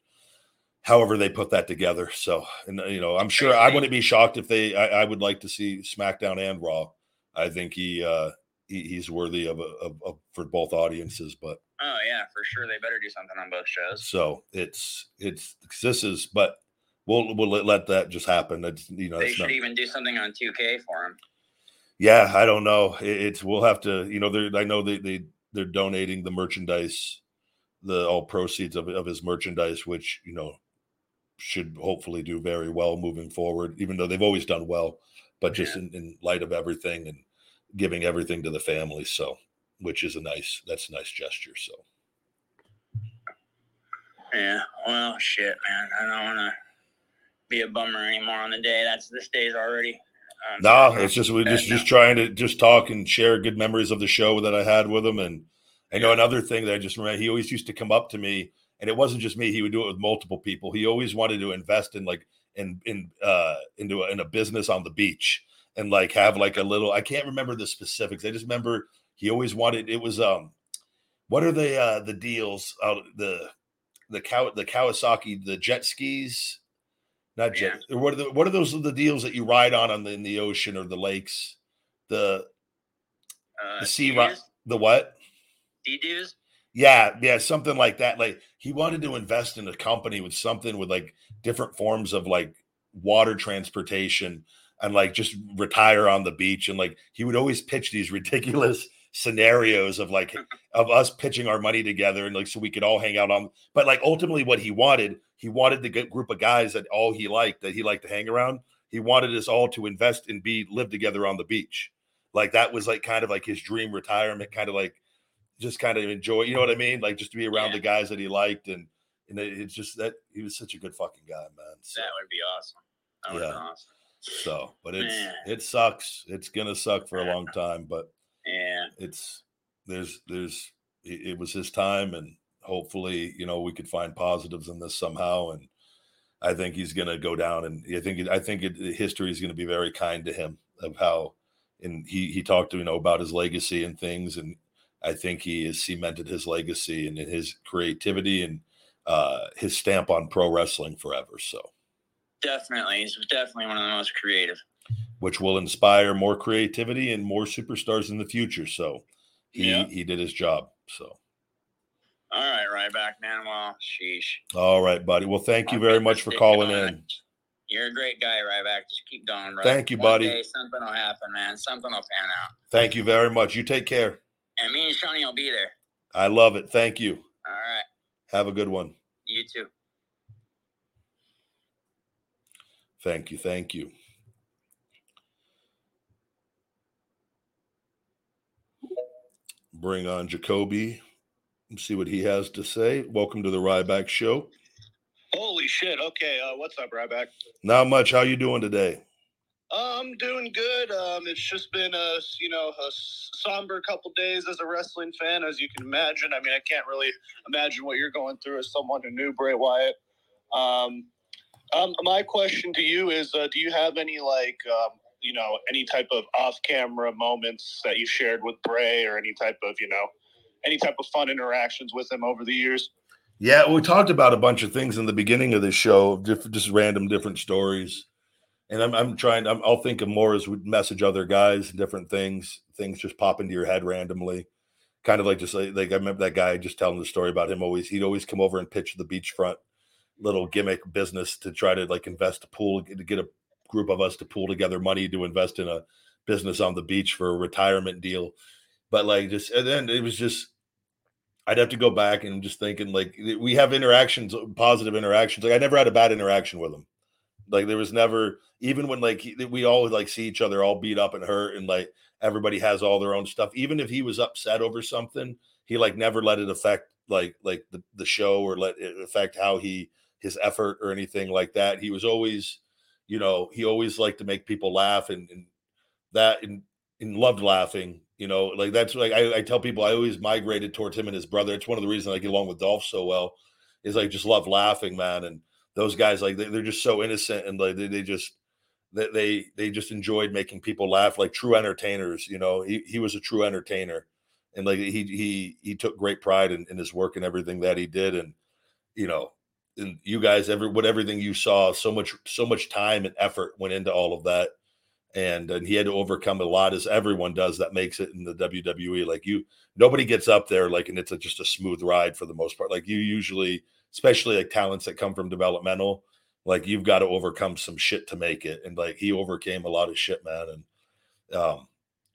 however they put that together. So, and you know, I'm sure I wouldn't be shocked if they. I, I would like to see SmackDown and Raw. I think he uh he, he's worthy of, a, of of for both audiences. But Oh yeah, for sure. They better do something on both shows. so it's it's this is but we'll we'll let, that just happen. It's you know They should not, even do something on 2K for him. Yeah, I don't know. It, it's we'll have to, you know, they're I know they they they're donating the merchandise, the all proceeds of of his merchandise, which you know should hopefully do very well moving forward. Even though they've always done well, but just in, in light of everything and giving everything to the family, so which is a nice that's a nice gesture. So Yeah. Well, shit, man. I don't want to be a bummer anymore on the day. That's this day's already. Um, No, it's just we're just just trying to just talk and share good memories of the show that I had with him. And I know another thing that I just remember, he always used to come up to me, and it wasn't just me. He would do it with multiple people. He always wanted to invest in like in in uh into a, in a business on the beach and like have like a little. I can't remember the specifics. I just remember he always wanted. It was um, what are the uh the deals out the the cow the Kawasaki the jet skis. Not jet. What are the what are those the deals that you ride on, on the, in the ocean or the lakes? The uh, the sea ri- the what? Sea-Doos? Yeah, yeah, something like that. Like he wanted to invest in a company with something with like different forms of like water transportation and like just retire on the beach. And like he would always pitch these ridiculous scenarios of like of us pitching our money together and like so we could all hang out on. But like ultimately, what he wanted, he wanted the group of guys that all he liked that he liked to hang around. He wanted us all to invest and be live together on the beach. Like that was like kind of like his dream retirement, kind of like just kind of enjoy, you know what I mean? Like just to be around Yeah. the guys that he liked and and it- it's just that he was such a good fucking guy, man. So, That would be awesome. That would Yeah. be awesome. so but it's Man. it sucks. It's gonna suck for a long time, but Yeah. it's there's there's it, it was his time and hopefully you know we could find positives in this somehow and i think he's going to go down and i think i think it, history is going to be very kind to him of how and he he talked to you know about his legacy and things and i think he has cemented his legacy and his creativity and uh his stamp on pro wrestling forever so Definitely. He's definitely one of the most creative. Which will inspire more creativity and more superstars in the future so he Yeah. he did his job so All right, Ryback, man. Well, sheesh. All right, buddy. Well, thank you very much for calling in. You're a great guy, Ryback. Just keep going, bro. Thank you, One buddy. Day, something will happen, man. Something will pan out. Thank you very much. You take care. And me and Shawnee will be there. I love it. Thank you. All right. Have a good one. You too. Thank you. Thank you. Bring on Jacoby. Let's see what he has to say. Welcome to the Ryback Show. Holy shit. Okay. Uh, what's up, Ryback? Not much. How you doing today? I'm doing good. Um, it's just been a you know a somber couple days as a wrestling fan, as you can imagine. I mean, I can't really imagine what you're going through as someone who knew Bray Wyatt. Um, um, my question to you is: uh, Do you have any like um, you know any type of off-camera moments that you shared with Bray, or any type of you know any type of fun interactions with him over the years? Yeah, we talked about a bunch of things in the beginning of the show, just random different stories. And I'm, I'm trying, I'm, I'll think of more as we message other guys, and different things, things just pop into your head randomly. Kind of like just like, like I remember that guy just telling the story about him always, he'd always come over and pitch the beachfront little gimmick business to try to like invest a pool, to get a group of us to pool together money to invest in a business on the beach for a retirement deal. But like just, and then it was just, I'd have to go back and just thinking like we have interactions, positive interactions. Like I never had a bad interaction with him. Like there was never, even when like we all like see each other all beat up and hurt, and like everybody has all their own stuff. Even if he was upset over something, he like never let it affect like like the, the show or let it affect how he his effort or anything like that. He was always, you know, he always liked to make people laugh and, and that and, and loved laughing. You know, like that's like I, I tell people I always migrated towards him and his brother. It's one of the reasons I get along with Dolph so well, is I just love laughing, man. And those guys, like they, they're just so innocent and like they, they just they, they they just enjoyed making people laugh, like true entertainers. You know, he he was a true entertainer, and like he he he took great pride in, in his work and everything that he did. And you know, and you guys, every what everything you saw, so much so much time and effort went into all of that and and he had to overcome a lot as everyone does that makes it in the WWE. Like you, nobody gets up there like and it's a, just a smooth ride for the most part. Like you usually, especially like talents that come from developmental, like you've got to overcome some shit to make it. And like he overcame a lot of shit, man. And um,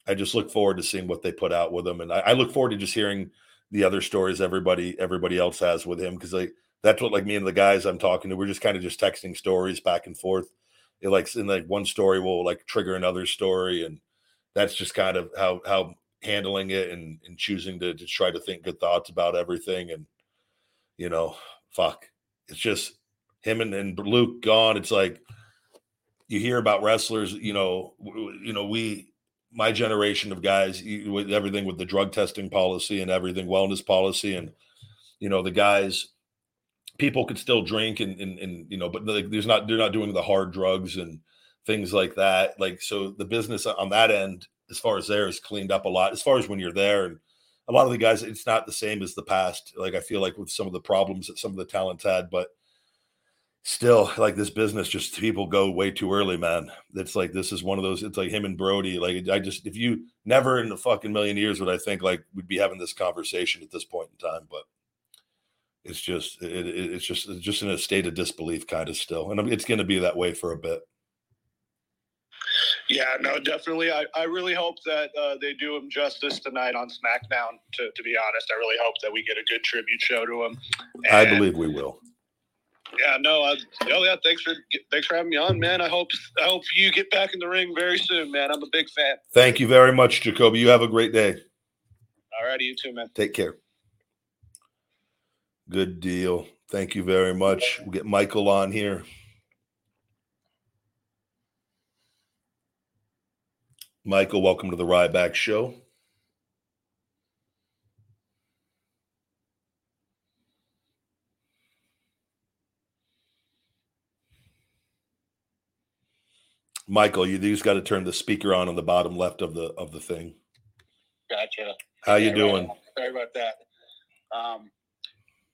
I just look forward to seeing what they put out with him, and I, I look forward to just hearing the other stories everybody everybody else has with him because like that's what like me and the guys I'm talking to, we're just kind of just texting stories back and forth it like in like one story will like trigger another story and that's just kind of how how handling it and and choosing to, to try to think good thoughts about everything and you know fuck. It's just him and, and Luke gone. It's like you hear about wrestlers, you know, you know, we my generation of guys with everything with the drug testing policy and everything wellness policy and you know the guys people could still drink and and, and you know but like, there's not they're not doing the hard drugs and things like that. Like so the business on that end as far as there is cleaned up a lot as far as when you're there. And a lot of the guys it's not the same as the past. Like i feel like with some of the problems that some of the talents had but still like this business just people go way too early man. It's like this is one of those it's like him and brody. Like i just if you never in a fucking million years would i think like we'd be having this conversation at this point in time but it's just it, it, it's just it's just in a state of disbelief kind of still and it's going to be that way for a bit Yeah, no, definitely. I, I really hope that uh, they do him justice tonight on SmackDown. To, to be honest, I really hope that we get a good tribute show to him. i believe we will Yeah, no, I, oh yeah, thanks for thanks for having me on, man. I hope I hope you get back in the ring very soon, man. I'm a big fan. thank you very much jacoby you have a great day Alrighty, you too, man. take care good deal thank you very much we'll get michael on here michael welcome to the ryback show michael you, you just got to turn the speaker on on the bottom left of the of the thing Gotcha. how you Yeah, right doing on. Sorry about that. Um,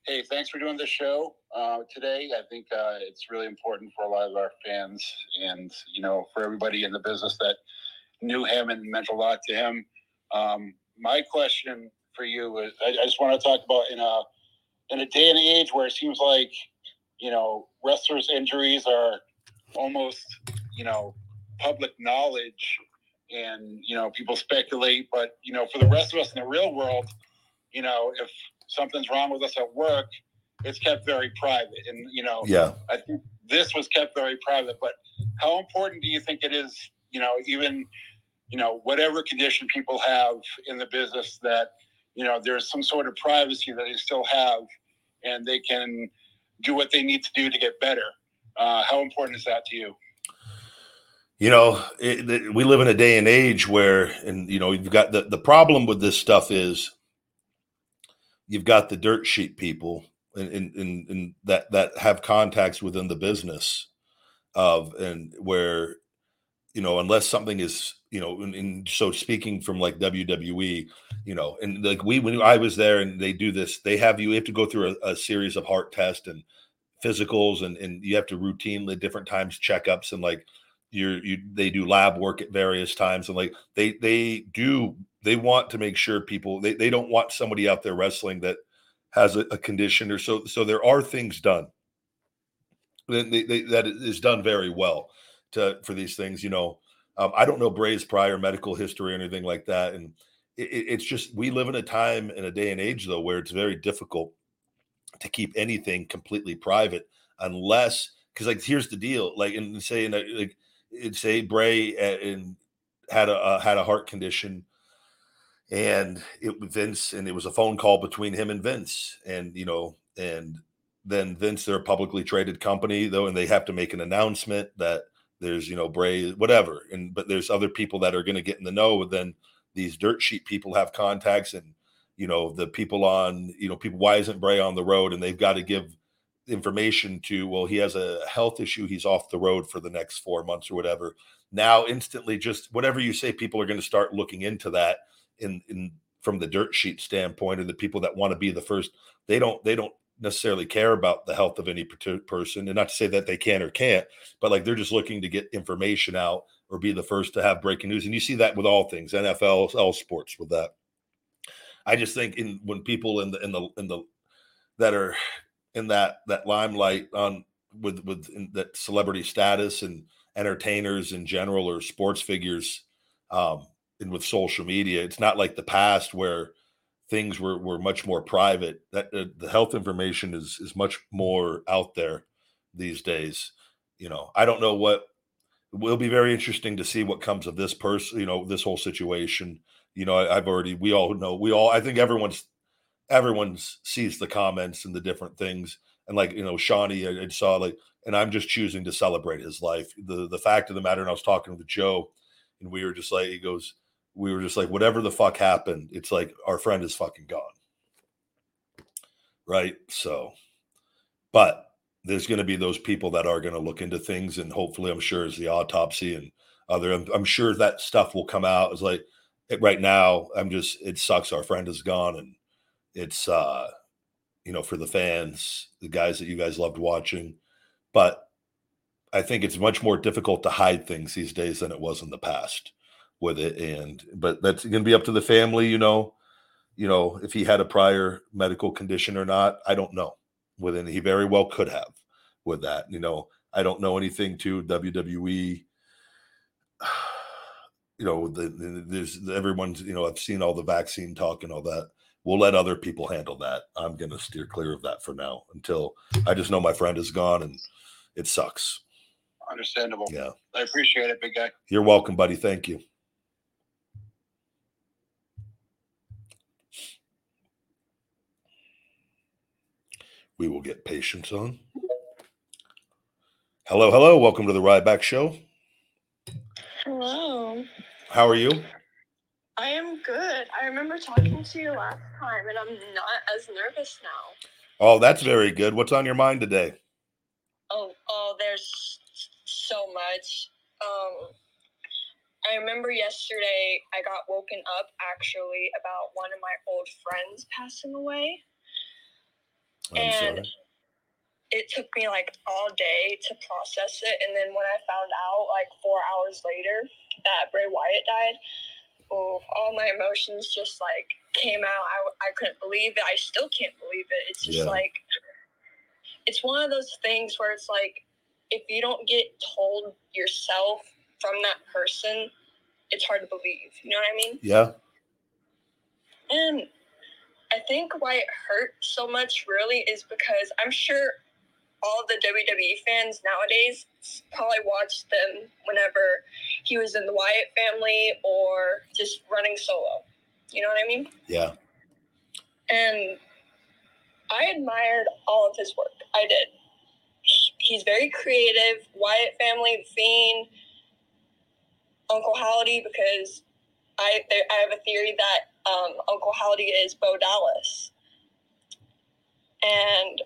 hey, thanks for doing this show uh, today. I think uh, it's really important for a lot of our fans and, you know, for everybody in the business that knew him and meant a lot to him. Um, my question for you is I, I just want to talk about in a, in a day and age where it seems like, you know, wrestlers' injuries are almost, you know, public knowledge and you know people speculate but you know for the rest of us in the real world you know if something's wrong with us at work it's kept very private. And you know yeah. I think this was kept very private but how important do you think it is you know even you know whatever condition people have in the business that you know there's some sort of privacy that they still have and they can do what they need to do to get better. Uh, how important is that to you? You know it, it- we live in a day and age where and you know you've got the, the problem with this stuff is you've got the dirt sheet people and in that that have contacts within the business of and where you know unless something is you know and, and so speaking from like wwe you know and like we when i was there and they do this they have you have to go through a, a series of heart tests and physicals and and you have to routinely different times checkups and like you're you they do lab work at various times and like they they do they want to make sure people they, they don't want somebody out there wrestling that has a, a condition or so so there are things done. That they, they, that is done very well to for these things you know. Um, i don't know bray's prior medical history or anything like that and it, it- it's just we live in a time in a day and age though where it's very difficult to keep anything completely private unless because like here's the deal like and say in a, like say Bray and had a uh, had a heart condition, and it Vince and it was a phone call between him and Vince, and you know, and then Vince they're a publicly traded company though, and they have to make an announcement that there's you know Bray whatever, and but there's other people that are going to get in the know, but then these dirt sheet people have contacts and you know the people on you know people why isn't Bray on the road? And they've got to give information to well he has a health issue he's off the road for the next four months or whatever. Now instantly just whatever you say people are going to start looking into that in in from the dirt sheet standpoint or the people that want to be the first they don't they don't necessarily care about the health of any person and not to say that they can or can't but like they're just looking to get information out or be the first to have breaking news and you see that with all things nfl all sports with that. I just think in when people in the in the in the that are in that that limelight on with with that celebrity status and entertainers in general or sports figures um and with social media it's not like the past where things were were much more private. That uh, the health information is is much more out there these days you know. I don't know what will be very interesting to see what comes of this person you know this whole situation. You know I, i've already we all know we all i think everyone's everyone sees the comments and the different things. And like you know Shawnee, I, I saw like, and I'm just choosing to celebrate his life. The the fact of the matter, and I was talking with Joe, and we were just like, he goes, we were just like, whatever the fuck happened, it's like our friend is fucking gone, right? So, but there's going to be those people that are going to look into things, and hopefully, I'm sure as the autopsy and other, I'm, I'm sure that stuff will come out. It's like right now, I'm just it sucks. Our friend is gone, and it's uh you know for the fans, the guys that you guys loved watching, but I think it's much more difficult to hide things these days than it was in the past with it. And but that's going to be up to the family, you know. You know, if he had a prior medical condition or not, I don't know. Within he very well could have with that. You know, I don't know anything to WWE. You know, the, the, there's everyone's. You know, I've seen all the vaccine talk and all that. We'll let other people handle that. I'm going to steer clear of that for now until I just know my friend is gone and it sucks. Understandable. Yeah. I appreciate it, big guy. You're welcome, buddy. Thank you. We will get patience on. Hello, hello. Welcome to the Ryback Show. Hello. How are you? I am good. I remember talking to you last time, and I'm not as nervous now. Oh, that's very good. What's on your mind today? Oh, oh, there's so much. Um, I remember yesterday I got woken up actually about one of my old friends passing away. I'm and sorry. it took me like all day to process it. And then when I found out, like four hours later, that Bray Wyatt died, oh, all my emotions just like came out. I, I couldn't believe it. I still can't believe it. It's just Yeah. like, it's one of those things where it's like, if you don't get told yourself from that person, it's hard to believe. You know what I mean? Yeah. And I think why it hurt so much really is because I'm sure all the WWE fans nowadays probably watched them whenever he was in the Wyatt family or just running solo. You know what I mean? Yeah. And I admired all of his work. I did. He's very creative. Wyatt family, Fiend, Uncle Howdy, because I there, I have a theory that um, Uncle Howdy is Bo Dallas, and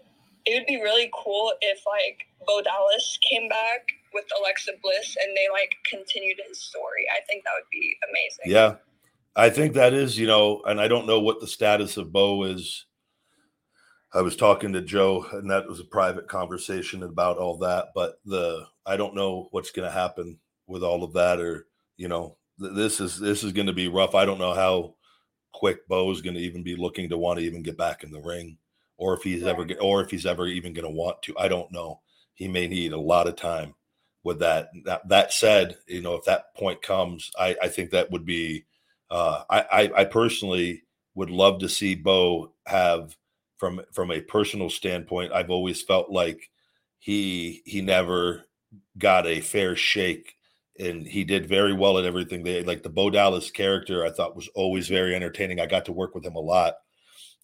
it would be really cool if like Bo Dallas came back with Alexa Bliss and they like continued his story. I think that would be amazing. Yeah. I think that is, you know, and I don't know what the status of Bo is. I was talking to Joe, and that was a private conversation about all that. But the I don't know what's going to happen with all of that, or you know, this is this is going to be rough. I don't know how quick Bo's going to even be looking to want to even get back in the ring, or if he's ever, get, or if he's ever even going to want to. I don't know. He may need a lot of time with that. That, that said, you know, if that point comes, I, I think that would be. Uh, I, I I personally would love to see Bo have from from a personal standpoint. I've always felt like he he never got a fair shake and he did very well at everything they like the Bo Dallas character I thought was always very entertaining. I got to work with him a lot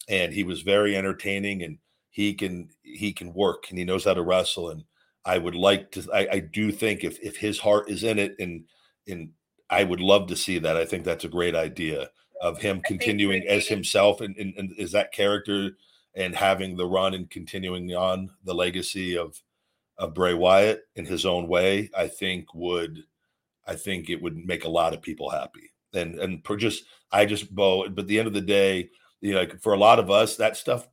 and he was very entertaining and he can he can work and he knows how to wrestle and I would like to I, I do think if if his heart is in it and and I would love to see that. I think that's a great idea of him continuing as himself and, and, and as that character and having the run and continuing on the legacy of of Bray Wyatt in his own way, I think would I think it would make a lot of people happy. And and for just I just Bo, but the end of the day, you know, like for a lot of us, that stuff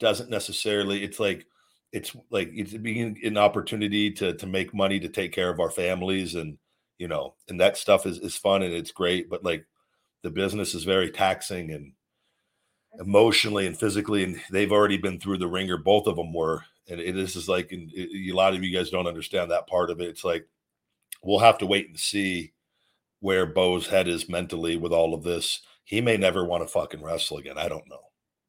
doesn't necessarily. It's like it's like it's being an opportunity to to make money to take care of our families and you know, and that stuff is is fun and it's great, but like the business is very taxing and emotionally and physically, and they've already been through the ringer. Both of them were, and it is just like, and it, a lot of you guys don't understand that part of it. It's like we'll have to wait and see where Bo's head is mentally with all of this. He may never want to fucking wrestle again. I don't know.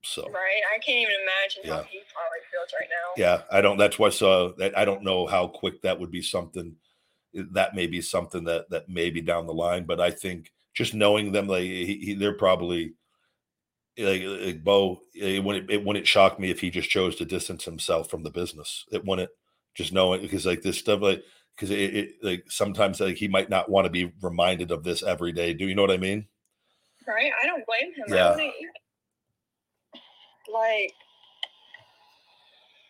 So Right? I can't even imagine how he probably feels right now. yeah, I don't. That's why. So that I don't know how quick that would be something. That may be something that that may be down the line, but I think just knowing them, like he, he, they're probably like, like Bo, it wouldn't it wouldn't shock me if he just chose to distance himself from the business. It wouldn't just knowing because like this stuff like because it, it like sometimes like he might not want to be reminded of this every day. Do you know what I mean? Right? I don't blame him. Yeah. Like,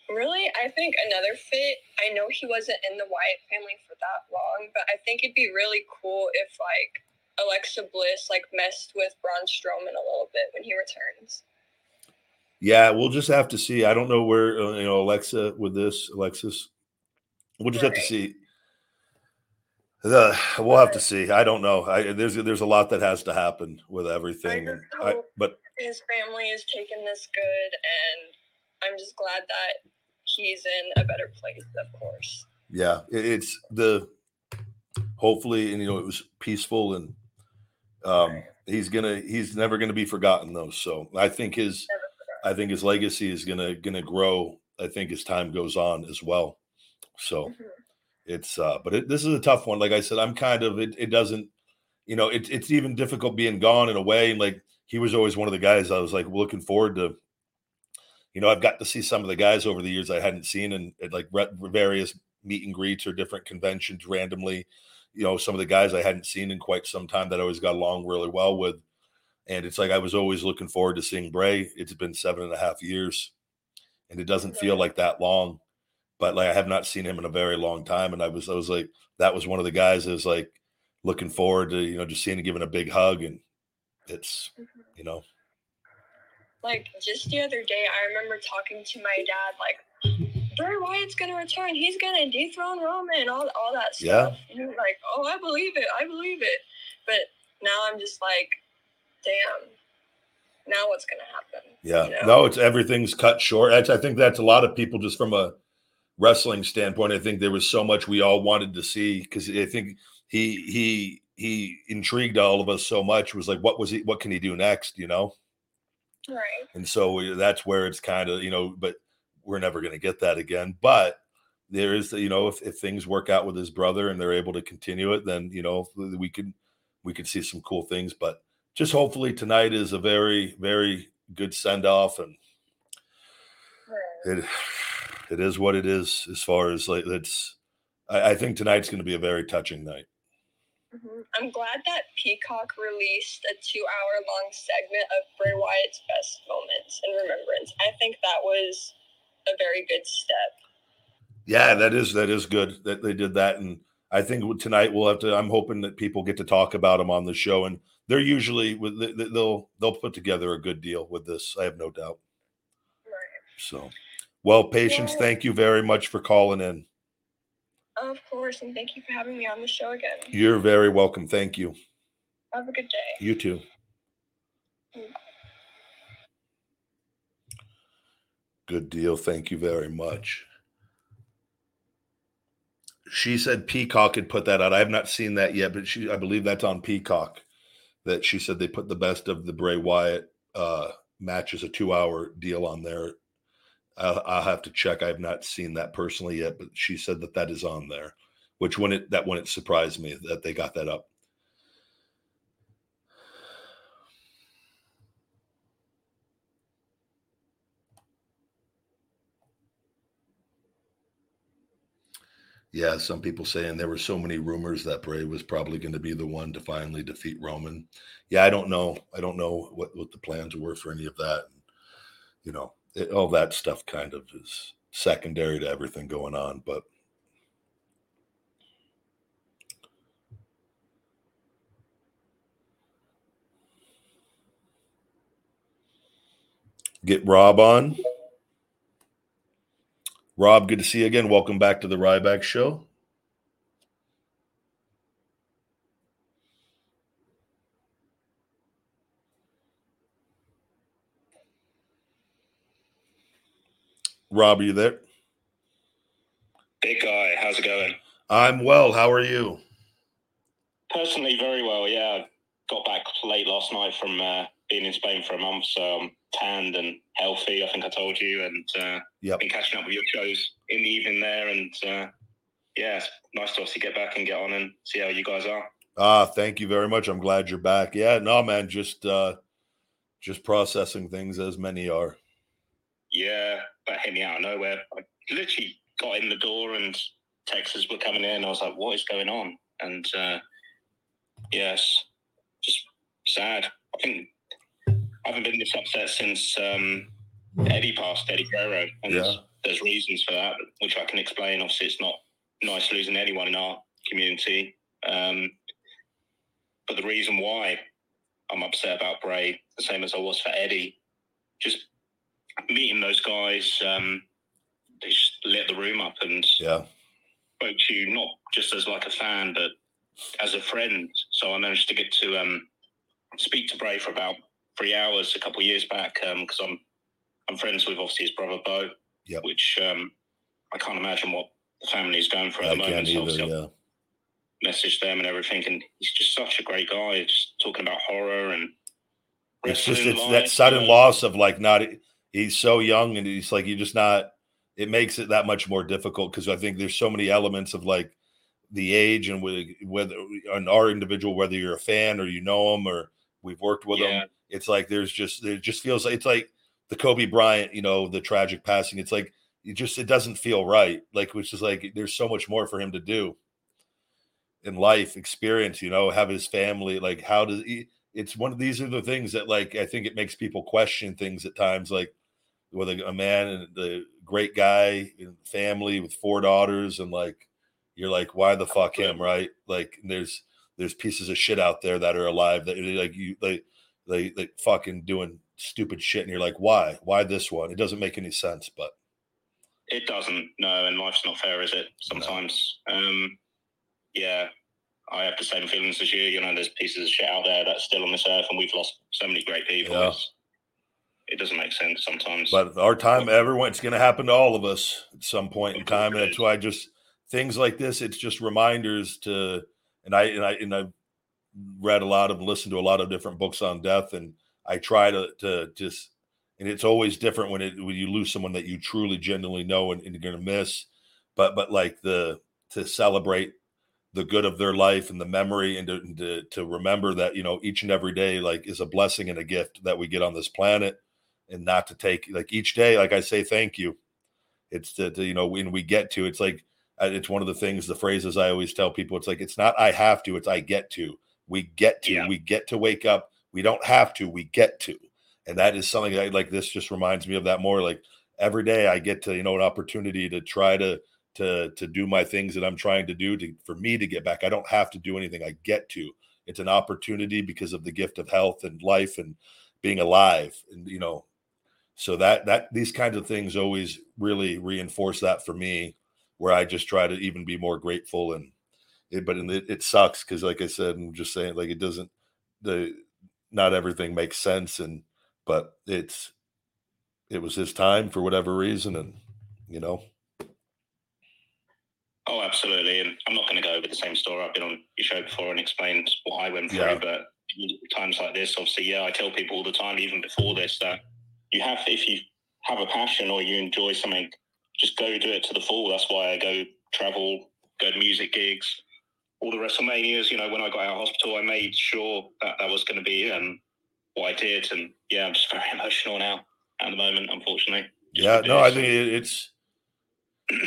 really, I think another fit. I know he wasn't in the Wyatt family for that long, but I think it'd be really cool if like Alexa Bliss like messed with Braun Strowman a little bit when he returns. Yeah, we'll just have to see. I don't know where uh, you know Alexa with this Alexis. We'll just have to see. The, we'll have to see. I don't know. I, there's there's a lot that has to happen with everything. just I, but His family is taking this good, and I'm just glad that he's in a better place. Of course. yeah, it's the hopefully and you know it was peaceful and um he's gonna he's never gonna be forgotten though. So I think his I think his legacy is gonna gonna grow. I think as time goes on as well. So. Mhm. It's uh but it, this is a tough one like i said i'm kind of it, it doesn't you know it, it's even difficult being gone in a way and like he was always one of the guys i was like looking forward to you know i've got to see some of the guys over the years i hadn't seen and at like re- various meet and greets or different conventions randomly you know some of the guys i hadn't seen in quite some time that i always got along really well with and it's like i was always looking forward to seeing bray. It's been seven and a half years and it doesn't feel like that long but like I have not seen him in a very long time. And I was, I was like, that was one of the guys that was like looking forward to, you know, just seeing him giving a big hug. And it's, Mhm. you know, Like just the other day, I remember talking to my dad, like, Bray Wyatt's gonna return. He's gonna dethrone Roman, all all that stuff Yeah. And he was like, Oh, I believe it. I believe it. But now I'm just like, damn. Now what's gonna happen? yeah, You know? no, it's everything's cut short. That's, I think that's a lot of people just from a wrestling standpoint. I think there was so much we all wanted to see because I think he, he, he intrigued all of us so much. It was like, what was he, what can he do next? You know? Right. And so that's where it's kind of, you know, but we're never going to get that again. But there is, you know, if, if things work out with his brother and they're able to continue it, then, you know, we could, we could see some cool things. But just hopefully tonight is a very, very good send off. And Right. it, it is what it is as far as like, it's, I, I think tonight's going to be a very touching night. Mhm. I'm glad that Peacock released a two hour long segment of Bray Wyatt's best moments in remembrance. I think that was a very good step. Yeah, that is that is good that they did that, and I think tonight we'll have to. I'm hoping that people get to talk about them on the show, and they're usually with they- they- they'll they'll put together a good deal with this. I have no doubt. Right. So, well, patience. Thank you very much for calling in. Of course, and thank you for having me on the show again. You're very welcome. Thank you. Have a good day. You too. Good deal. Thank you very much. She said Peacock had put that out. I have not seen that yet, but she I believe that's on Peacock. That she said they put the best of the Bray Wyatt uh match as a two hour deal on there. I'll, I'll have to check. I have not seen that personally yet, but she said that that is on there. Which when it that when it surprised me that they got that up. Yeah, some people saying there were so many rumors that Bray was probably going to be the one to finally defeat Roman. Yeah, I don't know. I don't know what, what the plans were for any of that. You know, it, all that stuff kind of is secondary to everything going on. But get Rob on. Rob, good to see you again. Welcome back to the Ryback Show. Rob, are you there? Big guy, how's it going? I'm well. How are you? Personally, very well. Yeah, got back late last night from uh, being in Spain for a month, so I'm tanned and healthy. I think I told you, and uh, Yep. been catching up with your shows in the evening there, and uh, yeah, it's nice to obviously get back and get on and see how you guys are. Ah, thank you very much. I'm glad you're back. Yeah, no, man, just uh just processing things as many are. Yeah, that hit me out of nowhere. I literally got in the door and Texas were coming in. I was like, what is going on? And uh, yes, just sad. I think I haven't been this upset since um, Eddie passed, Eddie Guerrero. And Yeah. there's reasons for that, which I can explain. Obviously, it's not nice losing anyone in our community. Um, but the reason why I'm upset about Bray, the same as I was for Eddie, just meeting those guys, um, they just lit the room up and Yeah. spoke to you not just as like a fan, but as a friend. So I managed to get to um, speak to Bray for about three hours a couple of years back because I'm I'm friends with obviously his brother Bo, Yep. which um, I can't imagine what the family is going through at I the moment. So either. I've Yeah. messaged them and everything, and he's just such a great guy. Just talking about horror and It's just it's that sudden loss of like not he's so young and he's like you just not it makes it that much more difficult because I think there's so many elements of like the age and whether whether on our individual whether you're a fan or you know him or we've worked with Yeah. him it's like there's just it just feels like it's like the Kobe Bryant you know the tragic passing it's like it just it doesn't feel right like which is like there's so much more for him to do in life experience you know have his family like how does he it's one of these are the things that like I think it makes people question things at times like whether a man and the great guy and family with four daughters and like you're like why the fuck him right like there's there's pieces of shit out there that are alive that like you like they they fucking doing stupid shit and you're like why why this one it doesn't make any sense but It doesn't, no, and life's not fair, is it? Sometimes. Um, yeah, I have the same feelings as you. You know, there's pieces of shit out there that's still on this earth, and we've lost so many great people. Yeah. It's, it doesn't make sense sometimes. But our time, everyone, it's going to happen to all of us at some point in time, and that's why I just things like this. It's just reminders to, and I and I and I've read a lot of, listened to a lot of different books on death, and I try to to just, and it's always different when it when you lose someone that you truly genuinely know and, and you're going to miss, but but like the to celebrate the good of their life and the memory and to, and to to remember that you know each and every day like is a blessing and a gift that we get on this planet and not to take like each day like i say thank you. It's to, to you know when we get to it's like uh, it's one of the things the phrases i always tell people it's like it's not i have to it's i get to. We get to Yeah. we get to wake up. We don't have to we get to. And that is something that like this just reminds me of that more like every day i get to you know an opportunity to try to to to do my things that i'm trying to do to for me to get back. I don't have to do anything i get to. It's an opportunity because of the gift of health and life and being alive and you know so that that these kinds of things always really reinforce that for me where i just try to even be more grateful and it, but it, it sucks because like i said i'm just saying like it doesn't the not everything makes sense and but it's it was his time for whatever reason and you know Oh, absolutely. And I'm not going to go over the same story. I've been on your show before and explained what I went through. Yeah. But times like this, obviously, yeah, I tell people all the time, even before this, that you have, if you have a passion or you enjoy something, just go do it to the full. That's why I go travel, go to music gigs. All the WrestleManias, you know, when I got out of hospital, I made sure that that was going to be um, what I did. And yeah, I'm just very emotional now at the moment, unfortunately. Yeah, no, I think it, it's.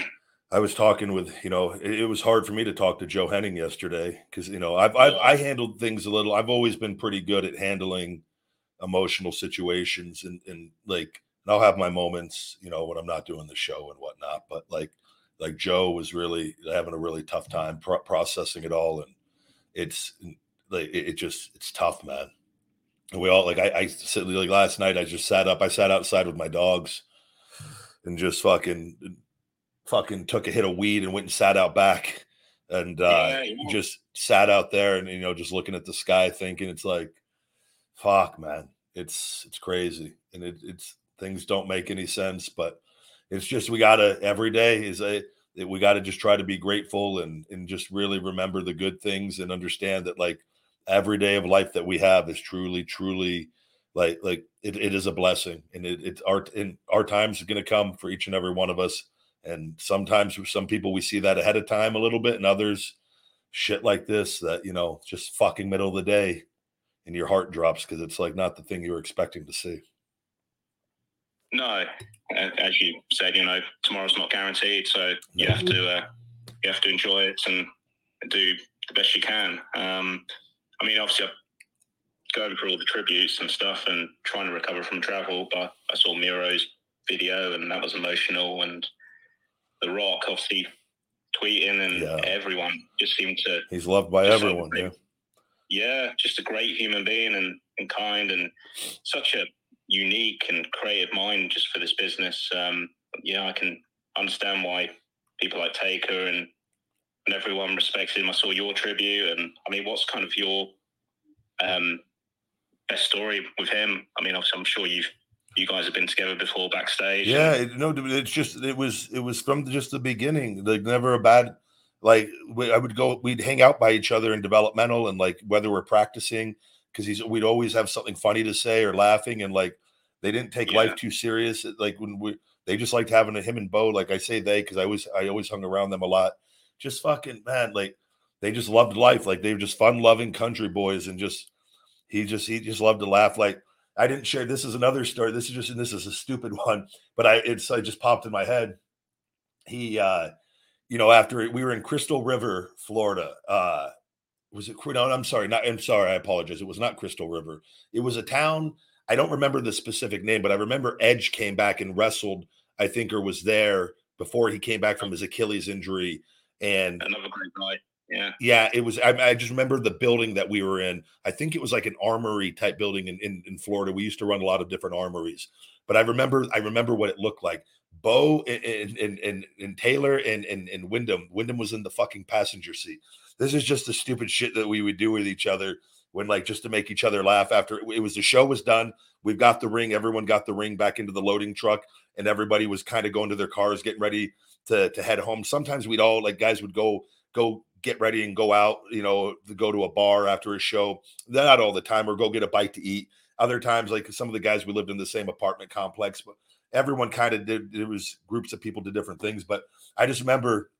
I was talking with you know it, it was hard for me to talk to Joe Hennig yesterday because you know I've, I've I handled things a little. I've always been pretty good at handling emotional situations and and like and I'll have my moments you know when I'm not doing the show and whatnot. But like like Joe was really having a really tough time pro- processing it all and it's like it, it just it's tough, man. And we all like I, I said like last night I just sat up. I sat outside with my dogs and just fucking fucking took a hit of weed and went and sat out back and uh Yeah, yeah. just sat out there and you know just looking at the sky thinking it's like fuck man. It's it's crazy. And it, it's things don't make any sense but it's just we gotta every day is a that we got to just try to be grateful and and just really remember the good things and understand that like every day of life that we have is truly truly like like it, it is a blessing. And it, it's our and our times going to come for each and every one of us. And sometimes some people we see that ahead of time a little bit and others shit like this that you know just fucking middle of the day and your heart drops because it's like not the thing you were expecting to see. No, as you said, you know, tomorrow's not guaranteed, so you have to uh, you have to enjoy it and do the best you can. Um, I mean, obviously, I'm going through all the tributes and stuff and trying to recover from travel, but I saw Miro's video and that was emotional, and The Rock obviously tweeting, and Yeah. everyone just seemed to He's loved by everyone. Yeah. Yeah, just a great human being and, and kind and such a unique and creative mind just for this business. Um, yeah, I can understand why people like Taker and and everyone respects him. I saw your tribute, and I mean, what's kind of your um, best story with him? I mean, obviously, I'm sure you've you guys have been together before backstage. Yeah, it, no, it's just it was it was from just the beginning. Like never a bad like we, I would go we'd hang out by each other in developmental and like whether we're practicing because he's we'd always have something funny to say or laughing and like they didn't take Yeah. life too serious. Like when we they just liked having a, him and Bo. Like I say they because I always I always hung around them a lot. Just fucking man, like they just loved life. Like they were just fun loving country boys and just he just he just loved to laugh. Like I didn't share. This is another story. This is just and this is a stupid one, but I it's I just popped in my head. He, uh, you know, after we were in Crystal River, Florida. Uh, was it? No, I'm sorry. Not. I'm sorry. I apologize. It was not Crystal River. It was a town. I don't remember the specific name, but I remember Edge came back and wrestled. I think or was there before he came back from his Achilles injury, and another great guy. Yeah, yeah, it was. I, I just remember the building that we were in. I think it was like an armory type building in, in in Florida. We used to run a lot of different armories, but I remember I remember what it looked like. Bo and and and, and Taylor and, and and Windham. Windham was in the fucking passenger seat. This is just the stupid shit that we would do with each other when like just to make each other laugh. After it was the show was done, we've got the ring. Everyone got the ring back into the loading truck, and everybody was kind of going to their cars, getting ready to to head home. Sometimes we'd all like guys would go go get ready and go out, you know, to go to a bar after a show. Not all the time, or go get a bite to eat. Other times, like some of the guys we lived in the same apartment complex, but everyone kind of did. There was groups of people did different things, but I just remember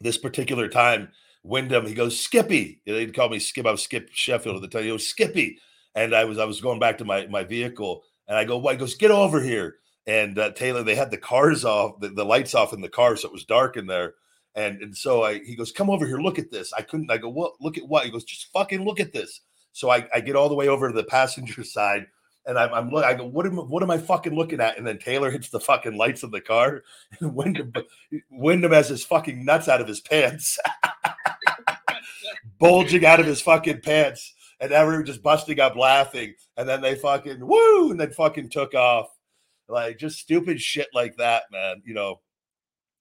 this particular time. Windham, he goes Skippy. They'd call me Skip. I was Skip Sheffield at the time. He goes Skippy, and I was I was going back to my my vehicle, and I go, why He goes, "Get over here." And uh, Taylor, they had the cars off, the, the lights off in the car, so it was dark in there. And and so I he goes, come over here, look at this. I couldn't. I go, what? Look at what? He goes, just fucking look at this. So I, I get all the way over to the passenger side, and I'm, I'm look. I go, what am what am I fucking looking at? And then Taylor hits the fucking lights of the car, and Windham Windham has his fucking nuts out of his pants, bulging out of his fucking pants, and everyone just busting up laughing. And then they fucking woo, and then fucking took off, like just stupid shit like that, man. You know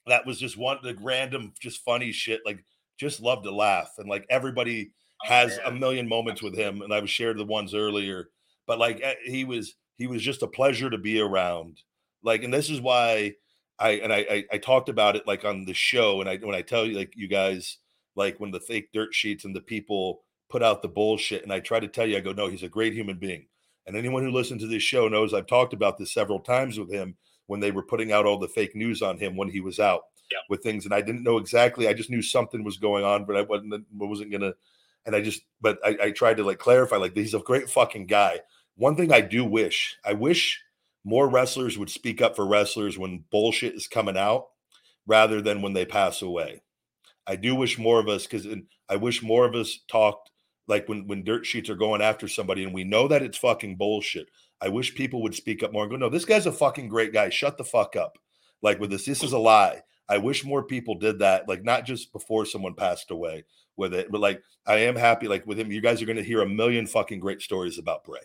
that was just one the random just funny shit like just love to laugh and like everybody oh, has a million moments with him and i've shared the ones earlier but like eh, he was he was just a pleasure to be around. Like and this is why i and i i, I talked about it like on the show and i when i tell you like you guys like when the fake dirt sheets and the people put out the bullshit and i try to tell you i go no he's a great human being. And anyone who listens to this show knows i've talked about this several times with him when they were putting out all the fake news on him when he was out Yeah. with things and I didn't know exactly I just knew something was going on but I wasn't wasn't gonna and I just but I, I tried to like clarify like he's a great fucking guy one thing I do wish I wish more wrestlers would speak up for wrestlers when bullshit is coming out rather than when they pass away I do wish more of us because I wish more of us talked like when when dirt sheets are going after somebody and we know that it's fucking bullshit I wish people would speak up more and go, no, this guy's a fucking great guy. Shut the fuck up. Like with this, this is a lie. I wish more people did that, like not just before someone passed away with it, but like I am happy, like with him. You guys are going to hear a million fucking great stories about Bray.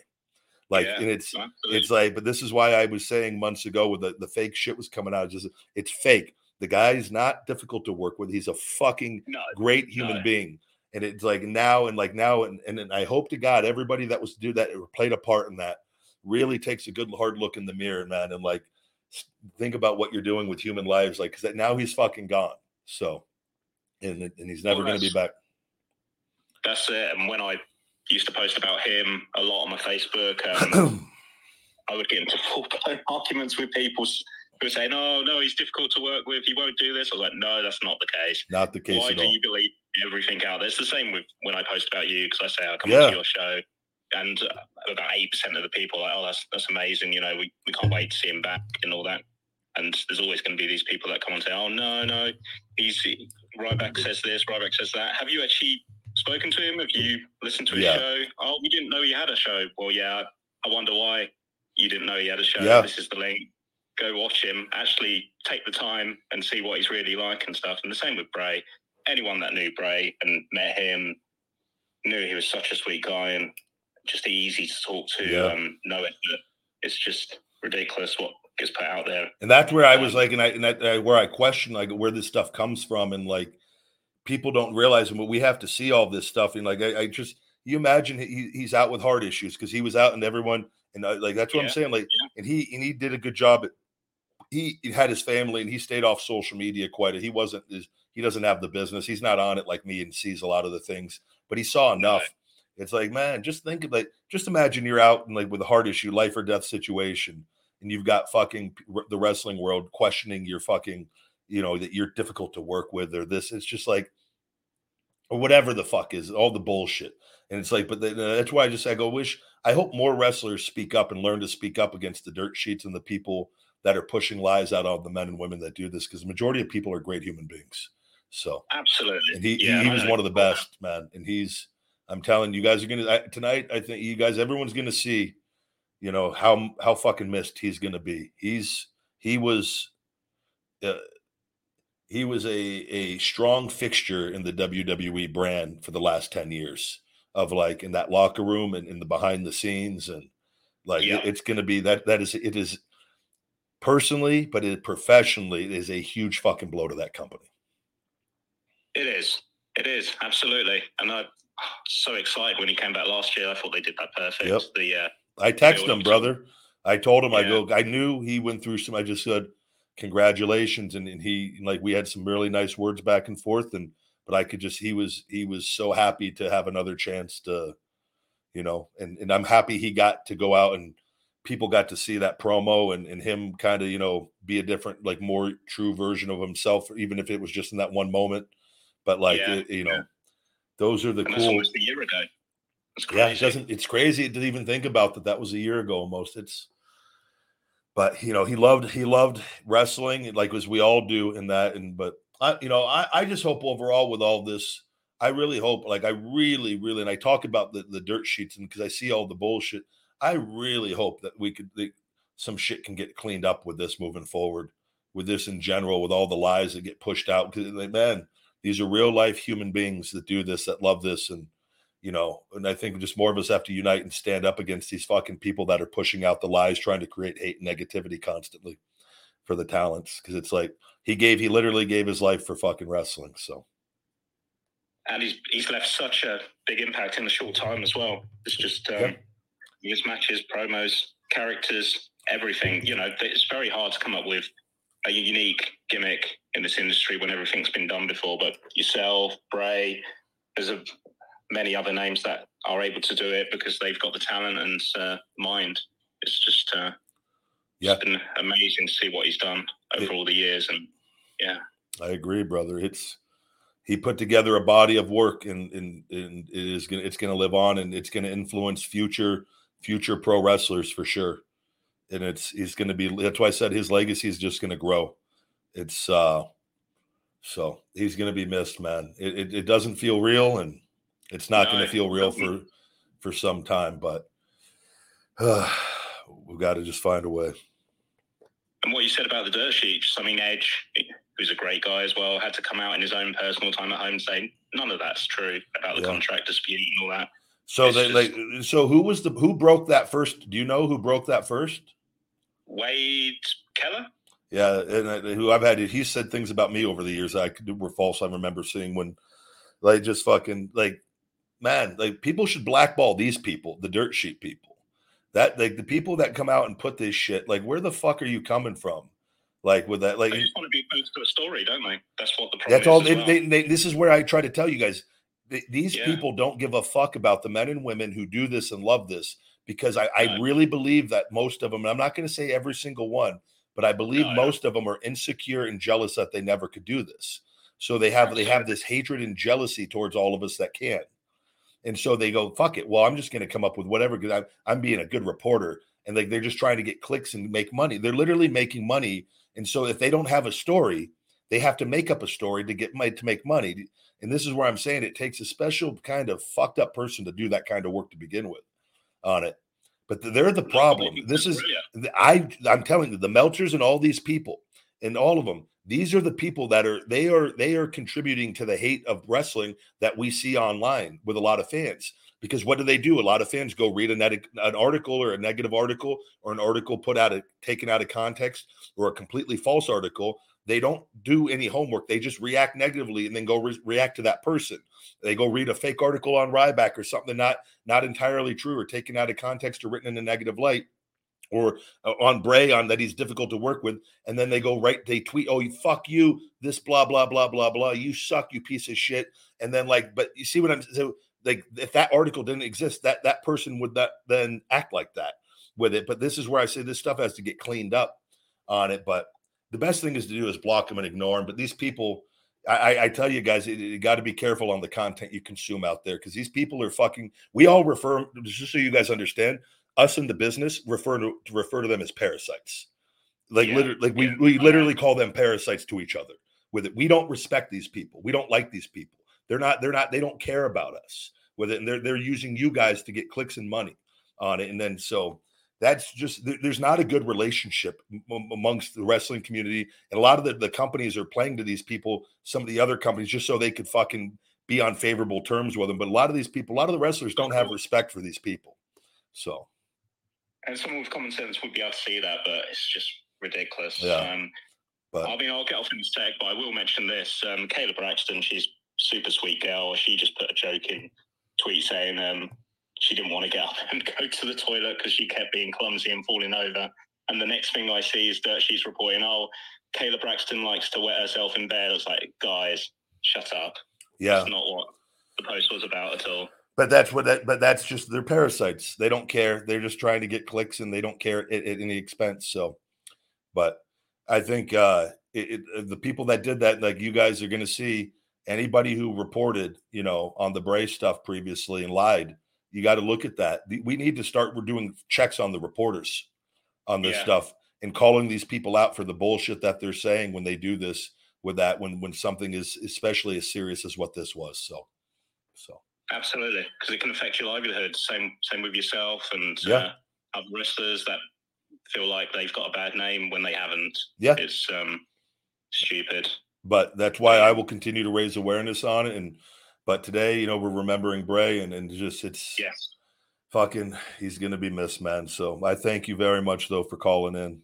Like, Yeah, and it's absolutely. it's like, but this is why I was saying months ago with the, the fake shit was coming out. It's just it's fake. The guy's not difficult to work with. He's a fucking No, great human no. being. And it's like now and like now and, and and I hope to God everybody that was to do that or played a part in that really takes a good hard look in the mirror, man, and like think about what you're doing with human lives, like because now he's fucking gone. So, and and he's never Well, going to be back. That's it. And when I used to post about him a lot on my Facebook, um, I would get into full blown arguments with people who were saying, "Oh no, he's difficult to work with. He won't do this." I was like, "No, that's not the case. Not the case Why do all. you believe everything out there?" It's the same with when I post about you because I say I come Yeah. onto your show and uh, about eight percent of the people are like, oh, that's that's amazing. You know, we, we can't wait to see him back and all that. And there's always going to be these people that come and say, oh no, no, he's Ryback says this, Ryback says that. Have you actually spoken to him? Have you listened to his Yeah. show? Oh, we didn't know he had a show. Well, yeah, I wonder why you didn't know he had a show. Yeah. This is the link. Go watch him. Actually, take the time and see what he's really like and stuff. And the same with Bray. Anyone that knew Bray and met him knew he was such a sweet guy and just easy to talk to. Yeah. Um, know it, it's just ridiculous what gets put out there. And that's where I was like, and I, and that, uh, where I question like where this stuff comes from, and like people don't realize, but we have to see all this stuff. And like, I, I just, you imagine he, he's out with heart issues because he was out and everyone, and I, like that's what I'm saying. Like, and he and he did a good job. At, he, he had his family and he stayed off social media quite. A, he wasn't. His, he doesn't have the business. He's not on it like me and sees a lot of the things, but he saw enough. It's like, man, just think of like, just imagine you're out and like with a heart issue, life or death situation, and you've got fucking r- the wrestling world questioning your fucking, you know, that you're difficult to work with or this. It's just like, or whatever the fuck is all the bullshit. And it's like, but then, uh, that's why I just I go wish I hope more wrestlers speak up and learn to speak up against the dirt sheets and the people that are pushing lies out on the men and women that do this because the majority of people are great human beings. So Absolutely. and he, Yeah, he, he was one of the best, man. And he's, I'm telling you guys are gonna I, tonight. I think you guys, everyone's gonna see, you know how how fucking missed he's gonna be. He's he was, uh, he was a a strong fixture in the WWE brand for the last ten years of like in that locker room and in the behind the scenes and like it- Yeah. it's gonna be that that is it is personally, but it professionally it is a huge fucking blow to that company. It is. It is absolutely, and I'm so excited when he came back last year. I thought they did that perfect. Yep. The uh, I texted him, brother. I told him, I Yeah. go, I knew he went through some. I just said, congratulations, and, and he like we had some really nice words back and forth, and but I could just he was he was so happy to have another chance to, you know, and and I'm happy he got to go out and people got to see that promo and and him kind of you know be a different like more true version of himself, even if it was just in that one moment. But like Yeah, it- you know, those are the and cool. almost a year ago. That's Yeah, it doesn't. It's crazy to even think about that. That was a year ago almost. It's, but you know, he loved he loved wrestling like as we all do in that. And but I, you know, I I just hope overall with all this, I really hope like I really really and I talk about the the dirt sheets and because I see all the bullshit. I really hope that we could that some shit can get cleaned up with this moving forward. With this in general, with all the lies that get pushed out, because like man, these are real life human beings that do this, that love this, and you know, and I think just more of us have to unite and stand up against these fucking people that are pushing out the lies, trying to create hate and negativity constantly for the talents. Because it's like he gave, he literally gave his life for fucking wrestling. So and he's he's left such a big impact in a short time as well. It's just um, his matches, promos, characters, everything. You know, it's very hard to come up with a unique gimmick in this industry when everything's been done before. But yourself, Bray, there's a, many other names that are able to do it because they've got the talent and uh, mind. It's just uh, Yeah. it's been amazing to see what he's done over all the years, and yeah. I agree, brother. It's he put together a body of work, and and, and it is gonna it's gonna live on, and it's gonna influence future future pro wrestlers for sure. And it's he's gonna be. That's why I said his legacy is just gonna grow. It's uh, so he's gonna be missed, man. It it, it doesn't feel real, and it's not No, gonna feel real for for some time, but. Uh, we've got to just find a way. And what you said about the dirt sheets, I mean, Edge, who's a great guy as well, had to come out in his own personal time at home and say none of that's true about the Yeah. contract dispute and all that. So It's they like so who was the who broke that first? Do you know who broke that first? Wade Keller? Yeah, and who I've had he said things about me over the years that I could were false. I remember seeing when like just fucking like man, like people should blackball these people, the dirt sheet people. That like the people that come out and put this shit, like where the fuck are you coming from? Like with that, like They just want to be close to a story, don't they? That's what the problem That's all. is. They, well. they, they, this is where I try to tell you guys. th- These Yeah. people don't give a fuck about the men and women who do this and love this because I, I No. really believe that most of them. And I'm not going to say every single one, but I believe No, yeah. most of them are insecure and jealous that they never could do this. So they have they have this hatred and jealousy towards all of us that can. And so they go, fuck it. Well, I'm just going to come up with whatever because I'm, I'm being a good reporter. And like they're just trying to get clicks and make money. They're literally making money. And so if they don't have a story, they have to make up a story to get money to make money. And this is where I'm saying it takes a special kind of fucked up person to do that kind of work to begin with on it. But they're the problem. This is I I'm telling you, the Meltzers and all these people and all of them, these are the people that are they are they are contributing to the hate of wrestling that we see online with a lot of fans. Because what do they do? A lot of fans go read an, an article or a negative article or an article put out of taken out of context or a completely false article they don't do any homework. They just react negatively and then go re- react to that person. They go read a fake article on Ryback or something not not entirely true or taken out of context or written in a negative light or uh, on Bray on that he's difficult to work with, and then they go right, they tweet, "Oh, fuck you, this blah blah blah blah blah, you suck, you piece of shit," and then like, but you see what I'm so like if that article didn't exist, that that person would not then act like that with it. But this is where I say this stuff has to get cleaned up on it, but the best thing is to do is block them and ignore them. But these people, I, I tell you guys, you, you got to be careful on the content you consume out there because these people are fucking. We all refer, just so you guys understand, us in the business refer to, to refer to them as parasites. Like Yeah. literally, like we we literally call them parasites to each other. With it, we don't respect these people. We don't like these people. They're not. They're not. They don't care about us with it, and they're they're using you guys to get clicks and money on it. And then so that's just there- there's not a good relationship amongst the wrestling community and a lot of the, the companies are playing to these people some of the other companies just so they could fucking be on favorable terms with them but a lot of these people a lot of the wrestlers don't have respect for these people so And someone with common sense would be able to see that, but it's just ridiculous. Yeah. Um, but I mean, I'll get off in a sec, but I will mention this. Um, Kayla Braxton, she's super sweet girl. She just put a joking tweet saying um, she didn't want to get up and go to the toilet because she kept being clumsy and falling over. And the next thing I see is that she's reporting, oh, Kayla Braxton likes to wet herself in bed. I was like, guys, shut up. yeah That's not what the post was about at all. But that's what that but that's just they're parasites. They don't care. They're just trying to get clicks and they don't care at, at any expense so. But i think uh it, it, the people that did that like you guys are going to see anybody who reported you know on the bray stuff previously and lied you got to look at that. We need to start we're doing checks on the reporters on this Yeah. stuff and calling these people out for the bullshit that they're saying when they do this with that when when something is especially as serious as what this was so so Absolutely, because it can affect your livelihood. Same, same with yourself and Yeah. uh, other wrestlers that feel like they've got a bad name when they haven't. Yeah. it's um, stupid. but that's why I will continue to raise awareness on it. And but today, you know, we're remembering Bray, and and just it's Yes, fucking he's gonna be missed, man. So I thank you very much though for calling in.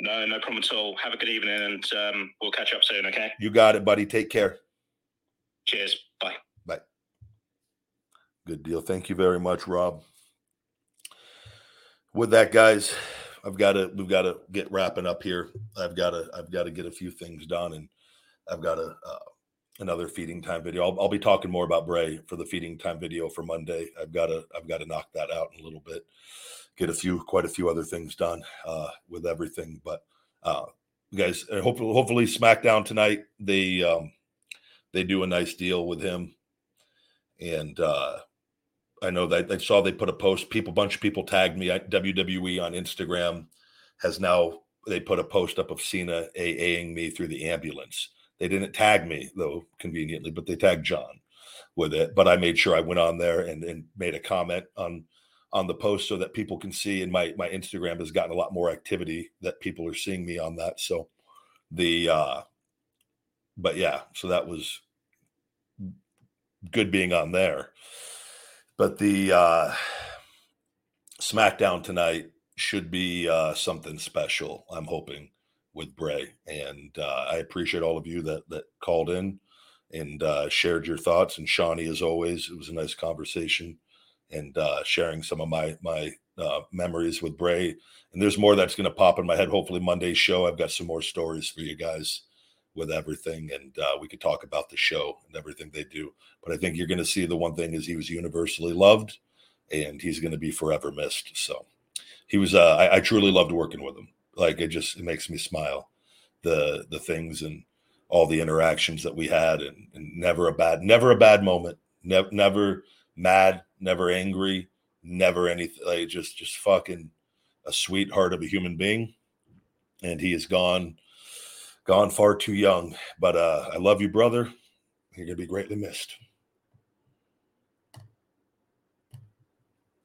no, no problem at all. Have a good evening, and um, we'll catch up soon. Okay, You got it, buddy. Take care. cheers, bye. Good deal. Thank you very much, Rob. With that, guys, I've got to we've got to get wrapping up here. I've got to I've got to get a few things done, and I've got a uh, another feeding time video. I'll, I'll be talking more about Bray for the feeding time video for Monday. I've got to I've got to knock that out in a little bit. Get a few quite a few other things done uh, with everything, but uh, guys, hopefully hopefully SmackDown tonight they um, they do a nice deal with him and uh I know that I saw they put a post. People, bunch of people tagged me. I- WWE on Instagram has now they put a post up of Cena AAing me through the ambulance. They didn't tag me though, conveniently, but they tagged John with it. But I made sure I went on there and, and made a comment on on the post so that people can see. And my my Instagram has gotten a lot more activity that people are seeing me on that. So the uh but yeah, so that was good being on there. But the uh SmackDown tonight should be uh something special, I'm hoping, with Bray. And uh I appreciate all of you that that called in and uh shared your thoughts. And Shawnee, as always, it was a nice conversation and uh sharing some of my my uh memories with Bray. And there's more that's gonna pop in my head. Hopefully Monday's show. I've got some more stories for you guys with everything and uh, we could talk about the show and everything they do. But i think you're going to see the one thing is he was universally loved and he's going to be forever missed. So he was uh, I, I truly loved working with him. Like it just it makes me smile the the things and all the interactions that we had and, and never a bad never a bad moment. Never never mad, never angry, never anything. Like just just fucking a sweetheart of a human being, and he is gone, gone far too young. But uh, I love you, brother. You're gonna be greatly missed.